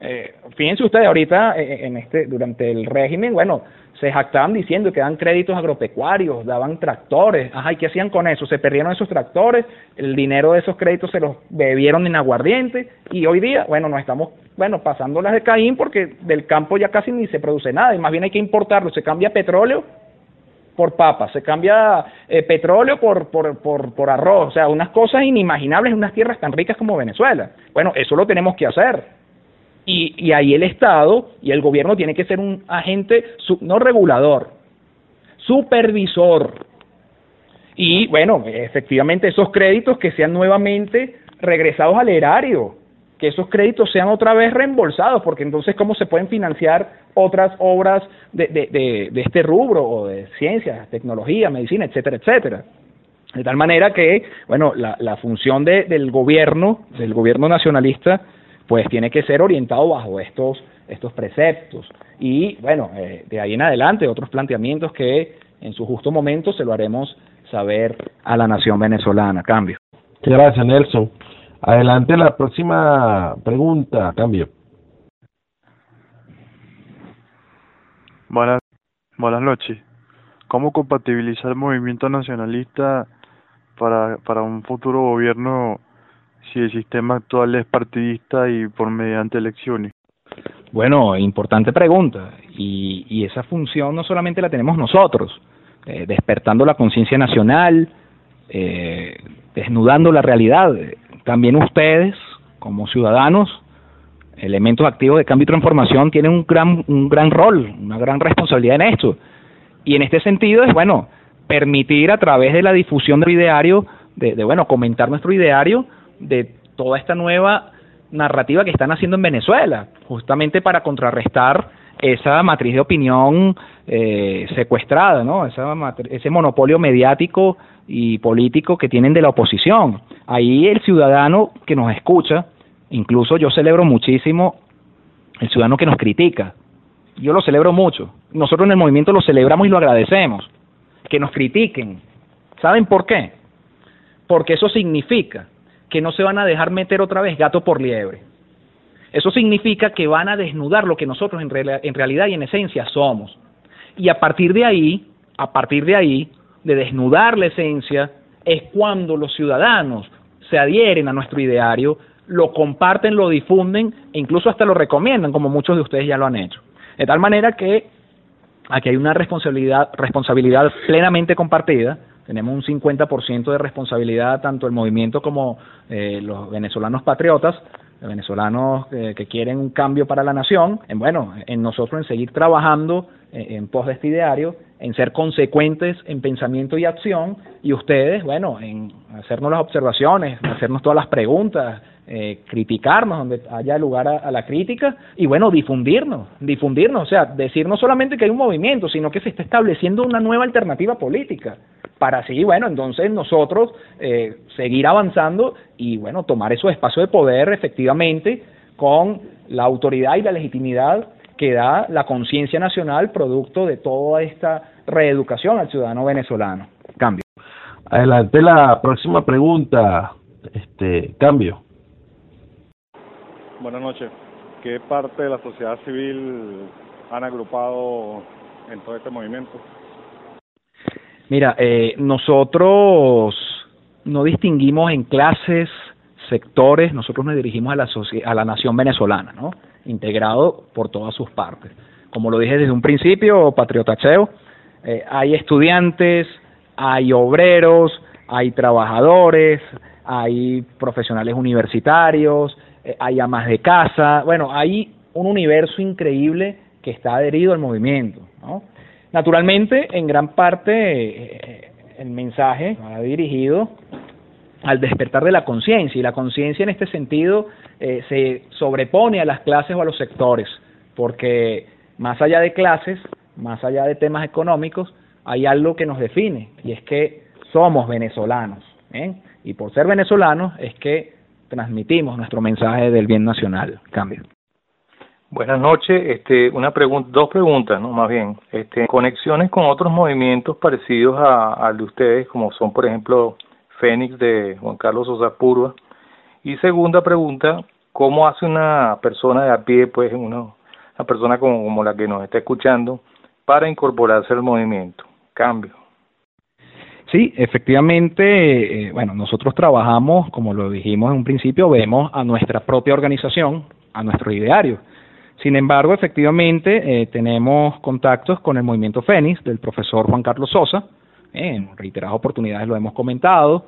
Eh, fíjense ustedes, ahorita eh, en este, durante el régimen, bueno, se jactaban diciendo que dan créditos agropecuarios, daban tractores, ajá, ¿y qué hacían con eso? Se perdieron esos tractores, el dinero de esos créditos se los bebieron en aguardiente y hoy día, bueno, nos estamos, bueno, pasando las de Caín porque del campo ya casi ni se produce nada y más bien hay que importarlo, se cambia petróleo por papas, se cambia eh, petróleo por, por, por, por arroz, o sea, unas cosas inimaginables en unas tierras tan ricas como Venezuela. Bueno, eso lo tenemos que hacer y, y ahí el Estado y el gobierno tiene que ser un agente no regulador, supervisor. Y bueno, efectivamente esos créditos que sean nuevamente regresados al erario, que esos créditos sean otra vez reembolsados, porque entonces cómo se pueden financiar otras obras de, de, de, este rubro, o de ciencia, tecnología, medicina, etcétera, etcétera. De tal manera que, bueno, la, la función de, del gobierno, del gobierno nacionalista, pues tiene que ser orientado bajo estos, estos preceptos. Y bueno, eh, de ahí en adelante otros planteamientos que en su justo momento se lo haremos saber a la nación venezolana. Cambio. Gracias, Nelson. Adelante la próxima pregunta. Cambio. Buenas, buenas noches. ¿Cómo compatibilizar el movimiento nacionalista para, para un futuro gobierno si el sistema actual es partidista y por mediante elecciones? Bueno, importante pregunta. Y, y esa función no solamente la tenemos nosotros, eh, despertando la conciencia nacional, eh, desnudando la realidad. También ustedes, como ciudadanos, elementos activos de cambio y transformación, tienen un gran, un gran rol, una gran responsabilidad en esto. Y en este sentido es, bueno, permitir a través de la difusión del ideario, de, de bueno, comentar nuestro ideario, de toda esta nueva narrativa que están haciendo en Venezuela, justamente para contrarrestar esa matriz de opinión eh, secuestrada, ¿no? Esa ese monopolio mediático y político que tienen de la oposición. Ahí el ciudadano que nos escucha, incluso yo celebro muchísimo el ciudadano que nos critica. Yo lo celebro mucho. Nosotros en el movimiento lo celebramos y lo agradecemos. Que nos critiquen. ¿Saben por qué? Porque eso significa que no se van a dejar meter otra vez gato por liebre. Eso significa que van a desnudar lo que nosotros en, en realidad y en esencia somos. Y a partir de ahí, a partir de ahí, de desnudar la esencia, es cuando los ciudadanos se adhieren a nuestro ideario, lo comparten, lo difunden e incluso hasta lo recomiendan, como muchos de ustedes ya lo han hecho. De tal manera que aquí hay una responsabilidad, responsabilidad plenamente compartida. Tenemos un 50% de responsabilidad tanto el movimiento como eh, los venezolanos patriotas, venezolanos eh, que quieren un cambio para la nación, en bueno, en nosotros en seguir trabajando eh, en pos de este ideario, en ser consecuentes en pensamiento y acción, y ustedes, bueno, en hacernos las observaciones, hacernos todas las preguntas, eh, criticarnos donde haya lugar a, la crítica y bueno, difundirnos, difundirnos, o sea, decir no solamente que hay un movimiento, sino que se está estableciendo una nueva alternativa política para así, bueno, entonces nosotros eh, seguir avanzando y bueno, tomar esos espacios de poder efectivamente con la autoridad y la legitimidad que da la conciencia nacional producto de toda esta reeducación al ciudadano venezolano. Cambio. Adelante la próxima pregunta. Este, cambio. Buenas noches. ¿Qué parte de la sociedad civil han agrupado en todo este movimiento? Mira, eh, nosotros no distinguimos en clases, sectores, nosotros nos dirigimos a la, a la nación venezolana, ¿no? Integrado por todas sus partes. Como lo dije desde un principio, patriotacheo, eh, hay estudiantes, hay obreros, hay trabajadores, hay profesionales universitarios, eh, hay amas de casa, bueno, hay un universo increíble que está adherido al movimiento. Naturalmente, en gran parte, eh, el mensaje ha dirigido al despertar de la conciencia, y la conciencia en este sentido eh, se sobrepone a las clases o a los sectores, porque más allá de clases, más allá de temas económicos, hay algo que nos define, y es que somos venezolanos. ¿eh? Y por ser venezolanos es que transmitimos nuestro mensaje del bien nacional. Cambio. Buenas noches. Este, una pregunta, dos preguntas, no, más bien. Este, conexiones con otros movimientos parecidos a, al de ustedes, como son, por ejemplo, Fénix de Juan Carlos Sosa Purva. Y segunda pregunta, ¿cómo hace una persona de a pie, pues, una, persona como, como la que nos está escuchando, para incorporarse al movimiento? Cambio. Sí, efectivamente, eh, bueno, nosotros trabajamos, como lo dijimos en un principio, vemos a nuestra propia organización, a nuestro ideario. Sin embargo, efectivamente, eh, tenemos contactos con el movimiento Fénix del profesor Juan Carlos Sosa, eh, en reiteradas oportunidades lo hemos comentado,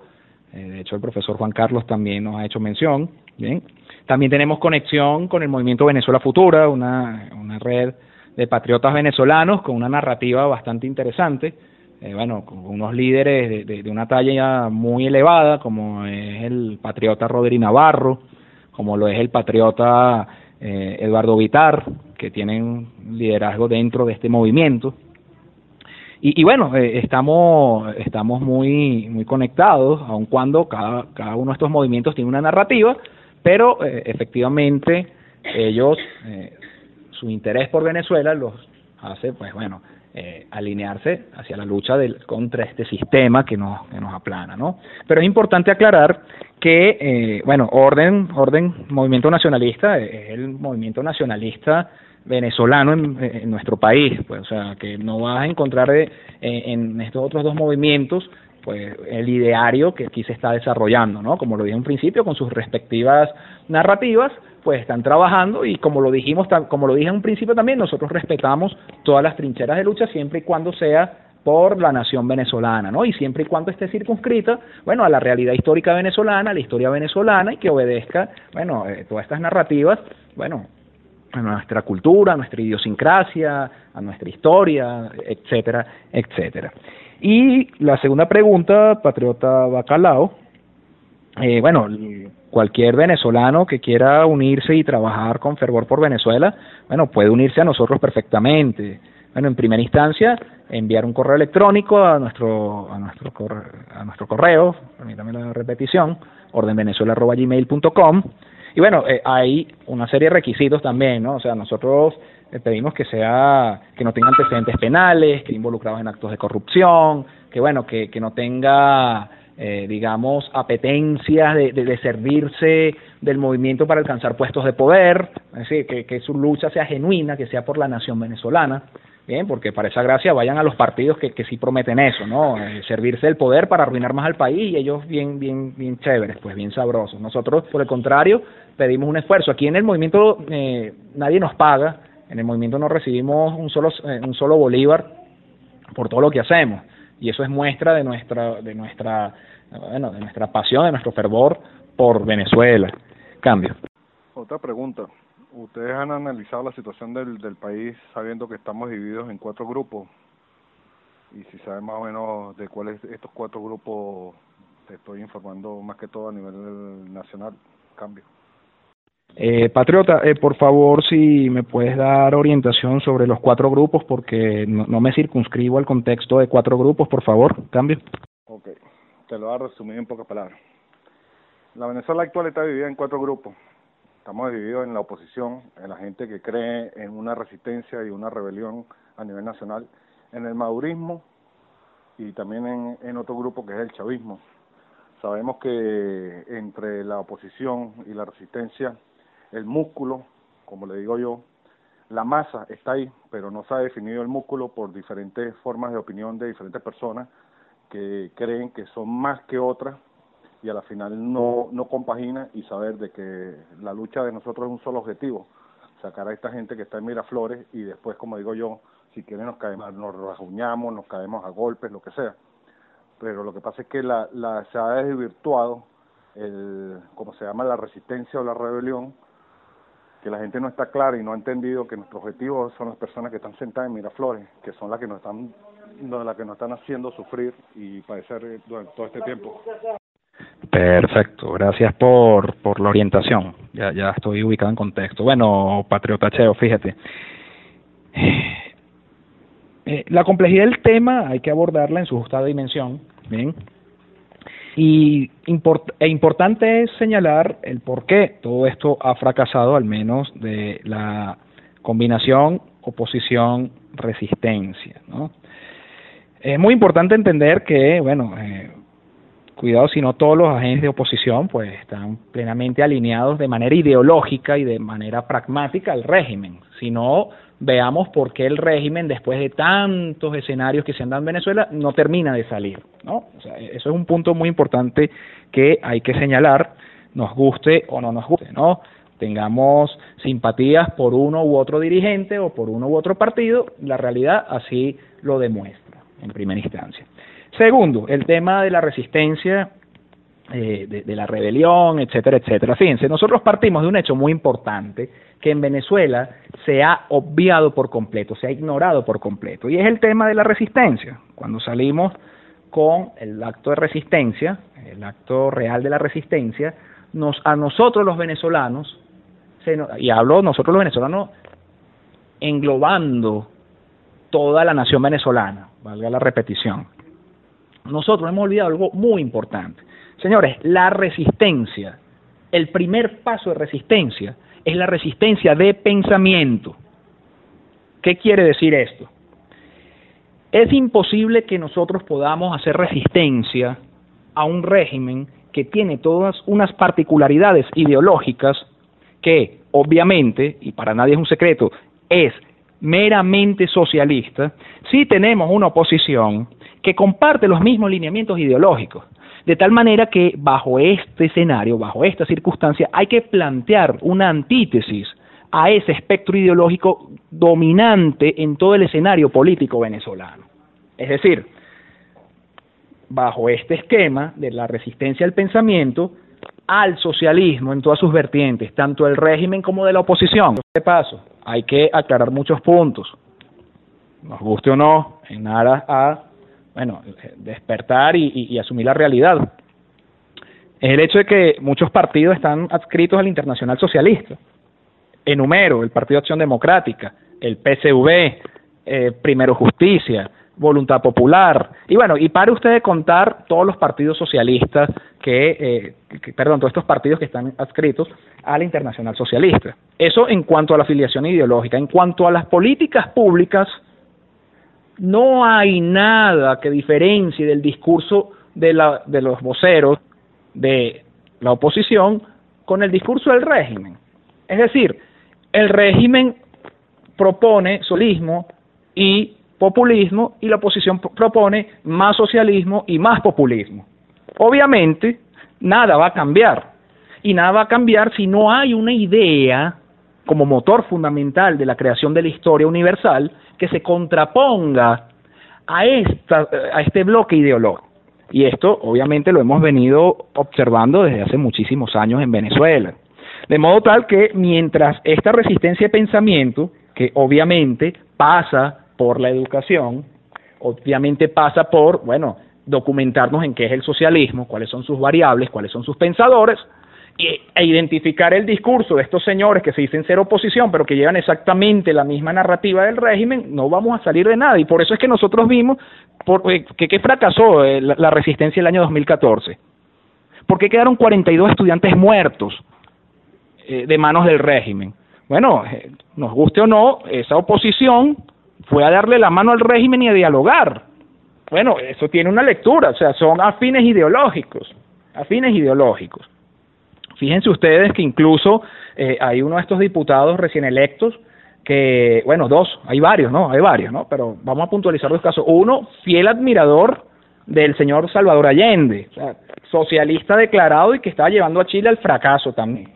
de hecho el profesor Juan Carlos también nos ha hecho mención. Bien. También tenemos conexión con el movimiento Venezuela Futura, una, una red de patriotas venezolanos con una narrativa bastante interesante eh, bueno, con unos líderes de, de, una talla muy elevada, como es el patriota Rodri Navarro, como lo es el patriota eh, Eduardo Vitar, que tienen liderazgo dentro de este movimiento. Y, y bueno, eh, estamos, estamos muy, muy conectados, aun cuando cada, cada uno de estos movimientos tiene una narrativa, pero eh, efectivamente ellos, eh, su interés por Venezuela los hace, pues bueno, eh, alinearse hacia la lucha del, contra este sistema que nos, que nos aplana, ¿no? Pero es importante aclarar que, eh, bueno, Orden, Orden Movimiento Nacionalista es el movimiento nacionalista venezolano en, en nuestro país, pues, o sea, que no vas a encontrar eh, en estos otros dos movimientos pues el ideario que aquí se está desarrollando, ¿no? Como lo dije en principio, con sus respectivas narrativas, pues están trabajando y como lo dijimos, como lo dije en un principio también, nosotros respetamos todas las trincheras de lucha siempre y cuando sea por la nación venezolana, ¿no? Y siempre y cuando esté circunscrita, bueno, a la realidad histórica venezolana, a la historia venezolana y que obedezca, bueno, eh, todas estas narrativas, bueno, a nuestra cultura, a nuestra idiosincrasia, a nuestra historia, etcétera, etcétera. Y la segunda pregunta, Patriota Bacalao, eh, bueno, cualquier venezolano que quiera unirse y trabajar con fervor por Venezuela, bueno, puede unirse a nosotros perfectamente. Bueno, en primera instancia, enviar un correo electrónico a nuestro a nuestro correo, a nuestro correo, permítame la repetición, ordenvenezuela@gmail.com. Y bueno, eh, hay una serie de requisitos también, ¿no? O sea, nosotros eh, pedimos que sea que no tenga antecedentes penales, que involucrados en actos de corrupción, que bueno, que que no tenga eh, digamos, apetencias de, de, de, servirse del movimiento para alcanzar puestos de poder, es decir, que, que su lucha sea genuina, que sea por la nación venezolana. Bien, porque para esa gracia vayan a los partidos que, que sí prometen eso, ¿no? Eh, servirse del poder para arruinar más al país y ellos bien, bien, bien chéveres, pues bien sabrosos. Nosotros, por el contrario, pedimos un esfuerzo. Aquí en el movimiento eh, nadie nos paga, en el movimiento no recibimos un solo, eh, un solo bolívar por todo lo que hacemos y eso es muestra de nuestra, de nuestra, bueno, de nuestra pasión, de nuestro fervor por Venezuela. Cambio. Otra pregunta. Ustedes han analizado la situación del, del país sabiendo que estamos divididos en cuatro grupos y si saben más o menos de cuáles estos cuatro grupos te estoy informando más que todo a nivel nacional. Cambio. Eh, Patriota, eh, por favor, si me puedes dar orientación sobre los cuatro grupos, porque no, no, me circunscribo al contexto de cuatro grupos, por favor, cambio. Ok, te lo voy a resumir en pocas palabras. La Venezuela actual está dividida en cuatro grupos. Estamos divididos en la oposición, en la gente que cree en una resistencia y una rebelión a nivel nacional, en el madurismo y también en, en otro grupo que es el chavismo. Sabemos que entre la oposición y la resistencia, el músculo, como le digo yo, la masa está ahí, pero no se ha definido el músculo por diferentes formas de opinión de diferentes personas que creen que son más que otras y a la final no, no compagina y saber de que la lucha de nosotros es un solo objetivo, sacar a esta gente que está en Miraflores y después, como digo yo, si quieren nos caemos, nos rajuñamos, nos caemos a golpes, lo que sea. Pero lo que pasa es que la, la se ha desvirtuado el, como se llama, la resistencia o la rebelión, que la gente no está clara y no ha entendido que nuestro objetivo son las personas que están sentadas en Miraflores, que son las que nos están, las que nos están haciendo sufrir y padecer durante todo este tiempo. Perfecto, gracias por, por la orientación. Ya, ya estoy ubicado en contexto. Bueno, Patriota Cheo, fíjate. Eh, la complejidad del tema hay que abordarla en su justa dimensión, ¿bien? Y import e importante es señalar el por qué todo esto ha fracasado, al menos de la combinación oposición-resistencia, ¿no? Es muy importante entender que, bueno, eh, cuidado si no todos los agentes de oposición pues están plenamente alineados de manera ideológica y de manera pragmática al régimen, sino veamos por qué el régimen después de tantos escenarios que se han dado en Venezuela no termina de salir, ¿no? Sea, eso es un punto muy importante que hay que señalar, nos guste o no nos guste, ¿no? Tengamos simpatías por uno u otro dirigente o por uno u otro partido, la realidad así lo demuestra en primera instancia. Segundo, el tema de la resistencia, eh, de, la rebelión, etcétera, etcétera. Fíjense, nosotros partimos de un hecho muy importante que en Venezuela se ha obviado por completo, se ha ignorado por completo, y es el tema de la resistencia. Cuando salimos con el acto de resistencia, el acto real de la resistencia, nos, a nosotros los venezolanos, y hablo nosotros los venezolanos englobando toda la nación venezolana, valga la repetición, nosotros hemos olvidado algo muy importante. Señores, la resistencia, el primer paso de resistencia es la resistencia de pensamiento. ¿Qué quiere decir esto? Es imposible que nosotros podamos hacer resistencia a un régimen que tiene todas unas particularidades ideológicas que, obviamente, y para nadie es un secreto, es meramente socialista, si tenemos una oposición que comparte los mismos lineamientos ideológicos. De tal manera que bajo este escenario, bajo esta circunstancia, hay que plantear una antítesis a ese espectro ideológico dominante en todo el escenario político venezolano. Es decir, bajo este esquema de la resistencia al pensamiento, al socialismo en todas sus vertientes, tanto del régimen como de la oposición. De paso, hay que aclarar muchos puntos, nos guste o no, en aras a bueno, despertar y, y, y, asumir la realidad. Es el hecho de que muchos partidos están adscritos al Internacional Socialista. Enumero, el Partido Acción Democrática, el PCV, eh, Primero Justicia, Voluntad Popular, y bueno, y pare usted de contar todos los partidos socialistas eh, que, perdón, todos estos partidos que están adscritos al Internacional Socialista. Eso en cuanto a la afiliación ideológica. En cuanto a las políticas públicas, no hay nada que diferencie del discurso de, la, de los voceros de la oposición con el discurso del régimen. Es decir, el régimen propone solismo y populismo y la oposición propone más socialismo y más populismo. Obviamente, nada va a cambiar. Y nada va a cambiar si no hay una idea como motor fundamental de la creación de la historia universal que se contraponga a, esta, a este bloque ideológico. Y esto obviamente lo hemos venido observando desde hace muchísimos años en Venezuela. De modo tal que mientras esta resistencia de pensamiento, que obviamente pasa por la educación, obviamente pasa por, bueno, documentarnos en qué es el socialismo, cuáles son sus variables, cuáles son sus pensadores, e identificar el discurso de estos señores que se dicen ser oposición, pero que llevan exactamente la misma narrativa del régimen, no vamos a salir de nada. Y por eso es que nosotros vimos por, eh, que, fracasó eh, la, resistencia el año 2014. ¿Por qué quedaron 42 estudiantes muertos eh, de manos del régimen? Bueno, nos guste o no, esa oposición fue a darle la mano al régimen y a dialogar. Bueno, eso tiene una lectura, o sea, son afines ideológicos, afines ideológicos. Fíjense ustedes que incluso eh, hay uno de estos diputados recién electos que, bueno, dos, hay varios, ¿no? Hay varios, ¿no? Pero vamos a puntualizar dos casos. Uno, fiel admirador del señor Salvador Allende, socialista declarado y que estaba llevando a Chile al fracaso también.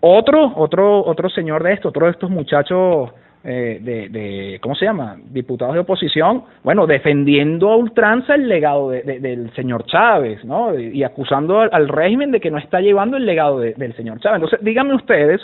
Otro, otro, otro señor de esto, otro de estos muchachos eh, de, de, ¿cómo se llama? Diputados de oposición, bueno, defendiendo a ultranza el legado de, del señor Chávez, ¿no? Y acusando al, régimen de que no está llevando el legado del señor Chávez. Entonces, díganme ustedes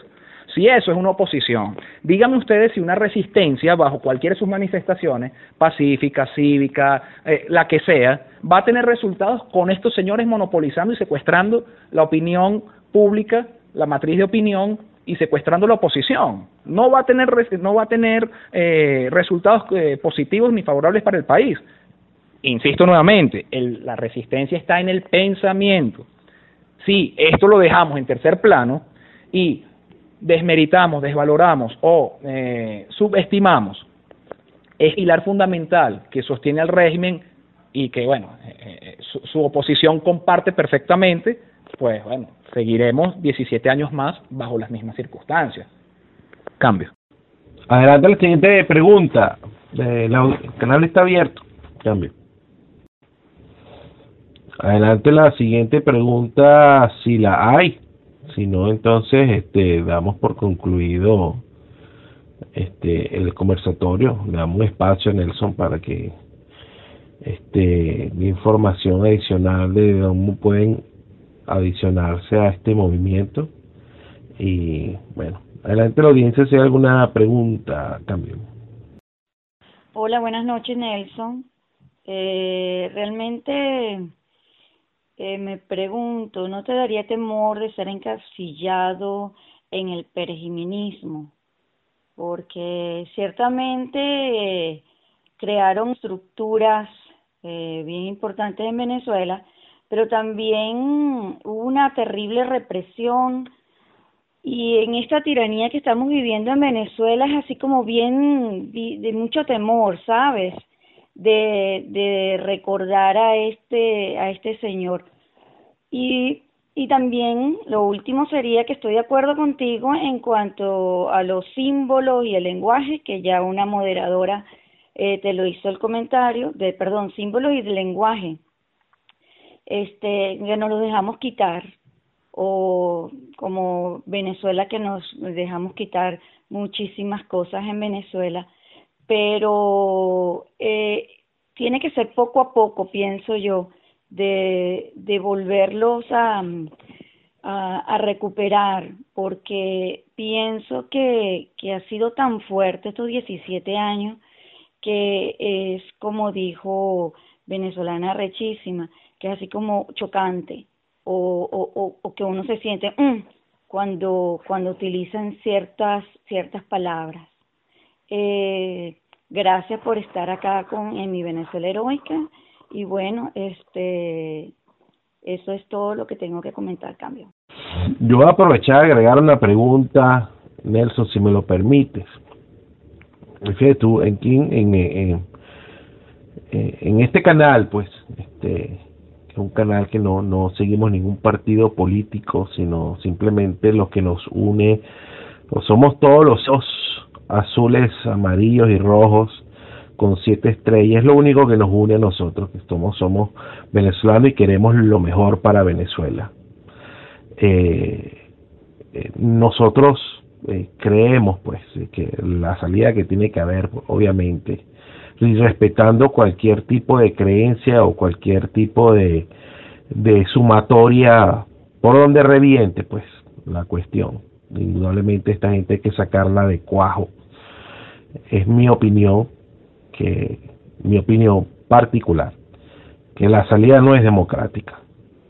si eso es una oposición. Díganme ustedes si una resistencia, bajo cualquiera de sus manifestaciones, pacífica, cívica, eh, la que sea, va a tener resultados con estos señores monopolizando y secuestrando la opinión pública, la matriz de opinión y secuestrando la oposición. No va a tener, no va a tener eh, resultados eh, positivos ni favorables para el país. Insisto nuevamente, el, la resistencia está en el pensamiento. Si esto lo dejamos en tercer plano y desmeritamos, desvaloramos o eh, subestimamos es pilar fundamental que sostiene al régimen y que, bueno, su oposición comparte perfectamente, pues bueno, seguiremos 17 años más bajo las mismas circunstancias. Cambio. Adelante la siguiente pregunta. el canal está abierto. Cambio. Adelante la siguiente pregunta, si la hay. Si no, entonces este, damos por concluido este el conversatorio. Le damos un espacio a Nelson para que este información adicional de cómo pueden adicionarse a este movimiento. Y bueno, adelante la audiencia si hay alguna pregunta también. Hola, buenas noches Nelson. Eh, realmente eh, me pregunto, ¿no te daría temor de ser encasillado en el perejiminismo? Porque ciertamente eh, crearon estructuras eh, bien importantes en Venezuela pero también hubo una terrible represión y en esta tiranía que estamos viviendo en Venezuela es así como bien de mucho temor, ¿sabes? De, de recordar a este a este señor. Y y también lo último sería que estoy de acuerdo contigo en cuanto a los símbolos y el lenguaje, que ya una moderadora eh, te lo hizo el comentario, de perdón, símbolos y de lenguaje este, que nos lo dejamos quitar, o como Venezuela que nos dejamos quitar muchísimas cosas en Venezuela, pero eh, tiene que ser poco a poco, pienso yo, de, de volverlos a, a, a, recuperar, porque pienso que, que ha sido tan fuerte estos 17 años que es como dijo venezolana rechísima, que es así como chocante o, o, o, que uno se siente mm", cuando, cuando utilizan ciertas, ciertas palabras. Eh, gracias por estar acá con, en mi Venezuela heroica y bueno, este, eso es todo lo que tengo que comentar, cambio. Yo voy a aprovechar y agregar una pregunta, Nelson, si me lo permites. Fíjate tú, en, en, en, en este canal, pues, este, un canal que no, no seguimos ningún partido político, sino simplemente lo que nos une, pues somos todos los azules, amarillos y rojos con siete estrellas, es lo único que nos une a nosotros, que somos, somos venezolanos y queremos lo mejor para Venezuela. Eh, eh, nosotros eh, creemos pues que la salida que tiene que haber, obviamente, y respetando cualquier tipo de creencia o cualquier tipo de, sumatoria por donde reviente pues la cuestión. Indudablemente esta gente hay que sacarla de cuajo. Es mi opinión, que mi opinión particular, que la salida no es democrática.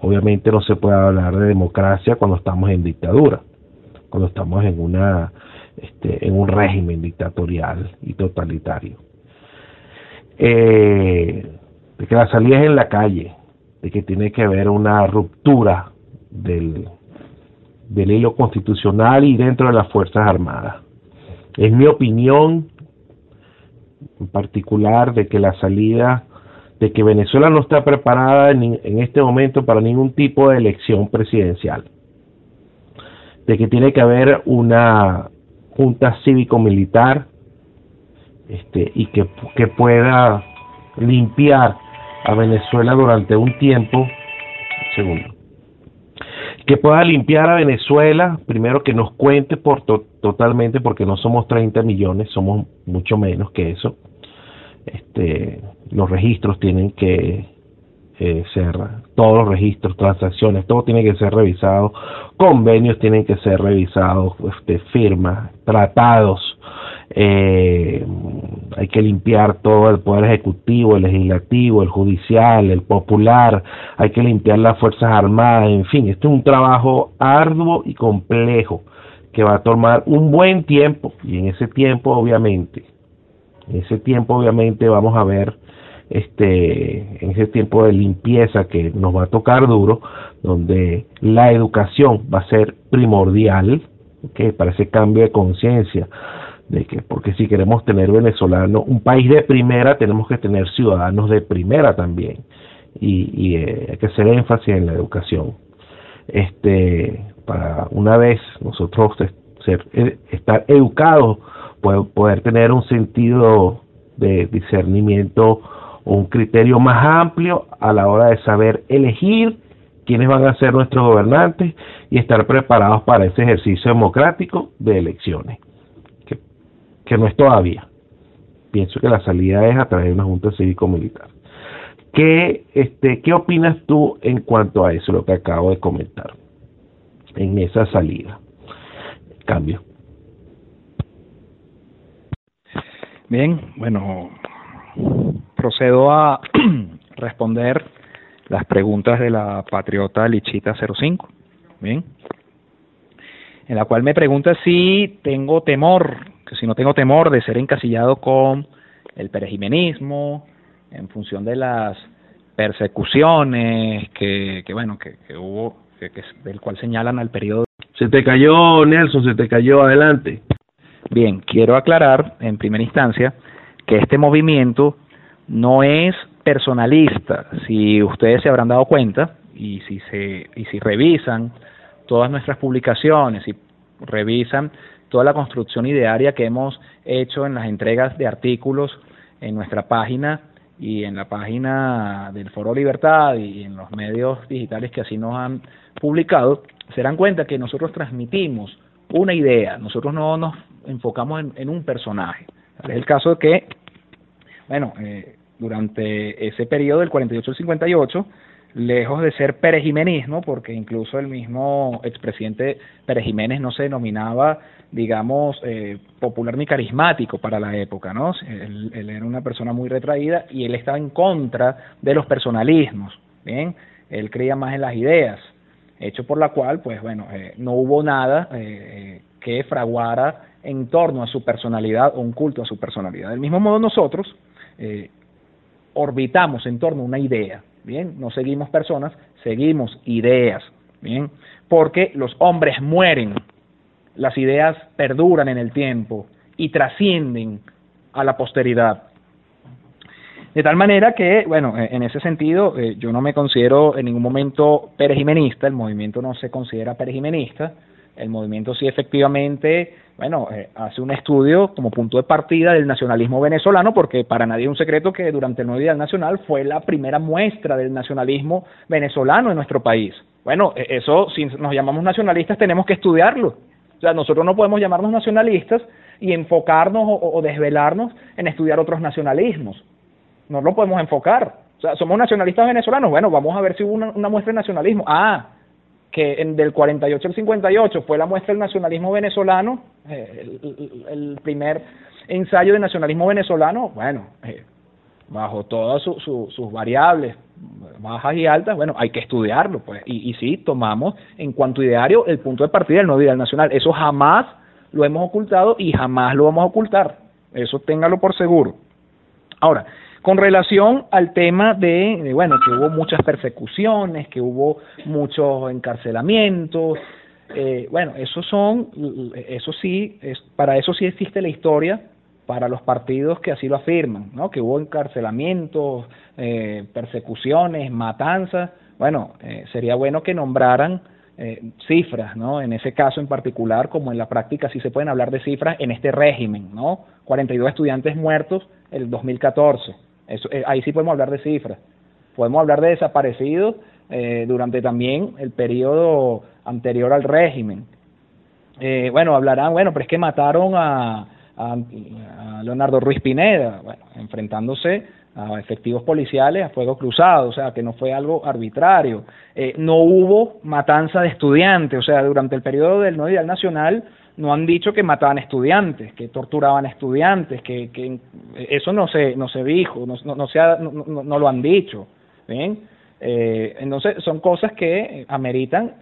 Obviamente no se puede hablar de democracia cuando estamos en dictadura, cuando estamos en una este, en un régimen dictatorial y totalitario. Eh, de que la salida es en la calle, de que tiene que haber una ruptura del, del hilo constitucional y dentro de las Fuerzas Armadas. Es mi opinión en particular de que la salida, de que Venezuela no está preparada en, en este momento para ningún tipo de elección presidencial, de que tiene que haber una junta cívico-militar este, y que, que pueda limpiar a Venezuela durante un tiempo, segundo, que pueda limpiar a Venezuela, primero que nos cuente por totalmente, porque no somos 30 millones, somos mucho menos que eso. Este, los registros tienen que eh, ser, todos los registros, transacciones, todo tiene que ser revisado, convenios tienen que ser revisados, este, firmas, tratados, eh, hay que limpiar todo el poder ejecutivo, el legislativo, el judicial, el popular, hay que limpiar las fuerzas armadas, en fin, esto es un trabajo arduo y complejo que va a tomar un buen tiempo y en ese tiempo obviamente, en ese tiempo obviamente vamos a ver este en ese tiempo de limpieza que nos va a tocar duro, donde la educación va a ser primordial, para ese cambio de conciencia, de que porque si queremos tener venezolano un país de primera tenemos que tener ciudadanos de primera también. Y, y eh, hay que hacer énfasis en la educación. Este para una vez nosotros ser eh, estar educados poder, poder tener un sentido de discernimiento un criterio más amplio a la hora de saber elegir quiénes van a ser nuestros gobernantes y estar preparados para ese ejercicio democrático de elecciones que no es todavía. Pienso que la salida es a través de una junta cívico-militar. ¿Qué, este, ¿Qué opinas tú en cuanto a eso, lo que acabo de comentar, en esa salida? Cambio. Bien, bueno, procedo a responder las preguntas de la patriota Lichita 05. Bien. En la cual me pregunta si tengo temor que si no tengo temor de ser encasillado con el perejimenismo, en función de las persecuciones que, que bueno, que, que hubo, que, del cual señalan al periodo. Se te cayó, Nelson, se te cayó, adelante. Bien, quiero aclarar en primera instancia que este movimiento no es personalista. Si ustedes se habrán dado cuenta y si se y si revisan todas nuestras publicaciones y revisan toda la construcción idearia que hemos hecho en las entregas de artículos en nuestra página y en la página del Foro Libertad y en los medios digitales que así nos han publicado, se dan cuenta que nosotros transmitimos una idea, nosotros no nos enfocamos en, un personaje. Es el caso de que, bueno, eh, durante ese periodo del 48 al 58, lejos de ser perejimenismo, porque incluso el mismo expresidente Pérez Jiménez no se denominaba, digamos, eh, popular ni carismático para la época, ¿no? Él, era una persona muy retraída y él estaba en contra de los personalismos, ¿bien? Él creía más en las ideas, hecho por la cual, pues bueno, eh, no hubo nada eh, que fraguara en torno a su personalidad o un culto a su personalidad. Del mismo modo nosotros orbitamos en torno a una idea, Bien, no seguimos personas, seguimos ideas. Bien, porque los hombres mueren, las ideas perduran en el tiempo y trascienden a la posteridad. De tal manera que, bueno, en ese sentido, eh, yo no me considero en ningún momento perejimenista, el movimiento no se considera perejimenista, el movimiento sí efectivamente, bueno, eh, hace un estudio como punto de partida del nacionalismo venezolano, porque para nadie es un secreto que durante el nuevo Día Nacional fue la primera muestra del nacionalismo venezolano en nuestro país. Bueno, e, eso, si nos llamamos nacionalistas, tenemos que estudiarlo. O sea, nosotros no podemos llamarnos nacionalistas y enfocarnos o, desvelarnos en estudiar otros nacionalismos. No lo podemos enfocar. O sea, somos nacionalistas venezolanos. Bueno, vamos a ver si hubo una, muestra de nacionalismo. Ah, que en, del 48 al 58 fue la muestra del nacionalismo venezolano, eh, el, primer ensayo de nacionalismo venezolano, bueno, eh, bajo todas sus variables bajas y altas, bueno, hay que estudiarlo, pues, y, y sí, tomamos en cuanto ideario el punto de partida del no ideal nacional, eso jamás lo hemos ocultado y jamás lo vamos a ocultar. Eso téngalo por seguro. Ahora, con relación al tema de, bueno, que hubo muchas persecuciones, que hubo muchos encarcelamientos, eh, bueno, eso son, eso sí, es, para eso sí existe la historia, para los partidos que así lo afirman, ¿no? Que hubo encarcelamientos, eh, persecuciones, matanzas. Bueno, eh, sería bueno que nombraran eh, cifras, ¿no? En ese caso en particular, como en la práctica sí se pueden hablar de cifras en este régimen, ¿no? 42 estudiantes muertos el 2014. Eso, eh, ahí sí podemos hablar de cifras. Podemos hablar de desaparecidos eh, durante también el periodo anterior al régimen. Eh, bueno, hablarán, bueno, pero es que mataron a, a, Leonardo Ruiz Pineda, bueno, enfrentándose a efectivos policiales a fuego cruzado, o sea, que no fue algo arbitrario. Eh, no hubo matanza de estudiantes, o sea, durante el periodo del no ideal nacional no han dicho que mataban estudiantes, que torturaban estudiantes, que, que eso no se no se dijo, no, no, no, no, lo han dicho, ¿ven? Eh, entonces son cosas que ameritan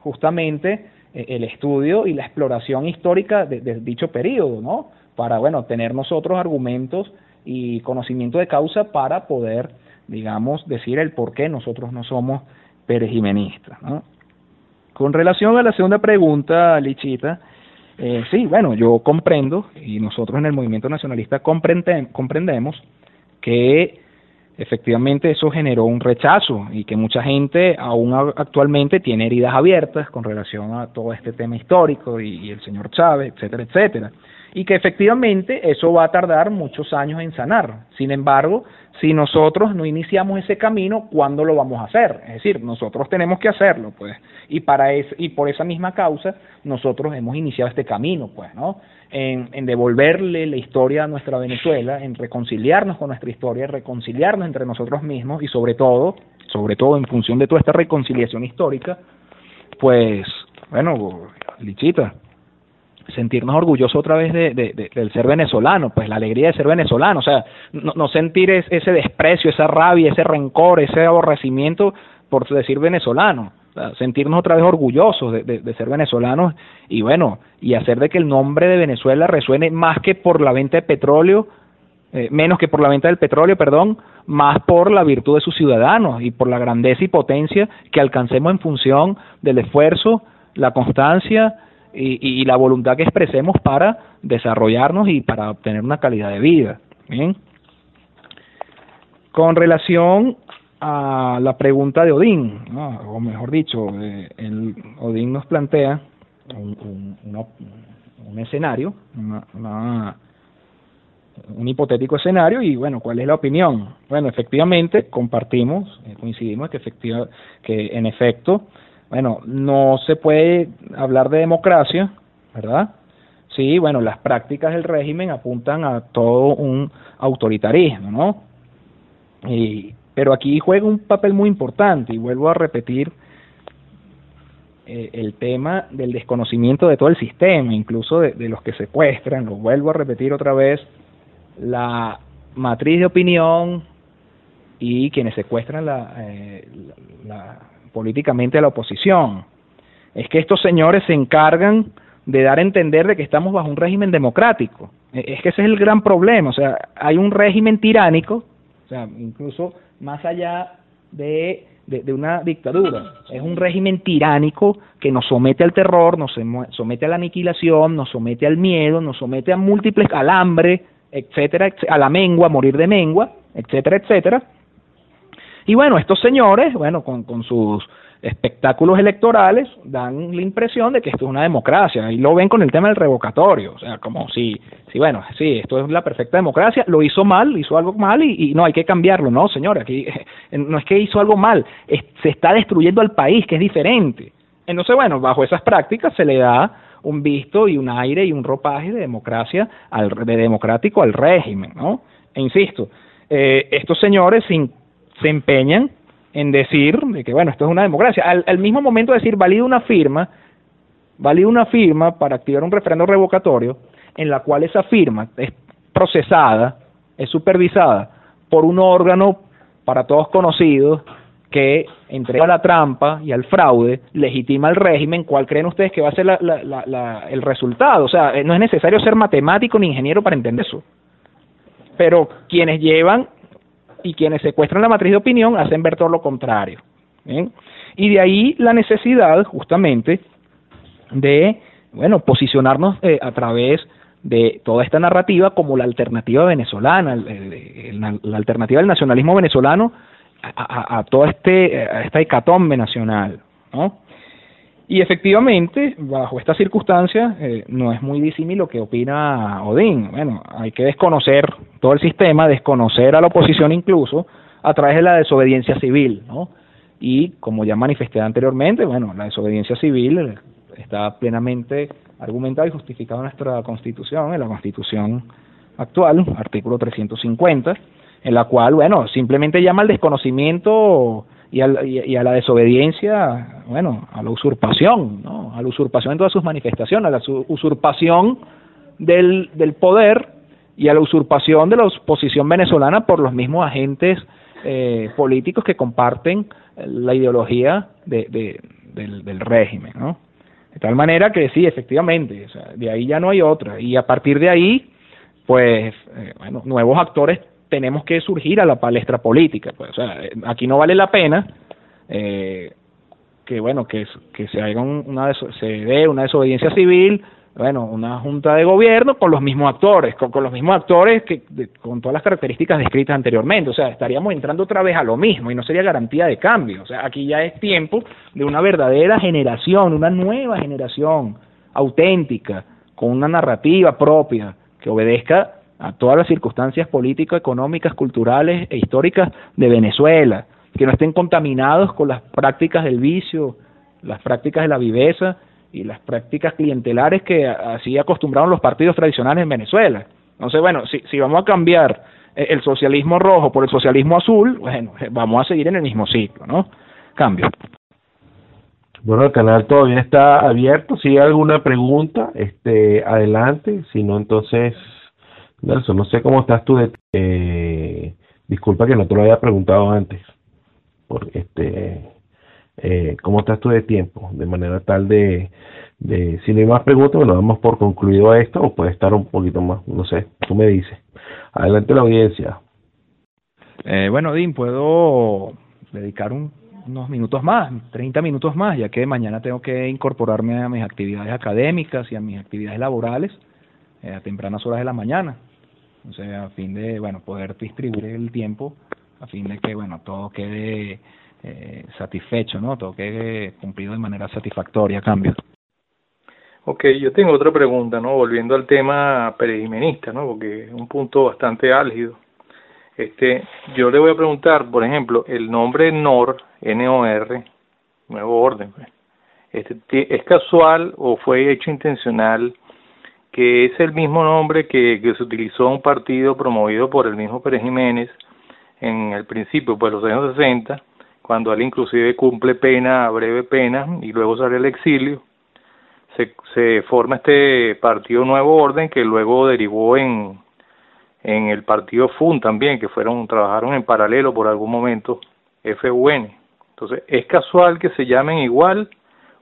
justamente eh, el estudio y la exploración histórica de, de dicho periodo, ¿no? Para, bueno, tener nosotros argumentos y conocimiento de causa para poder, digamos, decir el por qué nosotros no somos perejimenistas. Con relación a la segunda pregunta, Lichita, eh, sí, bueno, yo comprendo, y nosotros en el movimiento nacionalista comprendemos que efectivamente eso generó un rechazo y que mucha gente aún actualmente tiene heridas abiertas con relación a todo este tema histórico y el señor Chávez, etcétera, etcétera y que efectivamente eso va a tardar muchos años en sanar. Sin embargo, si nosotros no iniciamos ese camino, ¿cuándo lo vamos a hacer? Es decir, nosotros tenemos que hacerlo, pues, y para es, y por esa misma causa nosotros hemos iniciado este camino, pues, ¿no? En, devolverle la historia a nuestra Venezuela, en reconciliarnos con nuestra historia, reconciliarnos entre nosotros mismos y sobre todo, sobre todo en función de toda esta reconciliación histórica, pues, bueno, Lichita, sentirnos orgullosos otra vez de, de, del ser venezolano, pues la alegría de ser venezolano, o sea, no, sentir ese desprecio, esa rabia, ese rencor, ese aborrecimiento por decir venezolano, sentirnos otra vez orgullosos de, de, ser venezolanos y bueno, y hacer de que el nombre de Venezuela resuene más que por la venta de petróleo, eh, menos que por la venta del petróleo, perdón, más por la virtud de sus ciudadanos y por la grandeza y potencia que alcancemos en función del esfuerzo, la constancia, y, y la voluntad que expresemos para desarrollarnos y para obtener una calidad de vida. Con relación a la pregunta de Odín, o mejor dicho, eh, el, Odín nos plantea un, un, escenario, una, un hipotético escenario y bueno, ¿cuál es la opinión? Bueno, efectivamente compartimos, eh, coincidimos que efectiva, que en efecto bueno, no se puede hablar de democracia, ¿verdad? Sí, bueno, las prácticas del régimen apuntan a todo un autoritarismo, ¿no? Y, pero aquí juega un papel muy importante y vuelvo a repetir eh, el tema del desconocimiento de todo el sistema, incluso de, de, los que secuestran, lo vuelvo a repetir otra vez, la matriz de opinión y quienes secuestran la, eh, la políticamente a la oposición. Es que estos señores se encargan de dar a entender de que estamos bajo un régimen democrático. E, es que ese es el gran problema, o sea, hay un régimen tiránico, o sea, incluso más allá de, de, una dictadura, es un régimen tiránico que nos somete al terror, nos somete a la aniquilación, nos somete al miedo, nos somete a múltiples, al hambre, etcétera, a la mengua, a morir de mengua, etcétera, etcétera, y bueno, estos señores, bueno, con, con sus espectáculos electorales dan la impresión de que esto es una democracia y lo ven con el tema del revocatorio, o sea, como si, si bueno, sí, esto es la perfecta democracia, lo hizo mal, hizo algo mal y, no hay que cambiarlo, no, señor, aquí no es que hizo algo mal, se está destruyendo al país, que es diferente. Entonces, bueno, bajo esas prácticas se le da un visto y un aire y un ropaje de democracia, al, de democrático al régimen, ¿no? E insisto, eh, estos señores se empeñan en decir de que, bueno, esto es una democracia. Al, al mismo momento de decir, valido una firma, valido una firma para activar un referendo revocatorio, en la cual esa firma es procesada, es supervisada por un órgano para todos conocidos que entrega la trampa y al fraude, legitima el régimen, ¿cuál creen ustedes que va a ser la, la, la, el resultado? O sea, eh, no es necesario ser matemático ni ingeniero para entender eso. Pero quienes llevan y quienes secuestran la matriz de opinión hacen ver todo lo contrario. Y de ahí la necesidad justamente de, bueno, posicionarnos eh, a través de toda esta narrativa como la alternativa venezolana, la alternativa del nacionalismo venezolano a, a, todo este, a esta hecatombe nacional, ¿no? Y efectivamente, bajo estas circunstancias, eh, no es muy disímil lo que opina Odín. Bueno, hay que desconocer todo el sistema, desconocer a la oposición incluso, a través de la desobediencia civil, ¿no? Y como ya manifesté anteriormente, bueno, la desobediencia civil está plenamente argumentada y justificada en nuestra Constitución, en la Constitución actual, artículo 350, en la cual, bueno, simplemente llama al desconocimiento y, y, a la desobediencia, bueno, a la usurpación, ¿no? A la usurpación en todas sus manifestaciones, a la usurpación del, del poder y a la usurpación de la oposición venezolana por los mismos agentes eh, políticos que comparten la ideología de, de, del, régimen, ¿no? De tal manera que sí, efectivamente, de ahí ya no hay otra. Y a partir de ahí, pues, eh, bueno, nuevos actores tenemos que surgir a la palestra política. Pues, o sea, aquí no vale la pena eh, que bueno que, se haga una se dé una desobediencia civil bueno una junta de gobierno con los mismos actores con los mismos actores que con todas las características descritas anteriormente o sea estaríamos entrando otra vez a lo mismo y no sería garantía de cambio o sea aquí ya es tiempo de una verdadera generación una nueva generación auténtica con una narrativa propia que obedezca a todas las circunstancias políticas, económicas, culturales e históricas de Venezuela, que no estén contaminados con las prácticas del vicio, las prácticas de la viveza y las prácticas clientelares que así acostumbraron los partidos tradicionales en Venezuela. Entonces, bueno, si, si vamos a cambiar eh, el socialismo rojo por el socialismo azul, bueno, eh, vamos a seguir en el mismo ciclo, ¿no? Cambio. Bueno, el canal todavía está abierto. Si hay alguna pregunta, este, adelante. Si no, entonces Nelson, no sé cómo estás tú de... Eh, disculpa que no te lo había preguntado antes. Porque este... Eh, ¿Cómo estás tú de tiempo? De manera tal de, de... Si no hay más preguntas, bueno, damos por concluido esto o puede estar un poquito más, no sé, tú me dices. Adelante la audiencia. Eh, bueno, Dean, puedo dedicar unos minutos más, 30 minutos más, ya que mañana tengo que incorporarme a mis actividades académicas y a mis actividades laborales a tempranas horas de la mañana. O sea, a fin de, bueno, poder distribuir el tiempo, a fin de que, bueno, todo quede eh, satisfecho, ¿no? Todo quede cumplido de manera satisfactoria a cambio. Ok, yo tengo otra pregunta, ¿no? Volviendo al tema perejimenista, ¿no? Porque es un punto bastante álgido. Este, yo le voy a preguntar, por ejemplo, el nombre NOR, N-O-R, nuevo orden, pues, este, ¿es casual o fue hecho intencional que es el mismo nombre que, que se utilizó un partido promovido por el mismo Pérez Jiménez en el principio, pues los años 60, cuando él inclusive cumple pena, breve pena, y luego sale al exilio, se, se forma este partido Nuevo Orden que luego derivó en, en el partido FUN también, que fueron, trabajaron en paralelo por algún momento, FUN. Entonces, ¿es casual que se llamen igual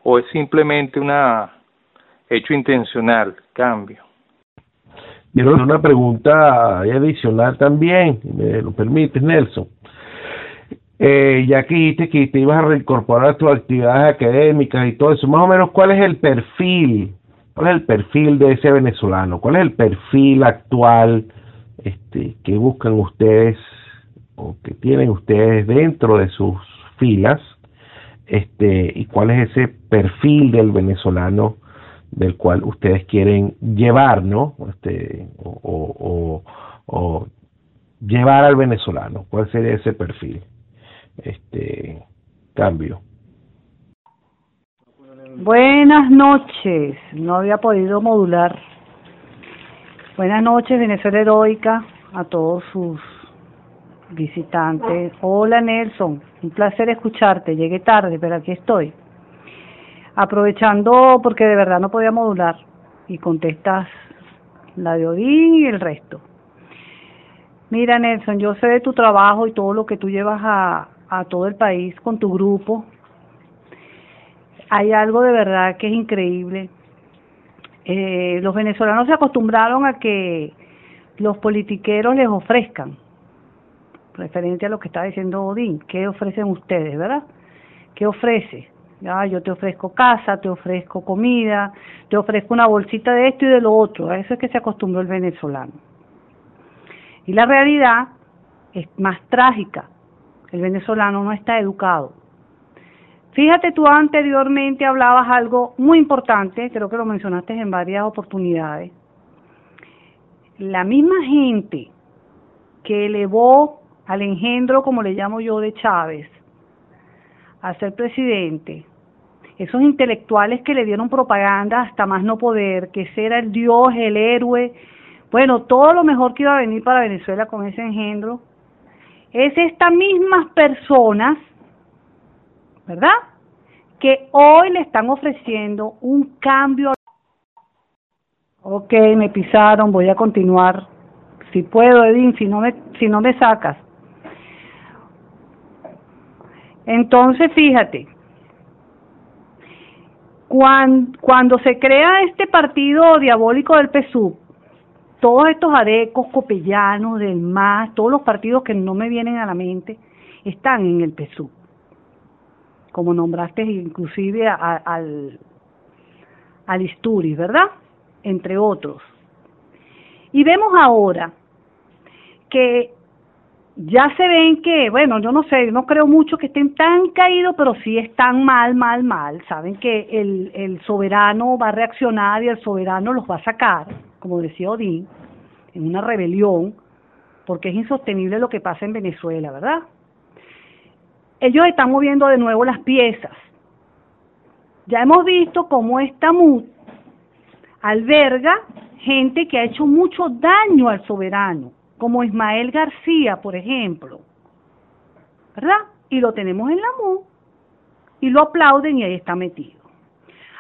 o es simplemente una hecho intencional, cambio. Quiero una pregunta adicional también, me lo permite Nelson. Eh, ya que dijiste que te ibas a reincorporar a tus actividades académicas y todo eso, más o menos, ¿cuál es el perfil? ¿Cuál es el perfil de ese venezolano? ¿Cuál es el perfil actual este, que buscan ustedes o que tienen ustedes dentro de sus filas este y cuál es ese perfil del venezolano del cual ustedes quieren llevar, ¿no? Este, o, o, llevar al venezolano. ¿Cuál sería ese perfil? Este cambio. Buenas noches. No había podido modular. Buenas noches, Venezuela Heroica, a todos sus visitantes. Hola Nelson, un placer escucharte. Llegué tarde, pero aquí estoy. Aprovechando porque de verdad no podía modular y contestas la de Odín y el resto. Mira Nelson, yo sé de tu trabajo y todo lo que tú llevas a, todo el país con tu grupo. Hay algo de verdad que es increíble. Eh, los venezolanos se acostumbraron a que los politiqueros les ofrezcan referente a lo que está diciendo Odín, ¿qué ofrecen ustedes, verdad? ¿Qué ofrece? Ah, yo te ofrezco casa, te ofrezco comida, te ofrezco una bolsita de esto y de lo otro. A eso es que se acostumbró el venezolano. Y la realidad es más trágica. El venezolano no está educado. Fíjate, tú anteriormente hablabas algo muy importante, creo que lo mencionaste en varias oportunidades. La misma gente que elevó al engendro, como le llamo yo, de Chávez, a ser presidente, esos intelectuales que le dieron propaganda hasta más no poder, que ese era el dios, el héroe, bueno, todo lo mejor que iba a venir para Venezuela con ese engendro, es estas mismas personas, ¿verdad? Que hoy le están ofreciendo un cambio. Ok, me pisaron, voy a continuar. Si puedo, Edwin, si no me, si no me sacas. Entonces, fíjate, cuando, cuando se crea este partido diabólico del PSUV, todos estos adecos, copellanos, del MAS, todos los partidos que no me vienen a la mente, están en el PSUV. Como nombraste inclusive al, al Isturiz, ¿verdad? Entre otros. Y vemos ahora que ya se ven que, bueno, yo no sé, no creo mucho que estén tan caídos, pero sí están mal, mal, mal. Saben que el, el soberano va a reaccionar y el soberano los va a sacar, como decía Odín, en una rebelión, porque es insostenible lo que pasa en Venezuela, ¿verdad? Ellos están moviendo de nuevo las piezas. Ya hemos visto cómo esta MUD alberga gente que ha hecho mucho daño al soberano como Ismael García, por ejemplo, ¿verdad? Y lo tenemos en la MU y lo aplauden y ahí está metido.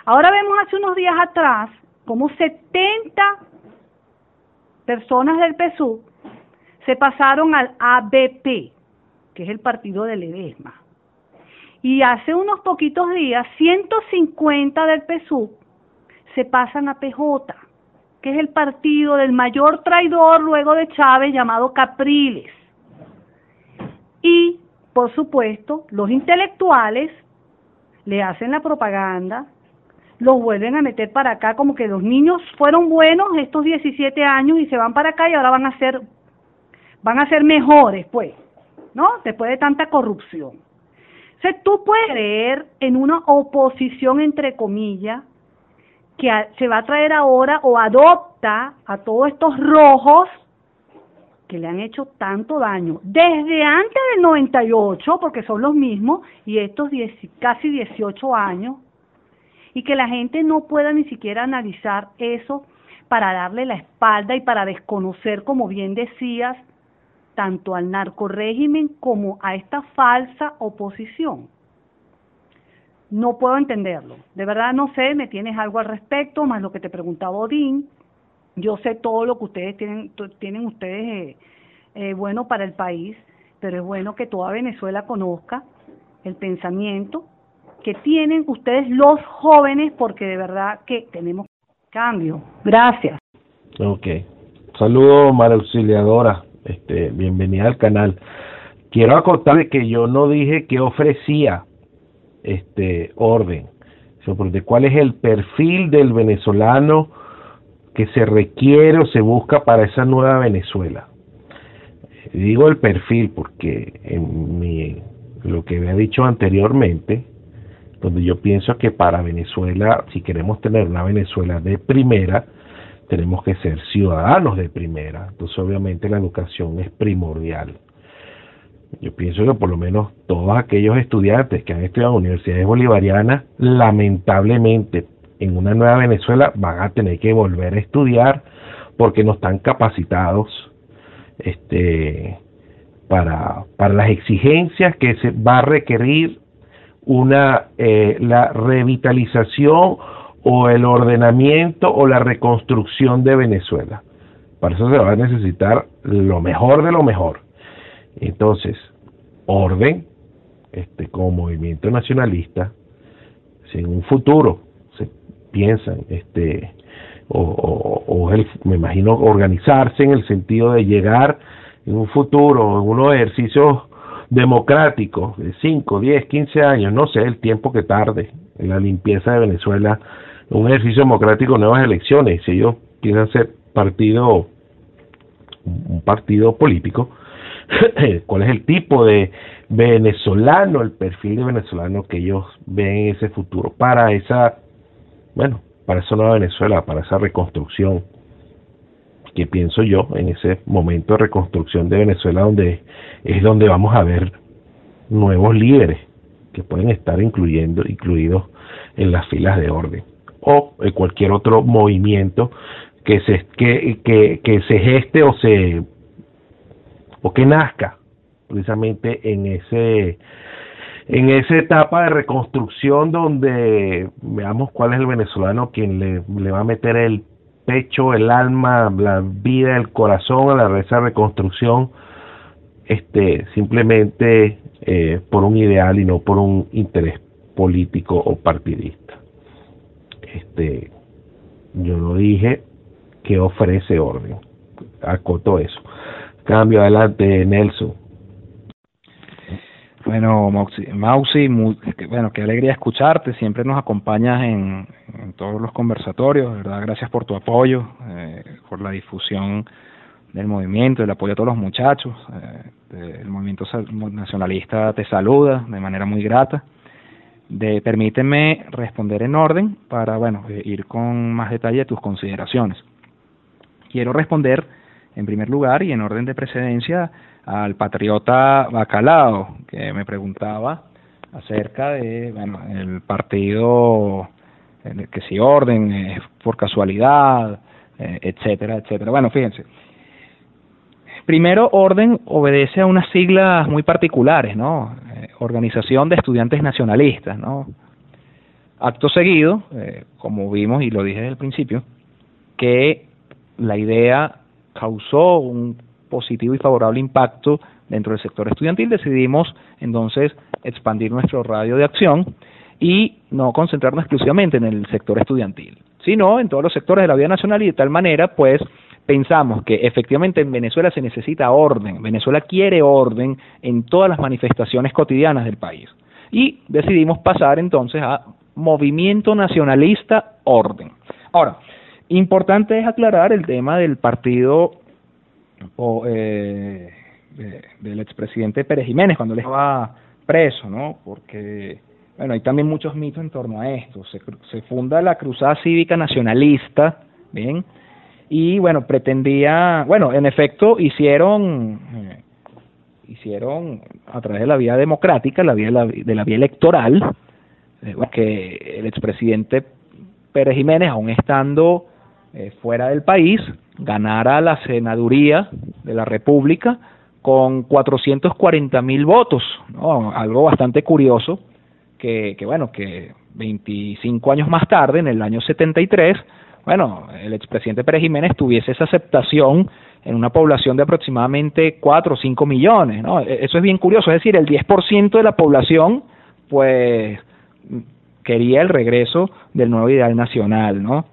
Ahora vemos hace unos días atrás como 70 personas del PSU se pasaron al ABP, que es el partido de Ledesma. Y hace unos poquitos días, 150 del PSU se pasan a PJ que es el partido del mayor traidor luego de Chávez llamado Capriles. Y, por supuesto, los intelectuales le hacen la propaganda, los vuelven a meter para acá como que los niños fueron buenos estos 17 años y se van para acá y ahora van a ser van a ser mejores, pues, ¿no? Después de tanta corrupción. O tú puedes creer en una oposición entre comillas que se va a traer ahora o adopta a todos estos rojos que le han hecho tanto daño. Desde antes del 98, porque son los mismos, y estos casi 18 años, y que la gente no pueda ni siquiera analizar eso para darle la espalda y para desconocer, como bien decías, tanto al narcorégimen como a esta falsa oposición no puedo entenderlo. De verdad no sé, me tienes algo al respecto, más lo que te preguntaba Odín. Yo sé todo lo que ustedes tienen, tienen ustedes eh, eh, bueno para el país, pero es bueno que toda Venezuela conozca el pensamiento que tienen ustedes los jóvenes, porque de verdad que tenemos cambio. Gracias. Ok. Saludos, María Auxiliadora. Este, bienvenida al canal. Quiero acotarle que yo no dije que ofrecía este orden sobre cuál es el perfil del venezolano que se requiere o se busca para esa nueva Venezuela. Digo el perfil porque en mi, lo que había dicho anteriormente, donde yo pienso que para Venezuela, si queremos tener una Venezuela de primera, tenemos que ser ciudadanos de primera. Entonces, obviamente, la educación es primordial. Yo pienso que por lo menos todos aquellos estudiantes que han estudiado en universidades bolivarianas, lamentablemente, en una nueva Venezuela van a tener que volver a estudiar porque no están capacitados este para, para las exigencias que se va a requerir una eh, la revitalización o el ordenamiento o la reconstrucción de Venezuela. Para eso se va a necesitar lo mejor de lo mejor. Entonces, orden, este, como movimiento nacionalista, si en un futuro se piensan, este, o, o, me imagino organizarse en el sentido de llegar en un futuro, en unos ejercicios democráticos de 5, 10, 15 años, no sé el tiempo que tarde en la limpieza de Venezuela, un ejercicio democrático, nuevas elecciones, si ellos quieren ser partido, un partido político, cuál es el tipo de venezolano, el perfil de venezolano que ellos ven en ese futuro para esa, bueno, para esa nueva Venezuela, para esa reconstrucción que pienso yo en ese momento de reconstrucción de Venezuela donde es donde vamos a ver nuevos líderes que pueden estar incluyendo incluidos en las filas de orden o en cualquier otro movimiento que se que, que, que se geste o se o que nazca precisamente en ese en esa etapa de reconstrucción donde veamos cuál es el venezolano quien le, va a meter el pecho, el alma, la vida, el corazón a la esa reconstrucción este simplemente eh, por un ideal y no por un interés político o partidista. Este yo no dije que ofrece orden. Acoto eso. Cambio adelante, Nelson. Bueno, Mausi, bueno, qué alegría escucharte. Siempre nos acompañas en, todos los conversatorios, ¿verdad? Gracias por tu apoyo, eh, por la difusión del movimiento, el apoyo a todos los muchachos. Eh, el movimiento nacionalista te saluda de manera muy grata. De, permíteme responder en orden para, bueno, eh, ir con más detalle a tus consideraciones. Quiero responder en primer lugar y en orden de precedencia al patriota Bacalao, que me preguntaba acerca de, bueno, el partido, que si orden, es por casualidad, eh, etcétera, etcétera. Bueno, fíjense. Primero, orden obedece a unas siglas muy particulares, ¿no? Eh, Organización de Estudiantes Nacionalistas, ¿no? Acto seguido, eh, como vimos y lo dije desde el principio, que la idea causó un positivo y favorable impacto dentro del sector estudiantil, decidimos entonces expandir nuestro radio de acción y no concentrarnos exclusivamente en el sector estudiantil, sino en todos los sectores de la vida nacional y de tal manera pues pensamos que efectivamente en Venezuela se necesita orden, Venezuela quiere orden en todas las manifestaciones cotidianas del país y decidimos pasar entonces a movimiento nacionalista orden. Ahora, importante es aclarar el tema del partido o, eh, del expresidente Pérez Jiménez cuando él estaba preso, ¿no? Porque, bueno, hay también muchos mitos en torno a esto. Se, se funda la Cruzada Cívica Nacionalista, ¿bien? Y, bueno, pretendía, bueno, en efecto, hicieron, eh, hicieron a través de la vía democrática, la vía de la, de la vía electoral, eh, que el expresidente Pérez Jiménez, aún estando eh, fuera del país, ganara la senaduría de la República con 440 mil votos, ¿no? algo bastante curioso, que, que bueno, que 25 años más tarde, en el año 73, bueno, el expresidente Pérez Jiménez tuviese esa aceptación en una población de aproximadamente 4 o 5 millones, ¿no? E, eso es bien curioso, es decir, el 10% de la población, pues, quería el regreso del nuevo ideal nacional, ¿no?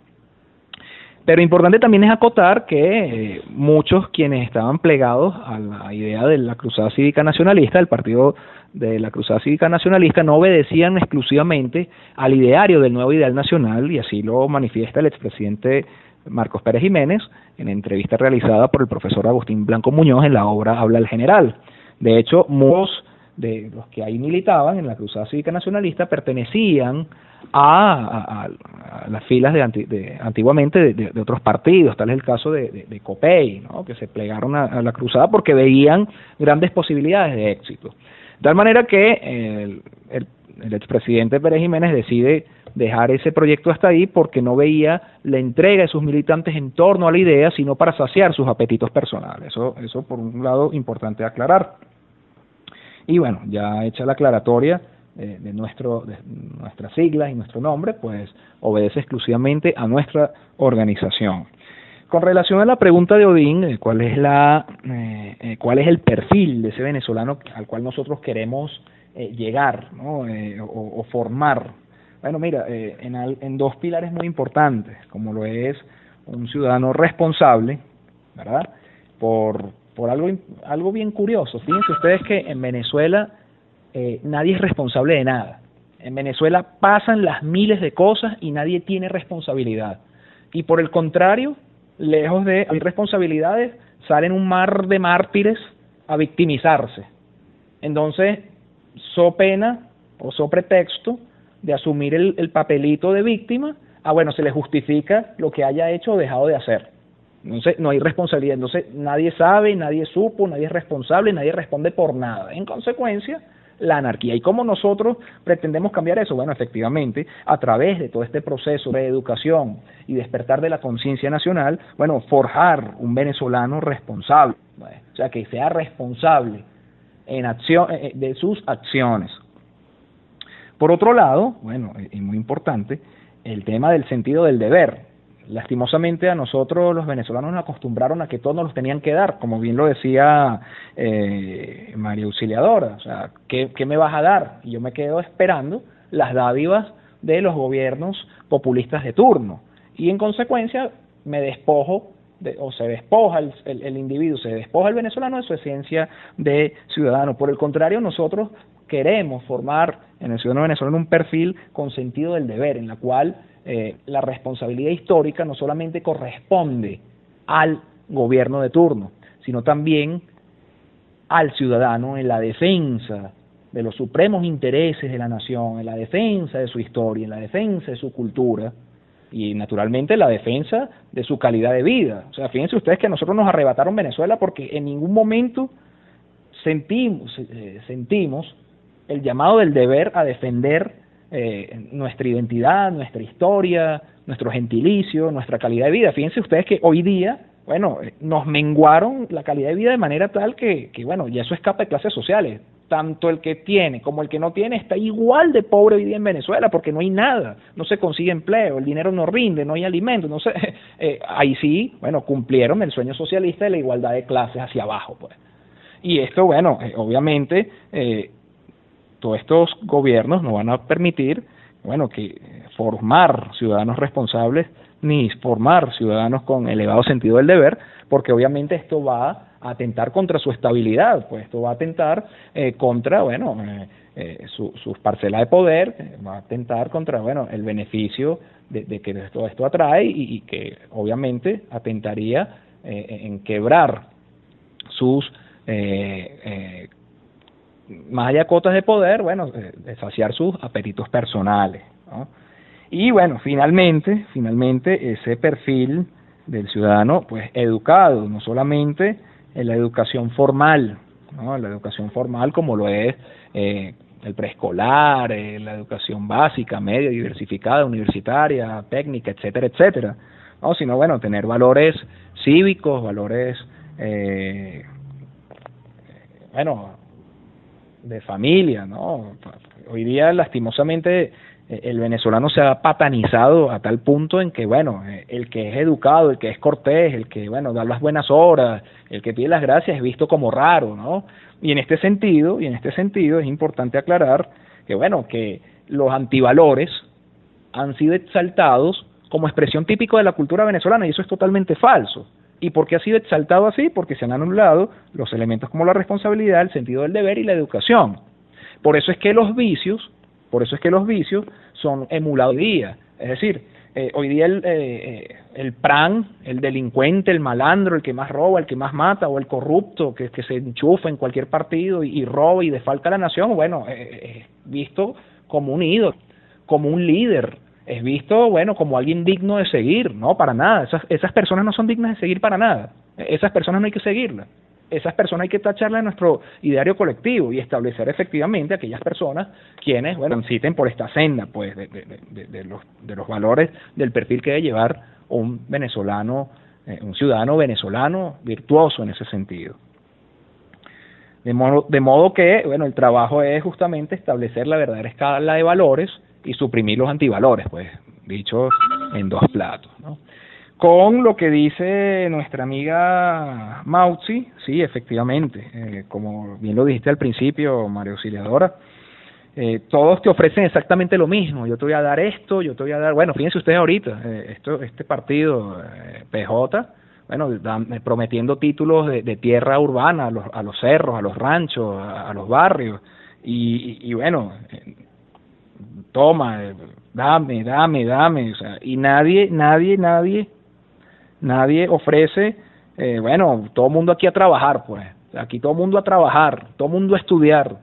Pero importante también es acotar que eh, muchos quienes estaban plegados a la idea de la Cruzada Cívica Nacionalista, del partido de la Cruzada Cívica Nacionalista, no obedecían exclusivamente al ideario del nuevo ideal nacional, y así lo manifiesta el expresidente Marcos Pérez Jiménez en entrevista realizada por el profesor Agustín Blanco Muñoz en la obra Habla el General. De hecho, muchos de los que ahí militaban en la Cruzada Cívica Nacionalista pertenecían a, las filas de, de antiguamente de, otros partidos, tal es el caso de, COPEI, ¿no? que se plegaron a, la cruzada porque veían grandes posibilidades de éxito. De tal manera que el, el, el expresidente Pérez Jiménez decide dejar ese proyecto hasta ahí porque no veía la entrega de sus militantes en torno a la idea, sino para saciar sus apetitos personales. Eso, eso por un lado, importante aclarar. Y bueno, ya hecha la aclaratoria eh, de, nuestro, de nuestras siglas y nuestro nombre, pues obedece exclusivamente a nuestra organización. Con relación a la pregunta de Odín, eh, ¿cuál es la, eh, cuál es el perfil de ese venezolano al cual nosotros queremos llegar, ¿no? o, formar bueno, mira, eh, en, en dos pilares muy importantes, como lo es un ciudadano responsable, ¿verdad? Por, por algo, algo bien curioso. Fíjense ustedes que en Venezuela eh, nadie es responsable de nada. En Venezuela pasan las miles de cosas y nadie tiene responsabilidad. Y por el contrario, lejos de responsabilidades, salen un mar de mártires a victimizarse. Entonces, so pena o so pretexto de asumir el, el papelito de víctima, ah, bueno, se le justifica lo que haya hecho o dejado de hacer. Entonces, no hay responsabilidad. Entonces, nadie sabe, nadie supo, nadie es responsable, nadie responde por nada. En consecuencia, la anarquía. ¿Y cómo nosotros pretendemos cambiar eso? Bueno, efectivamente, a través de todo este proceso de educación y despertar de la conciencia nacional, bueno, forjar un venezolano responsable, o sea, que sea responsable en acción, eh, de sus acciones. Por otro lado, bueno, y muy importante, el tema del sentido del deber. Lastimosamente a nosotros los venezolanos nos acostumbraron a que todos nos los tenían que dar, como bien lo decía eh, María Auxiliadora, o sea, ¿qué, ¿qué me vas a dar? Y yo me quedo esperando las dádivas de los gobiernos populistas de turno. Y en consecuencia me despojo de, o se despoja el, el, el, individuo, se despoja el venezolano de su esencia de ciudadano. Por el contrario, nosotros queremos formar en el ciudadano venezolano un perfil con sentido del deber, en la cual eh, la responsabilidad histórica no solamente corresponde al gobierno de turno, sino también al ciudadano en la defensa de los supremos intereses de la nación, en la defensa de su historia, en la defensa de su cultura y naturalmente la defensa de su calidad de vida. O sea, fíjense ustedes que a nosotros nos arrebataron Venezuela porque en ningún momento sentimos, eh, sentimos el llamado del deber a defender eh, nuestra identidad, nuestra historia, nuestro gentilicio, nuestra calidad de vida. Fíjense ustedes que hoy día, bueno, eh, nos menguaron la calidad de vida de manera tal que, que, bueno, ya eso escapa de clases sociales. Tanto el que tiene como el que no tiene está igual de pobre hoy día en Venezuela porque no hay nada, no se consigue empleo, el dinero no rinde, no hay alimentos, no sé. Eh, ahí sí, bueno, cumplieron el sueño socialista de la igualdad de clases hacia abajo, pues. Y esto, bueno, obviamente eh, todos estos gobiernos no van a permitir, bueno, que formar ciudadanos responsables ni formar ciudadanos con elevado sentido del deber, porque obviamente esto va a atentar contra su estabilidad, pues esto va a atentar eh, contra, bueno, eh, eh, su, sus parcelas de poder, va a atentar contra, bueno, el beneficio de, de que todo esto atrae y, y que obviamente atentaría en quebrar sus eh, más allá de cotas de poder, bueno, de saciar sus apetitos personales. ¿no? Y bueno, finalmente, finalmente ese perfil del ciudadano, pues educado, no solamente en la educación formal, ¿no? la educación formal como lo es eh, el preescolar, eh, la educación básica, media, diversificada, universitaria, técnica, etcétera, etcétera, ¿no? sino bueno, tener valores cívicos, valores, eh, bueno, de familia, ¿no? Hoy día, lastimosamente, eh, el venezolano se ha patanizado a tal punto en que, bueno, eh, el que es educado, el que es cortés, el que, bueno, da las buenas horas, el que pide las gracias es visto como raro, ¿no? Y en este sentido, y en este sentido es importante aclarar que, bueno, que los antivalores han sido exaltados como expresión típica de la cultura venezolana y eso es totalmente falso. ¿Y por qué ha sido exaltado así? Porque se han anulado los elementos como la responsabilidad, el sentido del deber y la educación. Por eso es que los vicios, por eso es que los vicios son emulados hoy día. Es decir, eh, hoy día el, eh, el PRAN, el delincuente, el malandro, el que más roba, el que más mata, o el corrupto que, que se enchufa en cualquier partido y, roba y defalca a la nación, bueno, es visto como un ídolo, como un líder, es visto, bueno, como alguien digno de seguir, no, para nada, esas, esas personas no son dignas de seguir para nada, esas personas no hay que seguirlas. Esas personas hay que tacharlas de nuestro ideario colectivo y establecer efectivamente aquellas personas quienes bueno transiten por esta senda pues de, de, de, los de los valores del perfil que debe llevar un venezolano eh, un ciudadano venezolano virtuoso en ese sentido. De modo, de modo que bueno el trabajo es justamente establecer la verdadera escala de valores y suprimir los antivalores pues dicho en dos platos ¿no? con lo que dice nuestra amiga Mauzi, sí, efectivamente, eh, como bien lo dijiste al principio, María Auxiliadora, eh, todos te ofrecen exactamente lo mismo, yo te voy a dar esto, yo te voy a dar, bueno, fíjense ustedes ahorita, eh, esto, este partido PJ, bueno, prometiendo títulos de, tierra urbana a los, a los cerros, a los ranchos, a, los barrios, y, y, bueno, toma, dame, dame, dame, o sea, y nadie, nadie, nadie Nadie ofrece, eh, bueno, todo mundo aquí a trabajar, pues. Aquí todo mundo a trabajar, todo mundo a estudiar,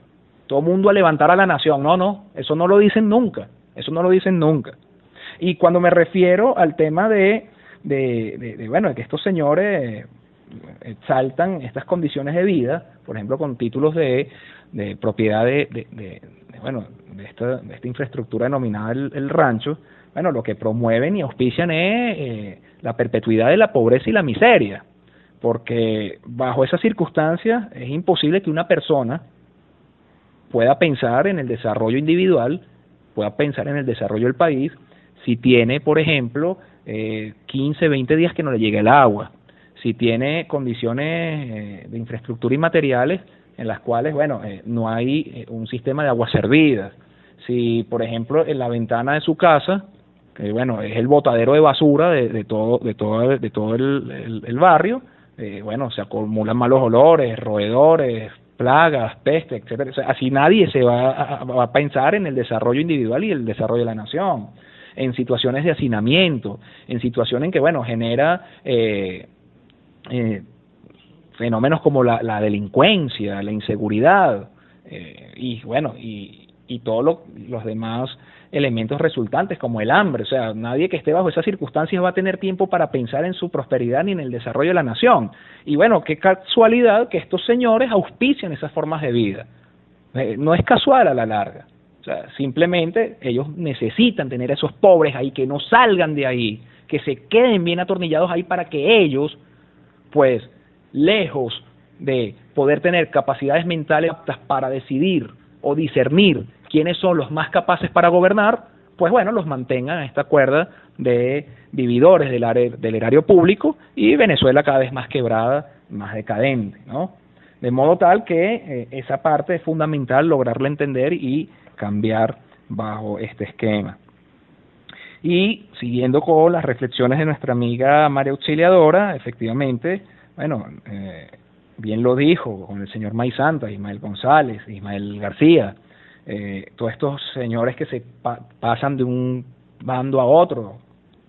todo mundo a levantar a la nación. No, no, eso no lo dicen nunca. Eso no lo dicen nunca. Y cuando me refiero al tema de, de, de, bueno, de que estos señores exaltan estas condiciones de vida, por ejemplo, con títulos de, de propiedad de, de, bueno, esta, esta infraestructura denominada el rancho, bueno, lo que promueven y auspician es eh, la perpetuidad de la pobreza y la miseria, porque bajo esas circunstancias es imposible que una persona pueda pensar en el desarrollo individual, pueda pensar en el desarrollo del país, si tiene, por ejemplo, eh, 15, 20 días que no le llegue el agua, si tiene condiciones eh, de infraestructura y materiales en las cuales, bueno, eh, no hay eh, un sistema de aguas servidas, si, por ejemplo, en la ventana de su casa que bueno, es el botadero de basura de, todo, de todo, de todo el, el, barrio, eh, bueno, se acumulan malos olores, roedores, plagas, peste, etcétera. así nadie se va a, va a, pensar en el desarrollo individual y el desarrollo de la nación, en situaciones de hacinamiento, en situaciones en que, bueno, genera eh, eh, fenómenos como la, la, delincuencia, la inseguridad, eh, y bueno, y, y todos los demás elementos resultantes como el hambre. O sea, nadie que esté bajo esas circunstancias va a tener tiempo para pensar en su prosperidad ni en el desarrollo de la nación. Y bueno, qué casualidad que estos señores auspician esas formas de vida. Eh, no es casual a la larga. O sea, simplemente ellos necesitan tener a esos pobres ahí, que no salgan de ahí, que se queden bien atornillados ahí para que ellos, pues, lejos de poder tener capacidades mentales aptas para decidir o discernir quiénes son los más capaces para gobernar, pues bueno, los mantengan en esta cuerda de vividores del, del erario público y Venezuela cada vez más quebrada, más decadente, ¿no? De modo tal que eh, esa parte es fundamental lograrla entender y cambiar bajo este esquema. Y siguiendo con las reflexiones de nuestra amiga María Auxiliadora, efectivamente, bueno, eh, bien lo dijo con el señor Maizanta, Ismael González, Ismael García, eh, todos estos señores que se pasan de un bando a otro,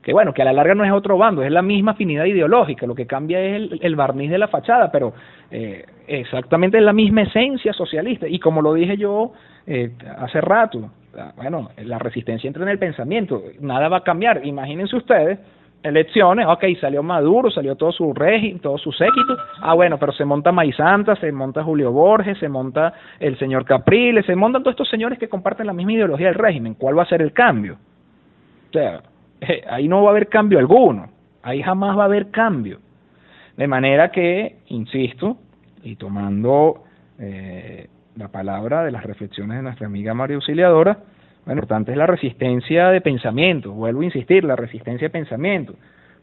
que bueno, que a la larga no es otro bando, es la misma afinidad ideológica, lo que cambia es el, barniz de la fachada, pero eh, exactamente es la misma esencia socialista. Y como lo dije yo eh, hace rato, bueno, la resistencia entra en el pensamiento, nada va a cambiar. Imagínense ustedes elecciones, ok, salió Maduro, salió todo su régimen, todo su séquito, ah bueno, pero se monta Maizanta, se monta Julio Borges, se monta el señor Capriles, se montan todos estos señores que comparten la misma ideología del régimen, ¿cuál va a ser el cambio? O sea, eh, ahí no va a haber cambio alguno, ahí jamás va a haber cambio. De manera que, insisto, y tomando eh, la palabra de las reflexiones de nuestra amiga María Auxiliadora, bueno, importante es la resistencia de pensamiento, vuelvo a insistir, la resistencia de pensamiento,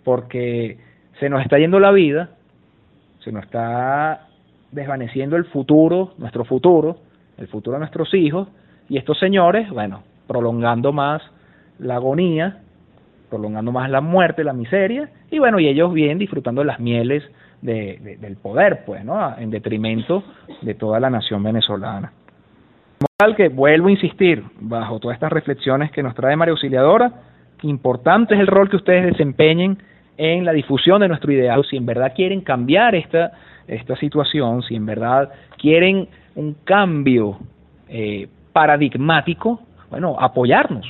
porque se nos está yendo la vida, se nos está desvaneciendo el futuro, nuestro futuro, el futuro de nuestros hijos, y estos señores, bueno, prolongando más la agonía, prolongando más la muerte, la miseria, y bueno, y ellos bien disfrutando las mieles de, del poder, pues, ¿no? En detrimento de toda la nación venezolana que vuelvo a insistir, bajo todas estas reflexiones que nos trae María Auxiliadora, importante es el rol que ustedes desempeñen en la difusión de nuestro ideal, si en verdad quieren cambiar esta, esta situación, si en verdad quieren un cambio eh, paradigmático, bueno, apoyarnos.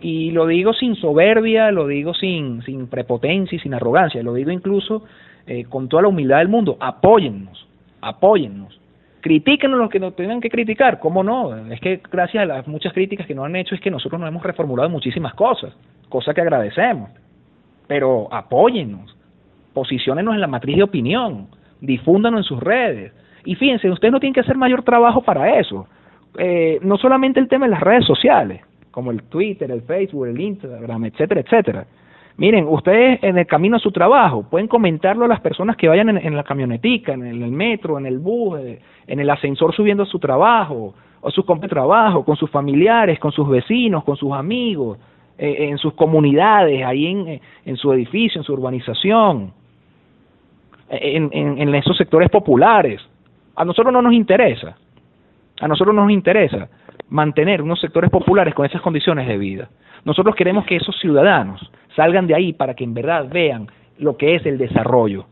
Y lo digo sin soberbia, lo digo sin, sin prepotencia y sin arrogancia, lo digo incluso eh, con toda la humildad del mundo, apóyennos, apóyennos. Critíquenos lo que nos tengan que criticar, ¿cómo no? Es que gracias a las muchas críticas que nos han hecho es que nosotros nos hemos reformulado muchísimas cosas, cosas que agradecemos. Pero apóyennos, posiciónenos en la matriz de opinión, difúndanos en sus redes. Y fíjense, ustedes no tienen que hacer mayor trabajo para eso. Eh, no solamente el tema de las redes sociales, como el Twitter, el Facebook, el Instagram, etcétera, etcétera. Miren, ustedes en el camino a su trabajo pueden comentarlo a las personas que vayan en, la camionetica, en el, metro, en el bus, eh, en el ascensor subiendo a su trabajo, o su trabajo, con sus familiares, con sus vecinos, con sus amigos, eh, en sus comunidades, ahí en, en su edificio, en su urbanización, en, en, en esos sectores populares. A nosotros no nos interesa, a nosotros no nos interesa mantener unos sectores populares con esas condiciones de vida. Nosotros queremos que esos ciudadanos salgan de ahí para que en verdad vean lo que es el desarrollo,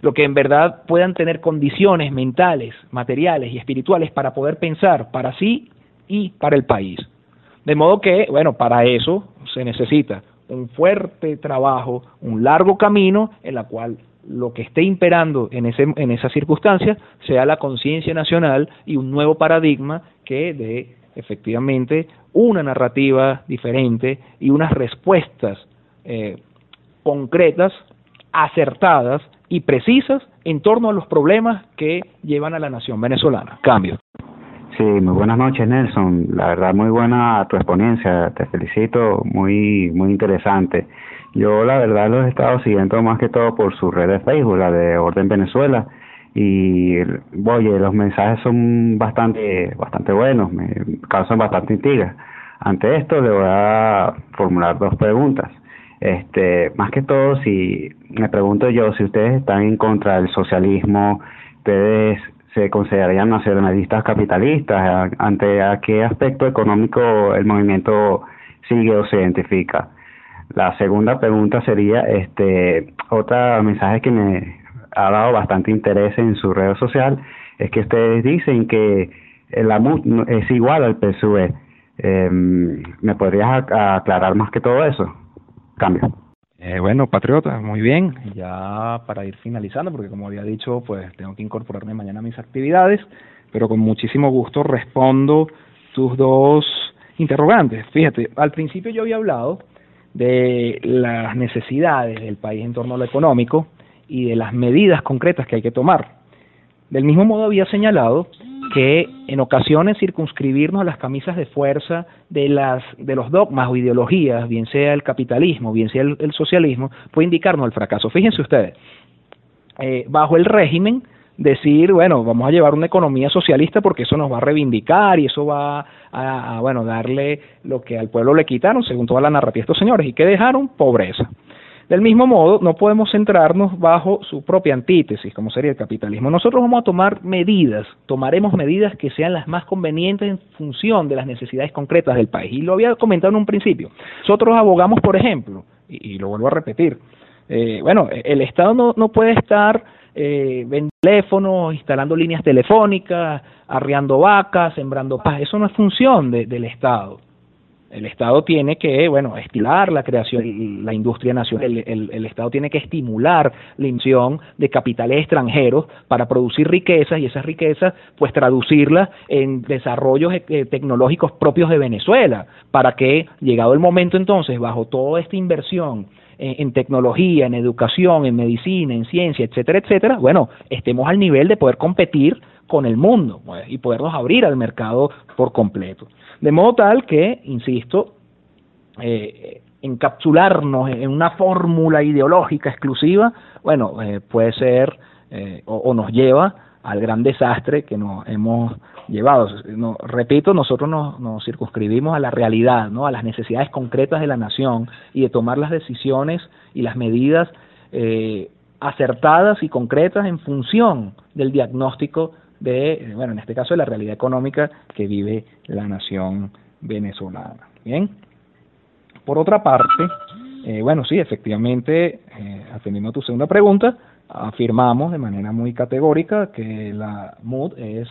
lo que en verdad puedan tener condiciones mentales, materiales y espirituales para poder pensar para sí y para el país. De modo que, bueno, para eso se necesita un fuerte trabajo, un largo camino en la cual lo que esté imperando en, ese, en esa circunstancia sea la conciencia nacional y un nuevo paradigma que dé efectivamente una narrativa diferente y unas respuestas eh, concretas, acertadas y precisas en torno a los problemas que llevan a la nación venezolana. Cambio. Sí, muy buenas noches Nelson. La verdad muy buena tu exponencia, te felicito, muy muy interesante. Yo la verdad los he estado siguiendo más que todo por su red de Facebook, la de Orden Venezuela, y oye, los mensajes son bastante bastante buenos, me causan bastante intriga. Ante esto le voy a formular dos preguntas. Este, más que todo, si me pregunto yo si ustedes están en contra del socialismo, ustedes se considerarían nacionalistas capitalistas, ante a qué aspecto económico el movimiento sigue o se identifica. La segunda pregunta sería, este, otro mensaje que me ha dado bastante interés en su red social, es que ustedes dicen que la MUT es igual al PSUE. Em, ¿Me podrías aclarar más que todo eso? Cambio. Eh, bueno, Patriota, muy bien. Ya para ir finalizando, porque como había dicho, pues tengo que incorporarme mañana a mis actividades, pero con muchísimo gusto respondo tus dos interrogantes. Fíjate, al principio yo había hablado de las necesidades del país en torno a lo económico y de las medidas concretas que hay que tomar. Del mismo modo había señalado que en ocasiones circunscribirnos a las camisas de fuerza de las de los dogmas o ideologías, bien sea el capitalismo, bien sea el, socialismo, puede indicarnos el fracaso. Fíjense ustedes, eh, bajo el régimen decir, bueno, vamos a llevar una economía socialista porque eso nos va a reivindicar y eso va a, bueno, darle lo que al pueblo le quitaron, según toda la narrativa de estos señores, y que dejaron pobreza. Del mismo modo, no podemos centrarnos bajo su propia antítesis, como sería el capitalismo. Nosotros vamos a tomar medidas, tomaremos medidas que sean las más convenientes en función de las necesidades concretas del país. Y lo había comentado en un principio. Nosotros abogamos, por ejemplo, y, lo vuelvo a repetir, eh, bueno, el Estado no, no puede estar eh, vendiendo teléfonos, instalando líneas telefónicas, arriando vacas, sembrando paz. Eso no es función del Estado. El Estado tiene que, bueno, estimular la creación, la industria nacional. El, el, Estado tiene que estimular la inversión de capitales extranjeros para producir riquezas y esas riquezas, pues traducirlas en desarrollos eh, tecnológicos propios de Venezuela, para que, llegado el momento entonces, bajo toda esta inversión en, tecnología, en educación, en medicina, en ciencia, etcétera, etcétera, bueno, estemos al nivel de poder competir con el mundo pues, y podernos abrir al mercado por completo. De modo tal que, insisto, eh, encapsularnos en una fórmula ideológica exclusiva, bueno, eh, puede ser eh, o, nos lleva al gran desastre que nos hemos llevado. No, repito, nosotros nos, nos, circunscribimos a la realidad, ¿no? a las necesidades concretas de la nación y de tomar las decisiones y las medidas acertadas y concretas en función del diagnóstico de, bueno, en este caso de la realidad económica que vive la nación venezolana. Bien. Por otra parte, eh, bueno, sí, efectivamente, eh, atendiendo a tu segunda pregunta, afirmamos de manera muy categórica que la MUD es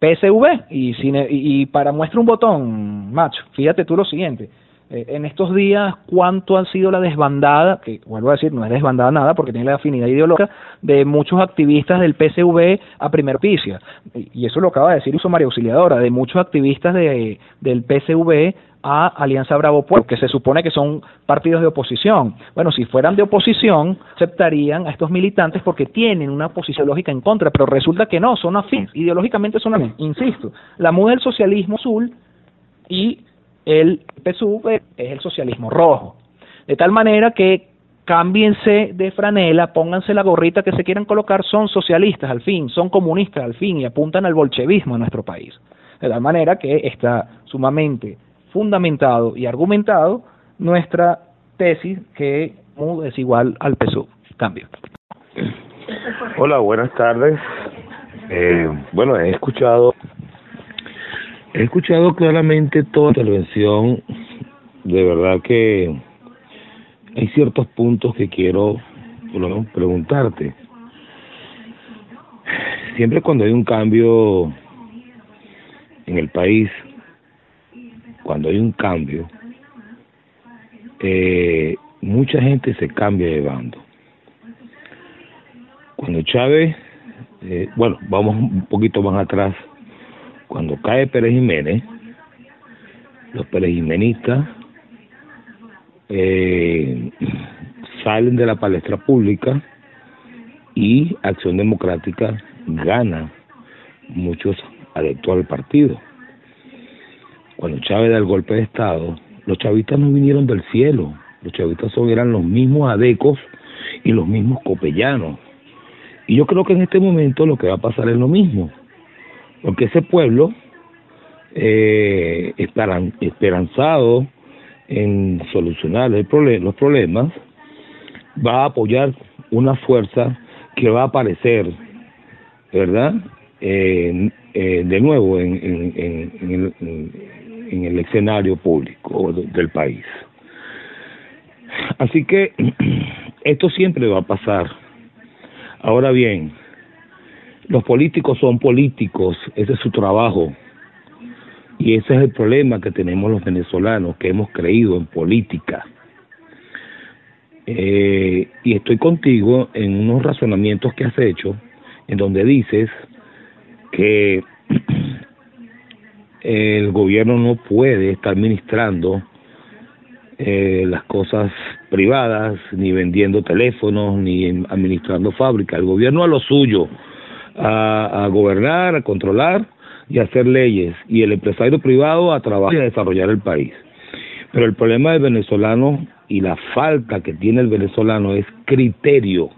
PSV y, y para muestra un botón, macho, fíjate tú lo siguiente, eh, en estos días cuánto ha sido la desbandada, que vuelvo a decir, no es desbandada nada porque tiene la afinidad ideológica, de muchos activistas del PSV a primer piso. Y eso lo acaba de decir Uso María Auxiliadora, de muchos activistas de, del PSV a Alianza Bravo Pueblo, que se supone que son partidos de oposición. Bueno, si fueran de oposición, aceptarían a estos militantes porque tienen una posición lógica en contra, pero resulta que no, son afines, ideológicamente son afines. Insisto, la MUD del socialismo azul y el PSUV es el socialismo rojo. De tal manera que cámbiense de franela, pónganse la gorrita que se quieran colocar, son socialistas al fin, son comunistas al fin y apuntan al bolchevismo en nuestro país. De tal manera que está sumamente fundamentado y argumentado nuestra tesis que MUD es igual al PSUV. Cambio. Hola, buenas tardes. Eh, bueno, he escuchado He escuchado claramente toda la intervención, de verdad que hay ciertos puntos que quiero preguntarte. Siempre cuando hay un cambio en el país, cuando hay un cambio, eh, mucha gente se cambia de bando. Cuando Chávez, eh, bueno, vamos un poquito más atrás, cuando cae Pérez Jiménez, los Pérez Jimenistas eh, salen de la palestra pública y Acción Democrática gana muchos adeptos al partido. Cuando Chávez da el golpe de Estado, los chavistas no vinieron del cielo, los chavistas eran los mismos adecos y los mismos copellanos. Y yo creo que en este momento lo que va a pasar es lo mismo porque ese pueblo, eh, esperanzado en solucionar el los problemas, va a apoyar una fuerza que va a aparecer, ¿verdad? Eh, de nuevo en, en, el, en el escenario público del país. Así que esto siempre va a pasar. Ahora bien, los políticos son políticos, ese es su trabajo. Y ese es el problema que tenemos los venezolanos, que hemos creído en política. Eh, y estoy contigo en unos razonamientos que has hecho, en donde dices que el gobierno no puede estar ministrando eh, las cosas privadas, ni vendiendo teléfonos, ni administrando fábricas. El gobierno a lo suyo a, a gobernar, a controlar y a hacer leyes, y el empresario privado a trabajar y a desarrollar el país. Pero el problema del venezolano y la falta que tiene el venezolano es criterio,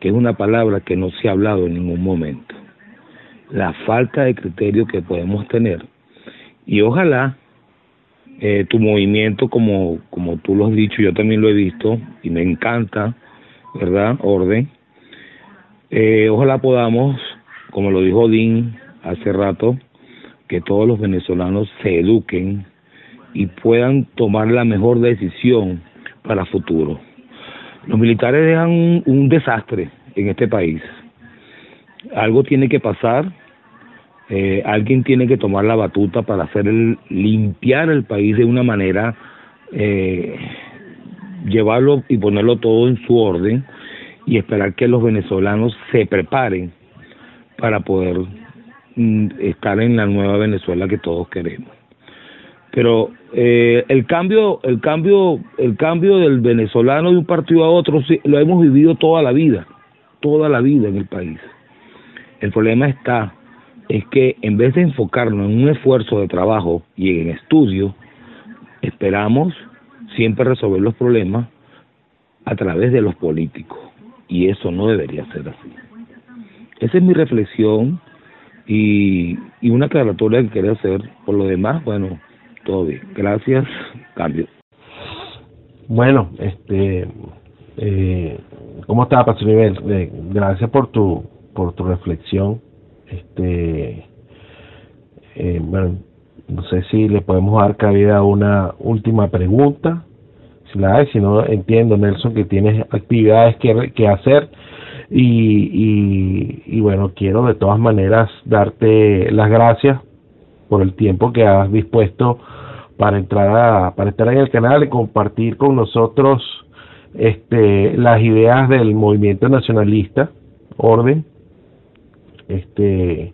que es una palabra que no se ha hablado en ningún momento. La falta de criterio que podemos tener. Y ojalá eh, tu movimiento, como, como tú lo has dicho, yo también lo he visto y me encanta, ¿verdad? Orden eh, ojalá podamos, como lo dijo Odín hace rato, que todos los venezolanos se eduquen y puedan tomar la mejor decisión para el futuro. Los militares dejan un, desastre en este país. Algo tiene que pasar, eh, alguien tiene que tomar la batuta para hacer el, limpiar el país de una manera, eh, llevarlo y ponerlo todo en su orden y esperar que los venezolanos se preparen para poder mm, estar en la nueva Venezuela que todos queremos. Pero eh, el cambio, el cambio, el cambio del venezolano de un partido a otro lo hemos vivido toda la vida, toda la vida en el país. El problema está es que en vez de enfocarnos en un esfuerzo de trabajo y en estudio, esperamos siempre resolver los problemas a través de los políticos y eso no debería ser así. Esa es mi reflexión y, y una aclaratoria que quería hacer. Por lo demás, bueno, todo bien. Gracias, cambio. Bueno, este, eh, ¿cómo está, Pastor Nivel? Eh, gracias por tu, por tu reflexión. Este, eh, bueno, No sé si le podemos dar cabida a una última pregunta. Si no entiendo, Nelson, que tienes actividades que, que hacer. Y, y, y bueno, quiero de todas maneras darte las gracias por el tiempo que has dispuesto para entrar a, para estar en el canal y compartir con nosotros este las ideas del movimiento nacionalista orden este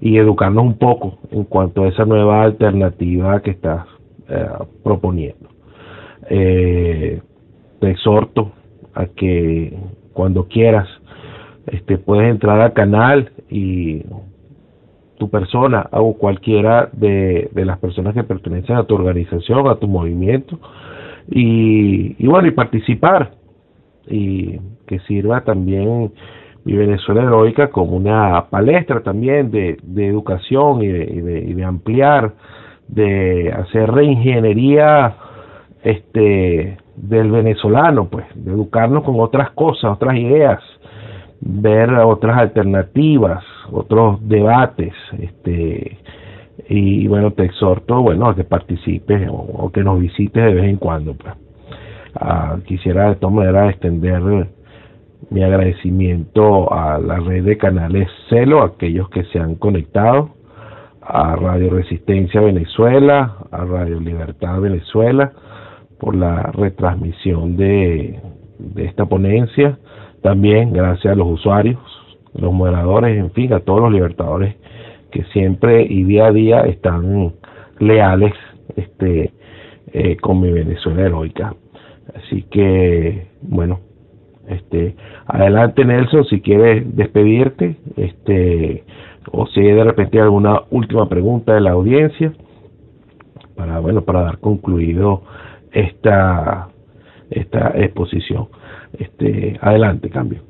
y educarnos un poco en cuanto a esa nueva alternativa que estás eh, proponiendo eh, te exhorto a que cuando quieras este puedes entrar al canal y tu persona o cualquiera de, de las personas que pertenecen a tu organización, a tu movimiento, y, y bueno, y participar, y que sirva también mi Venezuela heroica como una palestra también de, de educación y de, y de, y de ampliar, de hacer reingeniería este del venezolano, pues, de educarnos con otras cosas, otras ideas, ver otras alternativas, otros debates, este y bueno, te exhorto, bueno, a que participes o, que nos visites de vez en cuando, pues. Ah, quisiera de todas maneras extender mi agradecimiento a la red de canales Celo, a aquellos que se han conectado, a Radio Resistencia Venezuela, a Radio Libertad Venezuela, por la retransmisión de, esta ponencia también gracias a los usuarios, los moderadores, en fin, a todos los libertadores que siempre y día a día están leales este eh, con mi Venezuela heroica. Así que, bueno, este adelante Nelson si quieres despedirte este o si hay de repente alguna última pregunta de la audiencia para bueno para dar concluido esta esta exposición este, adelante, cambio.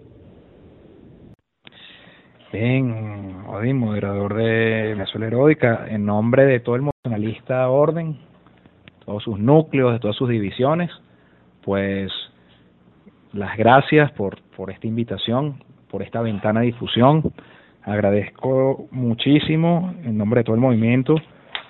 Bien, Odín, moderador de Venezuela Heroica, en nombre de todo el nacionalista orden, todos sus núcleos, de todas sus divisiones, pues las gracias por, por esta invitación, por esta ventana de difusión. Agradezco muchísimo, en nombre de todo el movimiento,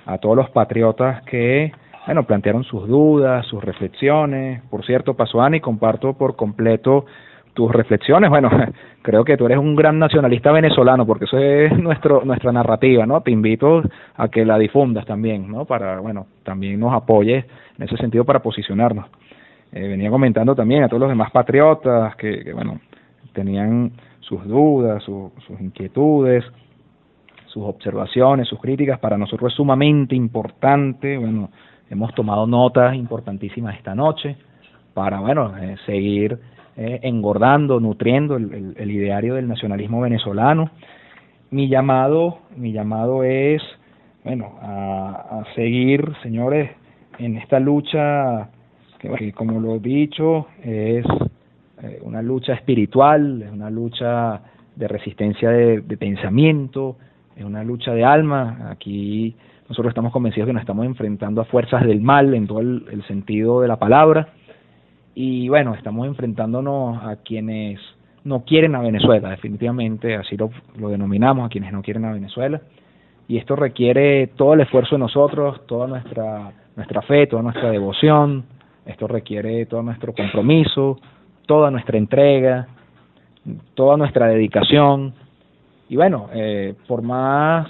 a todos los patriotas que bueno, plantearon sus dudas, sus reflexiones. Por cierto, Pasuani, comparto por completo tus reflexiones. Bueno, creo que tú eres un gran nacionalista venezolano, porque eso es nuestro nuestra narrativa, ¿no? Te invito a que la difundas también, ¿no? Para, bueno, también nos apoyes en ese sentido para posicionarnos. Eh, venía comentando también a todos los demás patriotas que, que bueno, tenían sus dudas, sus inquietudes, sus observaciones, sus críticas. Para nosotros es sumamente importante, bueno, Hemos tomado notas importantísimas esta noche para, bueno, eh, seguir eh, engordando, nutriendo el, el, ideario del nacionalismo venezolano. Mi llamado, mi llamado es, bueno, a, seguir, señores, en esta lucha que, como lo he dicho, es eh, una lucha espiritual, es una lucha de resistencia de pensamiento, es una lucha de alma. Aquí nosotros estamos convencidos que nos estamos enfrentando a fuerzas del mal en todo el, sentido de la palabra. Y bueno, estamos enfrentándonos a quienes no quieren a Venezuela, definitivamente, así lo, lo denominamos, a quienes no quieren a Venezuela. Y esto requiere todo el esfuerzo de nosotros, toda nuestra, nuestra fe, toda nuestra devoción, esto requiere todo nuestro compromiso, toda nuestra entrega, toda nuestra dedicación. Y bueno, eh, por más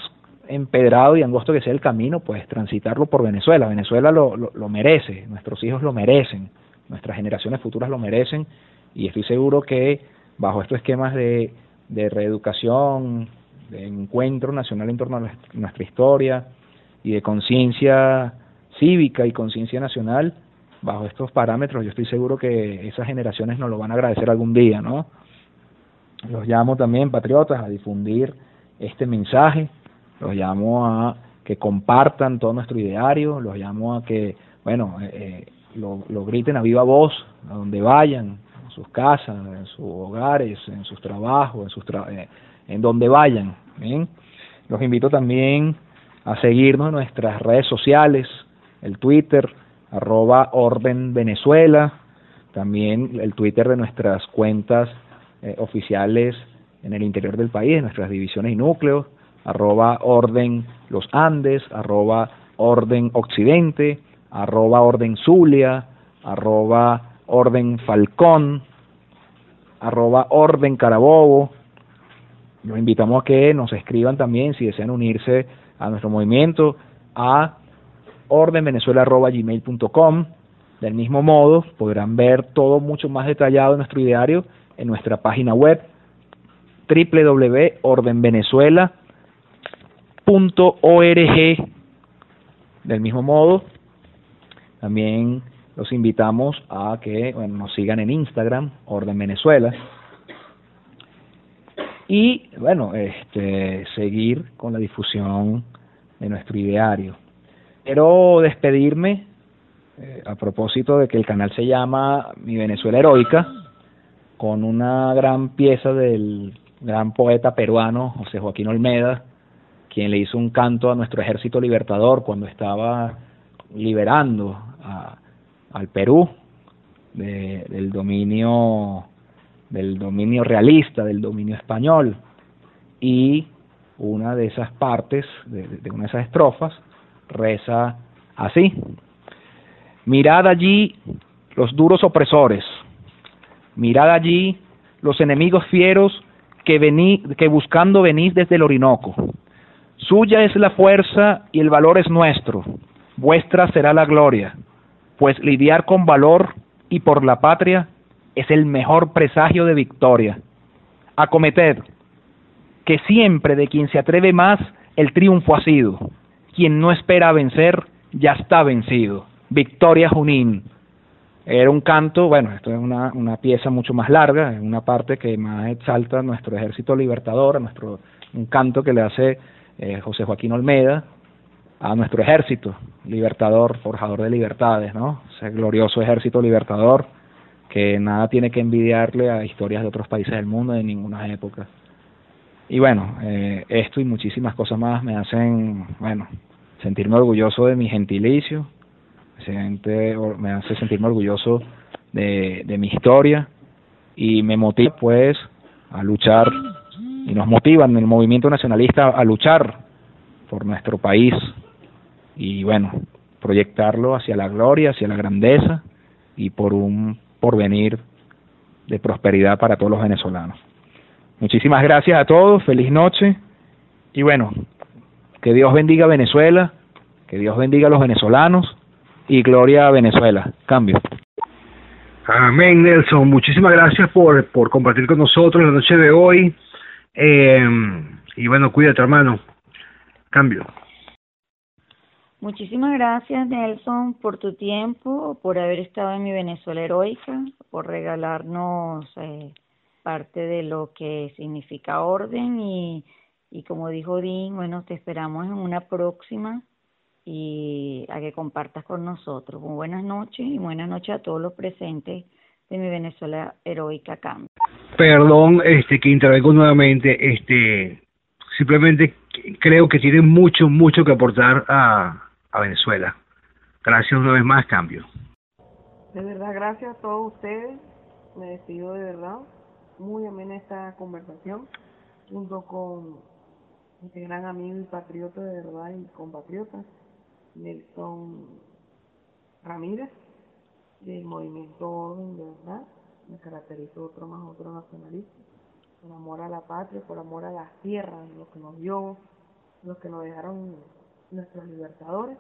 empedrado y angosto que sea el camino, pues transitarlo por Venezuela. Venezuela lo, lo, merece, nuestros hijos lo merecen, nuestras generaciones futuras lo merecen y estoy seguro que bajo estos esquemas de, de reeducación, de encuentro nacional en torno a nuestra historia y de conciencia cívica y conciencia nacional, bajo estos parámetros yo estoy seguro que esas generaciones nos lo van a agradecer algún día, ¿no? Los llamo también, patriotas, a difundir este mensaje, los llamo a que compartan todo nuestro ideario, los llamo a que, bueno, eh, eh, lo, lo, griten a viva voz, a donde vayan, en sus casas, en sus hogares, en sus trabajos, en, sus eh, en donde vayan. Los invito también a seguirnos en nuestras redes sociales, el Twitter, arroba Orden también el Twitter de nuestras cuentas oficiales en el interior del país, nuestras divisiones y núcleos, arroba orden los Andes, arroba Orden Occidente, arroba Orden Zulia, arroba Orden Falcón, arroba Orden Carabobo. Los invitamos a que nos escriban también si desean unirse a nuestro movimiento a ordenvenezuela.gmail.com. Del mismo modo, podrán ver todo mucho más detallado en nuestro ideario en nuestra página web www.ordenvenezuela.org. Del mismo modo, también los invitamos a que bueno, nos sigan en Instagram, Orden Venezuela. Y bueno, este, seguir con la difusión de nuestro ideario. Quiero despedirme eh, a propósito de que el canal se llama Mi Venezuela Heroica, con una gran pieza del gran poeta peruano José Joaquín Olmeda, quien le hizo un canto a nuestro ejército libertador cuando estaba liberando a, al Perú del dominio del dominio realista, del dominio español. Y una de esas partes, de, de una de esas estrofas, reza así. Mirad allí los duros opresores, mirad allí los enemigos fieros que, vení, que buscando venís desde el Orinoco. Suya es la fuerza y el valor es nuestro, vuestra será la gloria, pues lidiar con valor y por la patria es el mejor presagio de victoria. Acometed, que siempre de quien se atreve más el triunfo ha sido. Quien no espera vencer, ya está vencido. Victoria Junín. Era un canto, bueno, esto es una, una pieza mucho más larga, es una parte que más exalta nuestro ejército libertador, nuestro, un canto que le hace eh, José Joaquín Olmeda a nuestro ejército libertador, forjador de libertades, ¿no? Ese glorioso ejército libertador que nada tiene que envidiarle a historias de otros países del mundo de ninguna época. Y bueno, eh, esto y muchísimas cosas más me hacen, bueno, sentirme orgulloso de mi gentilicio, me hace sentirme orgulloso de, de mi historia y me motiva pues a luchar y nos motivan en el movimiento nacionalista a luchar por nuestro país y bueno, proyectarlo hacia la gloria, hacia la grandeza y por un porvenir de prosperidad para todos los venezolanos. Muchísimas gracias a todos, feliz noche y bueno, que Dios bendiga a Venezuela, que Dios bendiga a los venezolanos y gloria a Venezuela. Cambio. Amén, Nelson. Muchísimas gracias por, por compartir con nosotros la noche de hoy. Eh, y bueno, cuídate, hermano. Cambio. Muchísimas gracias, Nelson, por tu tiempo, por haber estado en mi Venezuela heroica, por regalarnos eh, parte de lo que significa orden y, y como dijo Dean, bueno, te esperamos en una próxima y a que compartas con nosotros. Buenas noches y buenas noches a todos los presentes de mi Venezuela heroica Cambio. Perdón, este, que intervengo nuevamente, este, simplemente creo que tiene mucho, mucho que aportar a, a Venezuela. Gracias una vez más, Cambio. De verdad, gracias a todos ustedes. Me despido de verdad. Muy amena esta conversación, junto con este gran amigo y patriota de verdad y compatriota, Nelson Ramírez, del movimiento Orden de verdad. Me caracterizó otro más otro nacionalista, por amor a la patria, por amor a las tierras, lo que nos dio, los que nos dejaron nuestros libertadores,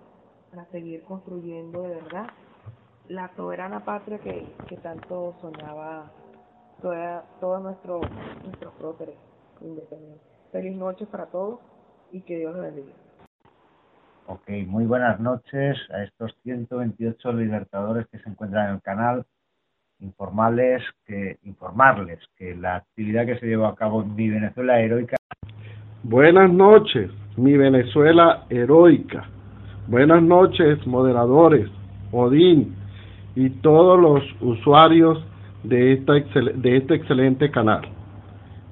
para seguir construyendo de verdad la soberana patria que, que tanto soñaba toda, todos nuestros nuestros próceres independientes. Feliz noche para todos y que Dios los bendiga. Ok, muy buenas noches a estos 128 libertadores que se encuentran en el canal. Informarles que, informarles que la actividad que se llevó a cabo en mi Venezuela heroica. Buenas noches, mi Venezuela heroica. Buenas noches, moderadores, Odín y todos los usuarios de, esta de este excelente canal.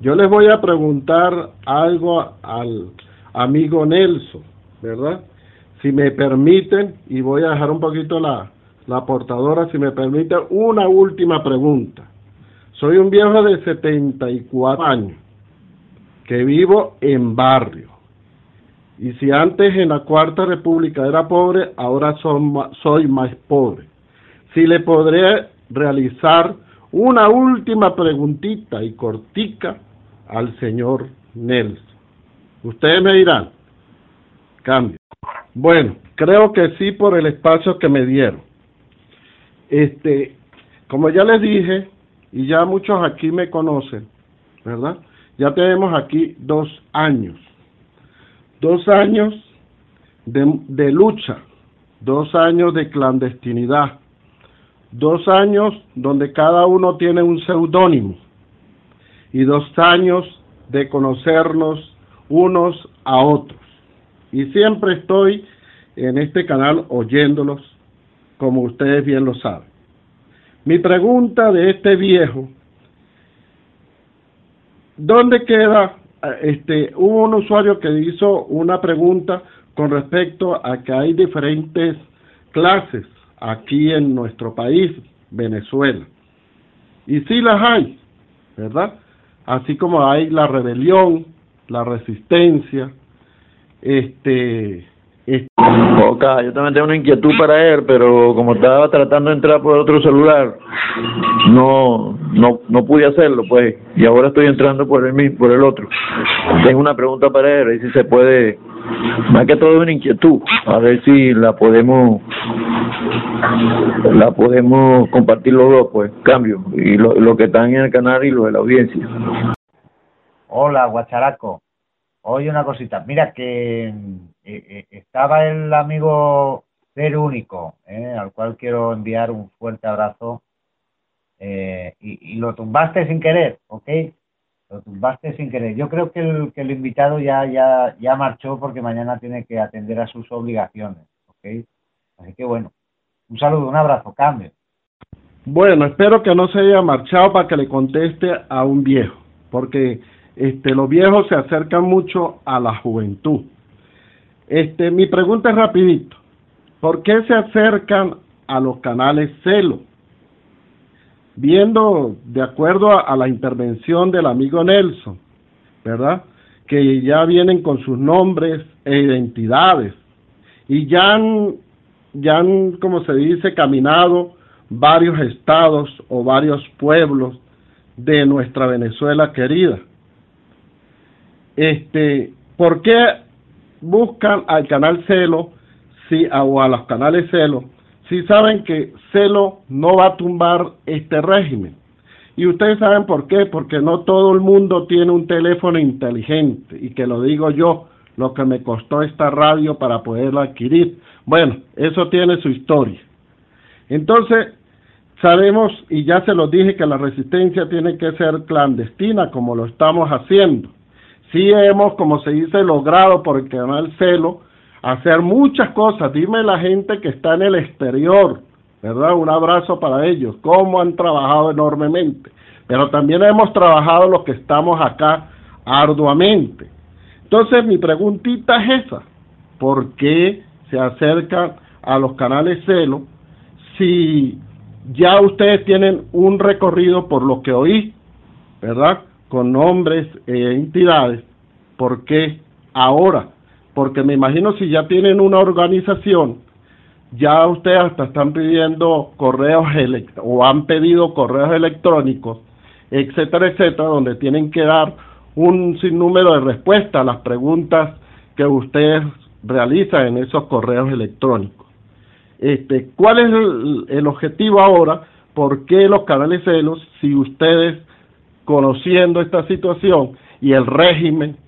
Yo les voy a preguntar algo al amigo Nelson, ¿verdad? Si me permiten, y voy a dejar un poquito la, la portadora, si me permite, una última pregunta. Soy un viejo de 74 años que vivo en barrio Y si antes en la Cuarta República era pobre, ahora soy más pobre. Si le podré realizar una última preguntita y cortica al señor Nelson. Ustedes me dirán, cambio. Bueno, creo que sí por el espacio que me dieron. Este, como ya les dije, y ya muchos aquí me conocen, ¿verdad? Ya tenemos aquí dos años, dos años de, de lucha, dos años de clandestinidad, dos años donde cada uno tiene un seudónimo y dos años de conocernos unos a otros. Y siempre estoy en este canal oyéndolos, como ustedes bien lo saben. Mi pregunta de este viejo, ¿dónde queda? Este, hubo un usuario que hizo una pregunta con respecto a que hay diferentes clases aquí en nuestro país, Venezuela. Y sí las hay, ¿verdad? Así como hay la rebelión, la resistencia, este... este yo también tengo una inquietud para él, pero como estaba tratando de entrar por otro celular, no no no pude hacerlo, pues, y ahora estoy entrando por el mismo, por el otro. Tengo una pregunta para él, y si se puede, más que todo una inquietud, a ver si la podemos la podemos compartir los dos, pues, cambio, y lo, lo que están en el canal y lo de la audiencia. Hola, Guacharaco. Oye, una cosita. Mira que eh, eh, estaba el amigo Ser Único, eh, al cual quiero enviar un fuerte abrazo. Eh, y, y, lo tumbaste sin querer, ¿ok? Lo tumbaste sin querer. Yo creo que el, que el invitado ya, ya, ya marchó porque mañana tiene que atender a sus obligaciones, ¿ok? Así que bueno, un saludo, un abrazo, cambio. Bueno, espero que no se haya marchado para que le conteste a un viejo, porque este, los viejos se acercan mucho a la juventud. Este, mi pregunta es rapidito. ¿Por qué se acercan a los canales celo? Viendo, de acuerdo a, la intervención del amigo Nelson, ¿verdad? Que ya vienen con sus nombres e identidades y ya ya han, como se dice, caminado varios estados o varios pueblos de nuestra Venezuela querida este, ¿por qué buscan al canal Celo si, o a los canales Celo si saben que Celo no va a tumbar este régimen? Y ustedes saben por qué, porque no todo el mundo tiene un teléfono inteligente y que lo digo yo, lo que me costó esta radio para poderla adquirir. Bueno, eso tiene su historia. Entonces, sabemos, y ya se los dije, que la resistencia tiene que ser clandestina, como lo estamos haciendo sí hemos, como se dice, logrado por el canal Celo hacer muchas cosas. Dime la gente que está en el exterior, ¿verdad? Un abrazo para ellos, cómo han trabajado enormemente. Pero también hemos trabajado los que estamos acá arduamente. Entonces mi preguntita es esa, ¿por qué se acercan a los canales Celo si ya ustedes tienen un recorrido por lo que oí, ¿verdad? Con nombres e entidades, ¿por qué ahora? Porque me imagino si ya tienen una organización, ya ustedes hasta están pidiendo correos o han pedido correos electrónicos, etcétera, etcétera, donde tienen que dar un sinnúmero de respuestas a las preguntas que ustedes realizan en esos correos electrónicos. Este, ¿Cuál es el, el objetivo ahora? ¿Por qué los canales celos si ustedes conociendo esta situación y el régimen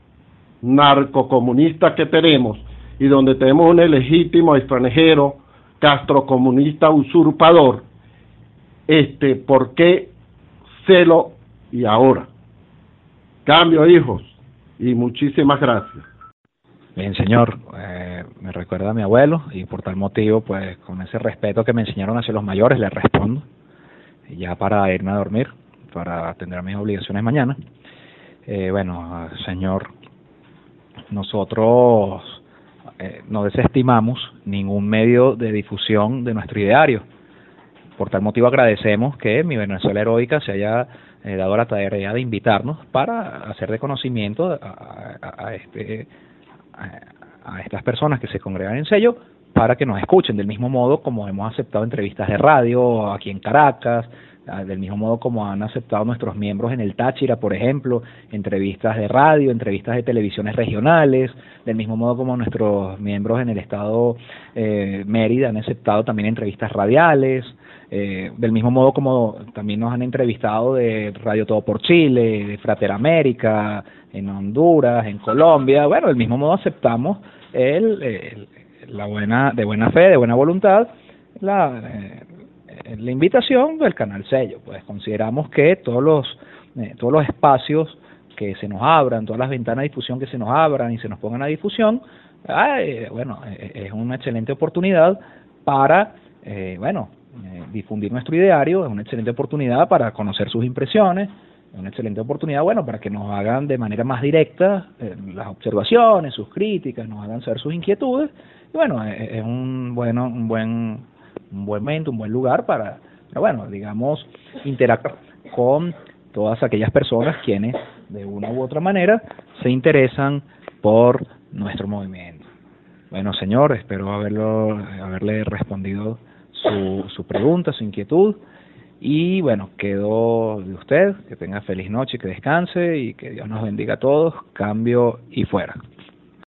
narcocomunista que tenemos y donde tenemos un ilegítimo extranjero castrocomunista usurpador, este, ¿por qué celo y ahora? Cambio, hijos, y muchísimas gracias. Bien, señor, eh, me recuerda a mi abuelo y por tal motivo, pues con ese respeto que me enseñaron hacia los mayores, le respondo, ya para irme a dormir para atender a mis obligaciones mañana. Eh, bueno, señor, nosotros eh, no desestimamos ningún medio de difusión de nuestro ideario. Por tal motivo agradecemos que mi Venezuela Heroica se haya eh, dado la tarea de invitarnos para hacer de conocimiento a, este a estas personas que se congregan en sello para que nos escuchen, del mismo modo como hemos aceptado entrevistas de radio aquí en Caracas, del mismo modo como han aceptado nuestros miembros en el Táchira, por ejemplo, entrevistas de radio, entrevistas de televisiones regionales, del mismo modo como nuestros miembros en el estado eh, Mérida han aceptado también entrevistas radiales, eh, del mismo modo como también nos han entrevistado de Radio Todo por Chile, de Frater América, en Honduras, en Colombia, bueno, del mismo modo aceptamos el la buena, de buena fe, de buena voluntad, la, eh, la invitación del canal sello. Pues consideramos que todos los, eh, todos los espacios que se nos abran, todas las ventanas de difusión que se nos abran y se nos pongan a difusión, bueno, eh, es una excelente oportunidad para, bueno, difundir nuestro ideario, es una excelente oportunidad para conocer sus impresiones, es una excelente oportunidad, bueno, para que nos hagan de manera más directa las observaciones, sus críticas, nos hagan saber sus inquietudes bueno, e, e, es un bueno, un buen, un buen momento, un buen lugar para, bueno, digamos, interactuar con todas aquellas personas quienes de una u otra manera se interesan por nuestro movimiento. Bueno, señor, espero haberlo, haberle respondido su, su pregunta, su inquietud. Y bueno, quedo de usted, que tenga feliz noche, que descanse y que Dios nos bendiga a todos. Cambio y fuera.